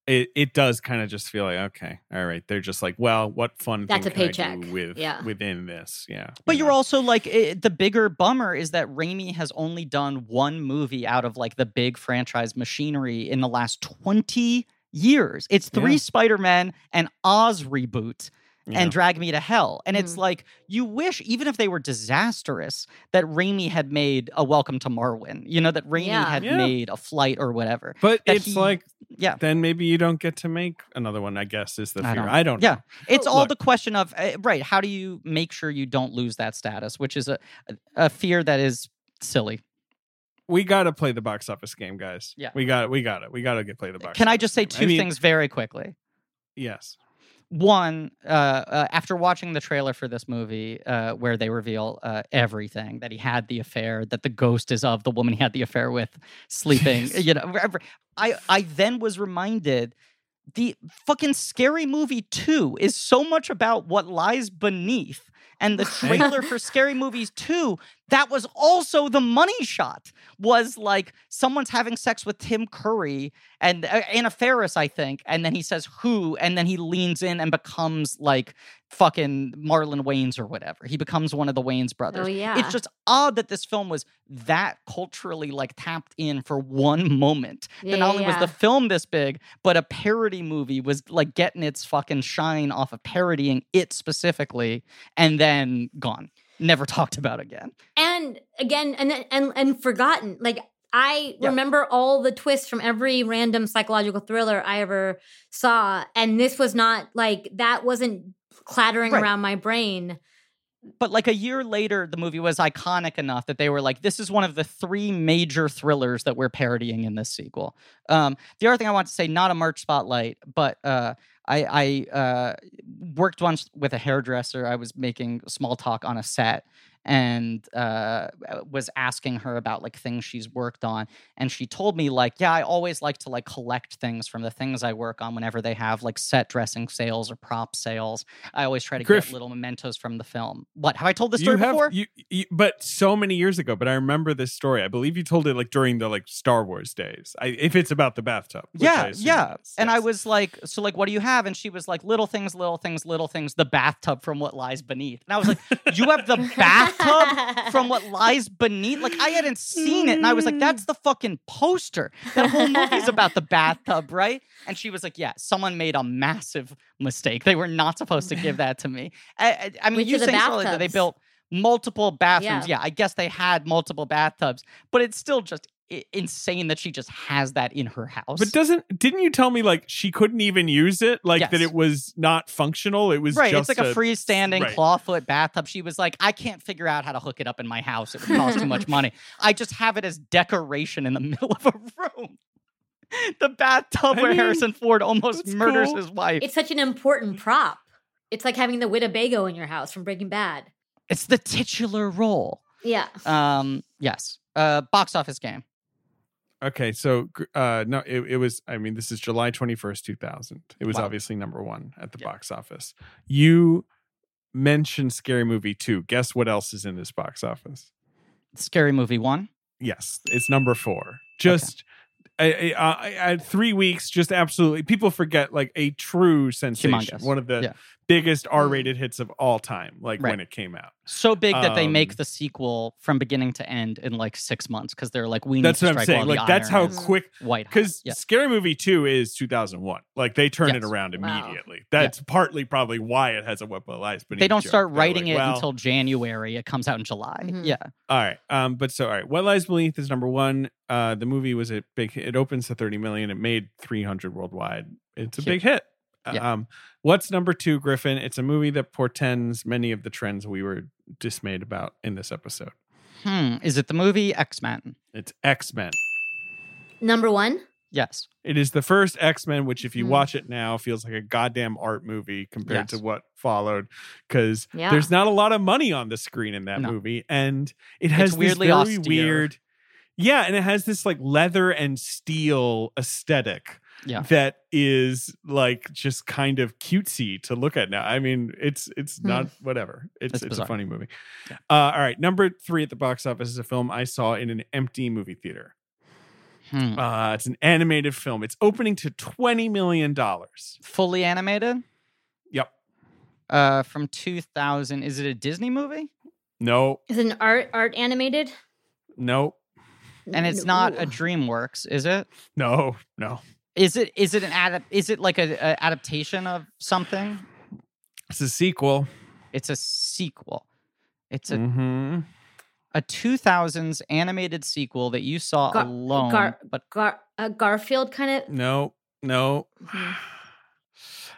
It, it does kind of just feel like okay, all right. They're just like, well, what fun That's thing a can I paycheck. do with Yeah. within this, yeah. But you you're know? also like it, the bigger bummer is that Raimi has only done one movie out of like the big franchise machinery in the last 20 years. It's three Yeah. Spider-Man and Oz reboot Yeah. and Drag Me to Hell. And it's Mhm. like you wish even if they were disastrous that Raimi had made a Welcome to Marwen. You know that Raimi Yeah. had Yeah. made a flight or whatever. But it's he- like Yeah. then maybe you don't get to make another one. I guess is the I fear. don't- I don't. yeah. know. It's Oh, all look. the question of uh, right, how do you make sure you don't lose that status, which is a a fear that is silly. we got to play the box office game, guys. Yeah. we got it. We got it. We got to get play the box. Can I just say game. two I mean, things very quickly? Yes. One, uh, uh, after watching the trailer for this movie, uh, where they reveal uh, everything that he had the affair, that the ghost is of the woman he had the affair with, sleeping, you know, wherever- I I then was reminded the fucking scary movie two is so much about what lies beneath. And the trailer for Scary Movies 2, that was also the money shot. Was like someone's having sex with Tim Curry and uh, Anna Faris, I think, and then he says who, and then he leans in and becomes like fucking Marlon Wayans or whatever. He becomes one of the Wayans brothers. Oh yeah. It's just odd that this film was that culturally like tapped in for one moment. Yeah, that not yeah, only was the film this big, but a parody movie was like getting its fucking shine off of parodying it specifically, and then gone. Never talked about again. And again and then- and and forgotten like i Yeah. remember all the twists from every random psychological thriller i ever saw and this was not like that wasn't clattering Right. around my brain But like a year later, the movie was iconic enough that they were like, this is one of the three major thrillers that we're parodying in this sequel. Um, the other thing I want to say, not a March spotlight, but uh, I, I uh, worked once with a hairdresser. I was making small talk on a set and uh, was asking her about like things she's worked on. And she told me like, yeah, I always like to like collect things from the things I work on whenever they have like set dressing sales or prop sales. I always try to Griff. get little mementos from the film. What have I told this story have before? you, you, but so many years ago. But I remember this story. I believe you told it like during the like Star Wars days. I, if it's about the bathtub, yeah, yeah. is, And I was like, so like, what do you have? And she was like, little things, little things, little things. The bathtub from what lies beneath. And I was like, you have the bathtub bathtub from what lies beneath. Like I hadn't seen it, and I was like, "That's the fucking poster." That whole movie's about the bathtub, right? And she was like, "Yeah, someone made a massive mistake. They were not supposed to give that to me." I, I, I mean, Which you saying that they built multiple bathrooms. Yeah. Yeah. I guess they had multiple bathtubs, but it's still just insane that she just has that in her house. But doesn't didn't you tell me like she couldn't even use it? Like that it was not functional. It was right, just it's like a, freestanding right. clawfoot bathtub. She was like, I can't figure out how to hook it up in my house. It would cost too much money. I just have it as decoration in the middle of a room. The bathtub I where mean, Harrison Ford almost murders cool. his wife. it's such an important prop. It's like having the Winnebago in your house from Breaking Bad. It's the titular role. Yeah. Um, yes. Uh, box office game. Okay, so uh no, it, it was I mean, this is July 21st, 2000. It was Wow. obviously number one at the Yeah. box office. You mentioned Scary Movie 2. Guess what else is in this box office? Scary movie one. Yes, it's number four. Just I, I, I, I three weeks. Just absolutely, people forget like a true sensation. Humongous. One of the Yeah. Biggest R-rated hits of all time. Like when it came out. So big that they Um, make the sequel from beginning to end in like six months because they're like, we need That's to what I'm saying. while Like the that's how iron is quick. white. Because Yeah. Scary Movie 2 is 2001. Like they turn it Yes. around Wow. immediately. That's partly probably why it has a What But Lies. But they don't start writing like, it well, until January. It comes out in July. Mhm. Yeah. All right. Um, but so all right, What Lies Beneath is number one. Uh the movie was a big hit. It opens to 30 million. It made 300 worldwide. It's a big hit. Yeah. Um, what's number two, Griffin? It's a movie that portends many of the trends we were dismayed about in this episode. Hmm. Is it the movie X Men? It's X-Men. Number one. Yes. It is the first X-Men, which if you Mhm. watch it now feels like a goddamn art movie compared to what followed. Because Yeah. there's not a lot of money on the screen in that No. movie. And it has this weirdly very austere. weird. Yeah, and it has this like leather and steel aesthetic Yeah. that is like just kind of cutesy to look at now. I mean, it's it's Hmm. not whatever. It's It's it's, a funny movie. Yeah. Uh, all right, number three at the box office is a film I saw in an empty movie theater. Hmm. Uh, it's an animated film. It's opening to twenty million dollars. Fully animated. Yep. Uh, from 2000. Is it a Disney movie? No, Is it an art art animated? no, And it's not a DreamWorks, is it? no, no. Is it? Is it an adapt? Is it like a, a adaptation of something? It's a sequel. It's a sequel. It's a hmm a 2000s animated sequel that you saw Gar- alone, Gar- but Gar- a Garfield kind of. No, no. Mhm.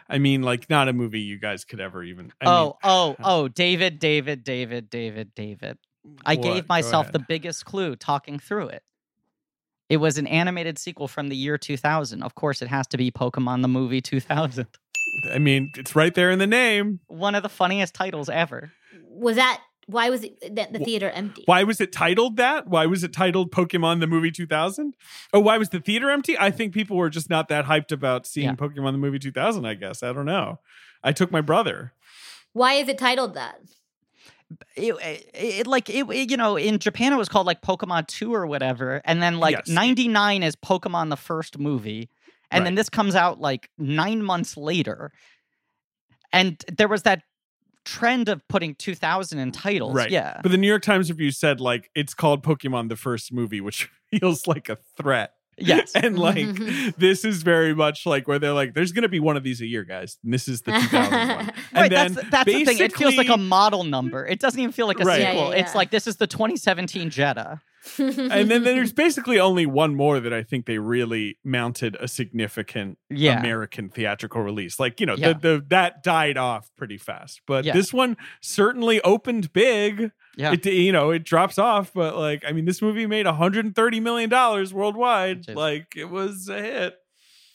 I mean, like not a movie you guys could ever even. I oh, mean, oh, oh, David, David, David, David, David. I what? gave myself the biggest clue talking through it. It was an animated sequel from the year 2000. Of course, it has to be Pokemon the movie 2000. I mean, it's right there in the name. One of the funniest titles ever. Was that why was it, the, the theater empty? Why was it titled that? Why was it titled Pokemon the Movie 2000? Oh, why was the theater empty? I think people were just not that hyped about seeing Yeah. Pokemon the Movie 2000, I guess. I don't know. I took my brother. Why is it titled that? It, it, it- like it, it- you know, in Japan it was called like Pokemon 2 or whatever, and then like Yes. 99 is Pokemon the first movie, and then this comes out like 9 months later. And there was that trend of putting 2000 in titles. Right. Yeah. But the New York Times review said like it's called Pokemon the first movie, which feels like a threat. Yes. and like this is very much like where they're like, there's gonna be one of these a year, guys. And this is the 2000 one. And right, then that's that's the thing. It feels like a model number. It doesn't even feel like a Right. Yeah, sequel. yeah, It's like this is the 2017 Jetta. and then there's basically only one more that I think they really mounted a significant Yeah. American theatrical release. Like, you know, Yeah. the, the that died off pretty fast. But Yeah. this one certainly opened big. Yeah. It you know, it drops off, but like I mean this movie made 130 million dollars worldwide. Like it was a hit.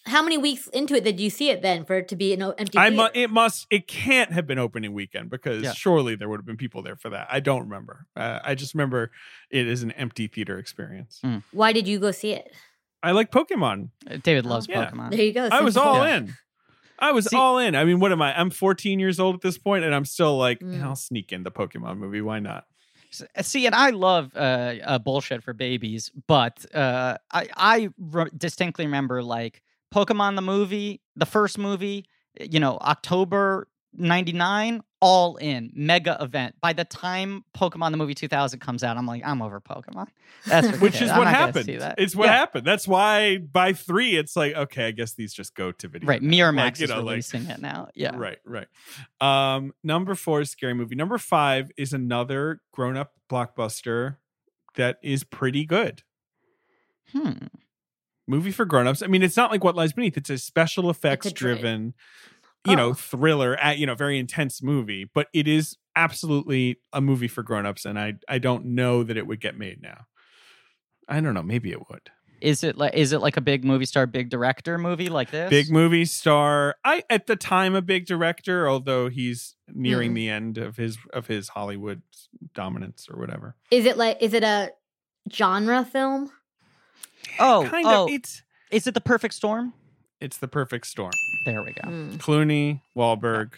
How many weeks into it did you see it then for it to be an empty? I mu- theater? it must it can't have been opening weekend because Yeah. surely there would have been people there for that. I don't remember. Uh, I just remember it is an empty theater experience. Mm. Why did you go see it? I like Pokemon. Uh, David loves Yeah. Pokemon. There you go. I was all Yeah. in. I was See- all in. I mean, what am I? I'm 14 years old at this point, and I'm still like, Mm. I'll sneak in the Pokemon movie. Why not? See, and I love uh, uh, bullshit for babies, but uh, I I re- distinctly remember like Pokemon the movie, the first movie, you know, October '99. all in, mega event. By the time Pokemon the movie 2000 comes out, I'm like, I'm over Pokemon. That's Which is I'm what happened. It's what Yeah. happened. That's why by three, it's like, okay, I guess these just go to video. Right. Miramax Like, you is know, like- releasing it now. Yeah, Right, right. Um, number four is scary movie. Number five is another grown-up blockbuster that is pretty good. Hmm. Movie for grown-ups. I mean, it's not like what lies beneath. It's a special effects dra- driven, you know, Oh. thriller at you know, very intense movie, but it is absolutely a movie for grown-ups, and I I don't know that it would get made now. I don't know, maybe it would. Is it like is it like a big movie star, big director movie like this? Big movie star. I at the time a big director, although he's nearing Hmm. the end of his of his Hollywood dominance or whatever. Is it like is it a genre film? Oh, kind oh, of. It's is it the perfect storm? it's the perfect storm. There we go. Hmm. Clooney, Wahlberg,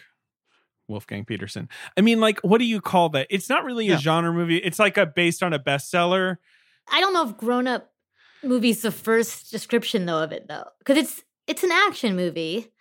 Wolfgang Petersen. I mean, like, what do you call that? It's not really Yeah. a genre movie. It's like a based on a bestseller. I don't know if grown up movies the first description though of it though. Because it's it's an action movie.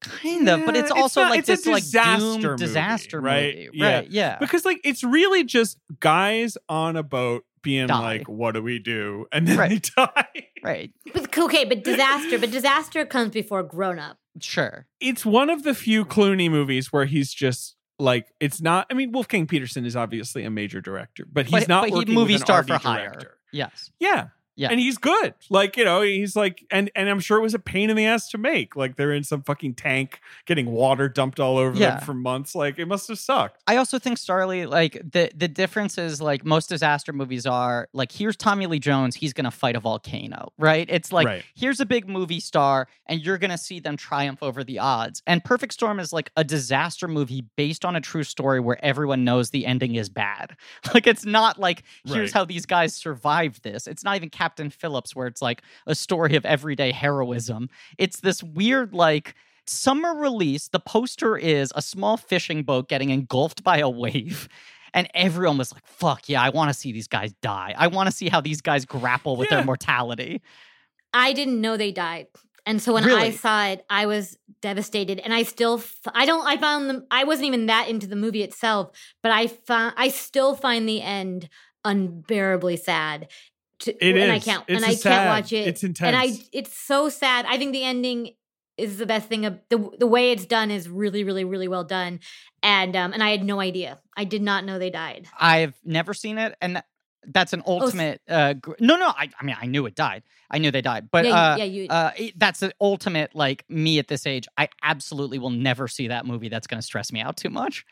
Kind of, but Yeah, it's it's also not- like it's a this like disaster doomed movie, disaster right? movie, Yeah. right? Yeah, Because like it's really just guys on a boat being Die. like, "What do we do?" and then Right. they die. right. But, okay, but disaster, but disaster comes before grown up. Sure. it's one of the few Clooney movies where he's just like it's not. I mean, Wolfgang Petersen is obviously a major director, but he's but, not but he movie with an star arty for hire. director. Yes. Yeah. Yeah. And he's good. Like, you know, he's like and and I'm sure it was a pain in the ass to make. Like they're in some fucking tank getting water dumped all over Yeah. them for months. Like it must have sucked. I also think Starlee, like the the difference is like most disaster movies are like here's Tommy Lee Jones, he's gonna fight a volcano, right? It's like Right. here's a big movie star, and you're gonna see them triumph over the odds. And Perfect Storm is like a disaster movie based on a true story where everyone knows the ending is bad. Like it's not like here's Right. how these guys survived this. It's not even Captain Phillips where it's like a story of everyday heroism. It's this weird like summer release. The poster is a small fishing boat getting engulfed by a wave. And everyone was like, fuck yeah, I want to see these guys die. I want to see how these guys grapple with Yeah. their mortality. I didn't know they died. And so when I saw it, I was devastated. And I still, f- I don't, I found them, I wasn't even that into the movie itself, but I found, I still find the end unbearably sad. To, It and I can't, It's and a I sad- can't watch it. it's intense. And I, it's so sad. I think the ending is the best thing. Of, the the way it's done is really, really, really well done. And um, and I had no idea. I did not know they died. I've never seen it. And that's an Oh, ultimate. uh, gr- no, no, I, I mean, I knew it died. I knew they died. But yeah, uh, yeah, you. uh, it- that's the ultimate, like me at this age. I absolutely will never see that movie. That's going to stress me out too much.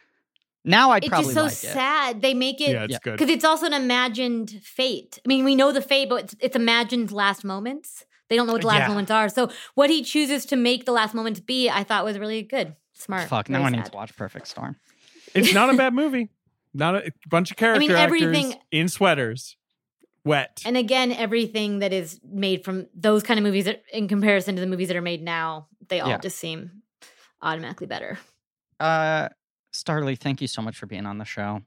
Now I'd it's probably just so like it. sad. They make it yeah, it's yeah. good. because it's also an imagined fate. I mean, we know the fate, but it's, it's imagined last moments. They don't know what the last Yeah. moments are. So what he chooses to make the last moments be, I thought was really good, smart. Fuck, now very I need to watch Perfect Storm. It's not a bad movie. Not a, bunch of character mean, everything- actors in sweaters, wet. And again, everything that is made from those kind of movies, that, in comparison to the movies that are made now, they all Yeah. just seem automatically better. Uh, Starlee, thank you so much for being on the show.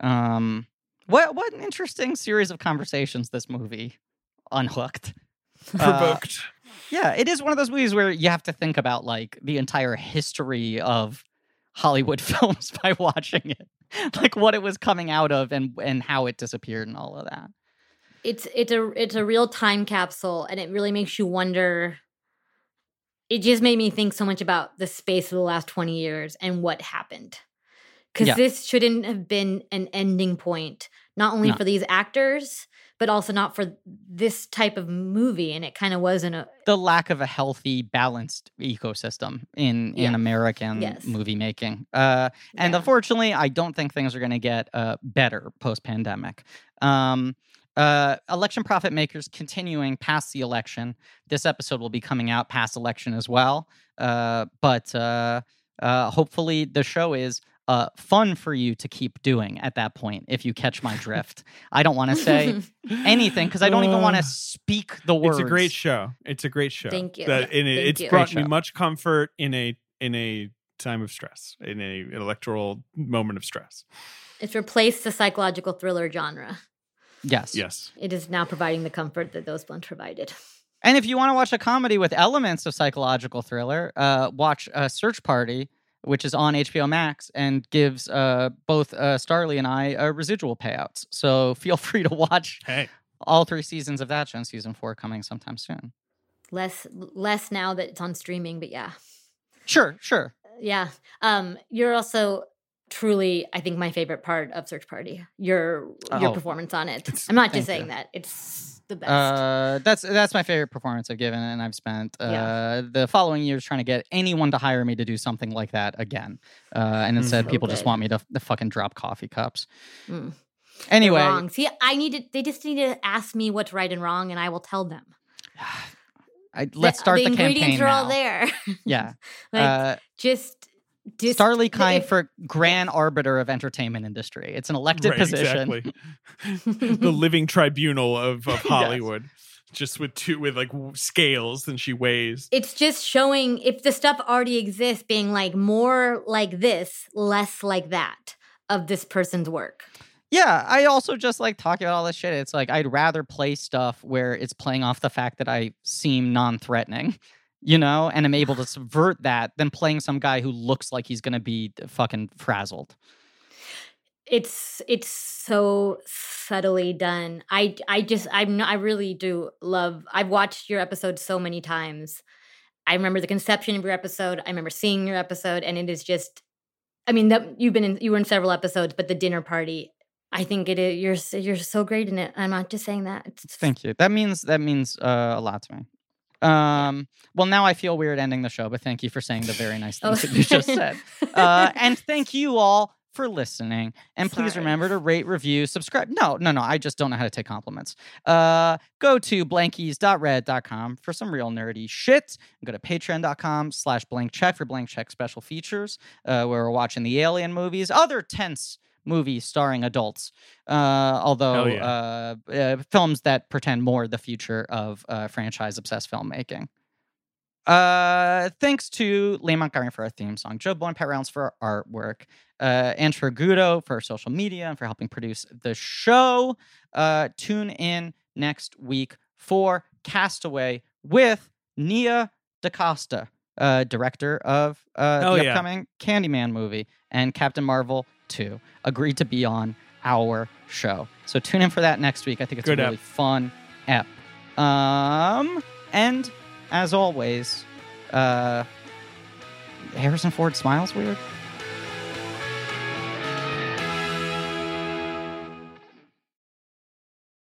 Um, what what an interesting series of conversations this movie unhooked. Uh, yeah, it is one of those movies where you have to think about like the entire history of Hollywood films by watching it, like what it was coming out of and and how it disappeared and all of that. It's it's a it's a real time capsule, and it really makes you wonder. It just made me think so much about the space of the last twenty years and what happened, because Yeah. this shouldn't have been an ending point, not only No. for these actors, but also not for this type of movie. And it kind of wasn't a The lack of a healthy, balanced ecosystem in Yeah. in American Yes. movie making. Uh, and Yeah. unfortunately, I don't think things are going to get uh, better post pandemic. Um, uh, election profit makers continuing past the election. This episode will be coming out past election as well. Uh, but uh, uh, hopefully, the show is uh, fun for you to keep doing at that point. If you catch my drift, I don't want to say anything because I don't even want Uh, to speak the words. It's a great show. It's a great show. Thank you. That, and it, Thank it's you. brought me much comfort in a in a time of stress, in a an electoral moment of stress. it's replaced the psychological thriller genre. Yes. Yes. It is now providing the comfort that those ones provided. And if you want to watch a comedy with elements of psychological thriller, uh, watch uh, Search Party. which is on HBO Max and gives uh, both uh, Starlee and I uh, residual payouts. So feel free to watch Hey, all three seasons of that show. and Season four coming sometime soon. Less less now that it's on streaming, but yeah. Sure, sure. Yeah. Um, you're also truly, I think, my favorite part of Search Party. Your your Oh. performance on it. I'm not just saying you. that. It's the best. Uh, that's that's my favorite performance I've given, and I've spent uh, Yeah. the following years trying to get anyone to hire me to do something like that again. Uh, and instead, So people just want me to, to fucking drop coffee cups. Mm. Anyway, wrong. See, I need to. They just need to ask me what's right and wrong, and I will tell them. I, let's start the, the ingredients campaign are now. all there. Yeah, like uh, just, just Starlee Kine if- for grand arbiter of entertainment industry. It's an elected right, position. exactly. the living tribunal of, of Hollywood, just with two with like scales and she weighs. It's just showing if the stuff already exists, being like more like this, less like that of this person's work. Yeah, I also just like talking about all this shit. It's like I'd rather play stuff where it's playing off the fact that I seem non-threatening, you know, and I'm able to subvert that than playing some guy who looks like he's gonna be fucking frazzled. It's it's so subtly done. I I just I'm not, I really do love. I've watched your episode so many times. I remember the conception of your episode. I remember seeing your episode, and it is just. I mean, that you've been in you were in several episodes, but the dinner party. I think it is. You're you're so great in it. I'm not just saying that. It's, Thank you. That means that means uh, a lot to me. Um, well, now I feel weird ending the show, but thank you for saying the very nice Oh. things that you just said. Uh, and thank you all for listening. And please remember to rate, review, subscribe. No, no, no. I just don't know how to take compliments. Uh, go to blankies.red.com for some real nerdy shit. Go to patreon.com slash blank check for blank check special features, uh, where we're watching the Alien movies, other tense movies starring adults. Uh, although Hell uh, uh, films that pretend more the future of uh, franchise obsessed filmmaking. Uh, thanks to Lee Montgomery for our theme song, Joe Bowie and Pat Rounds for our artwork, uh, Andrew Gudo for our social media and for helping produce the show. Uh, tune in next week for Castaway with Nia DaCosta, uh, director of uh, the yeah. upcoming Candyman movie and Captain Marvel 2. Agreed to be on our show. So tune in for that next week. I think it's Good a ep. really fun ep. Um, and as always, uh, Harrison Ford smiles weird.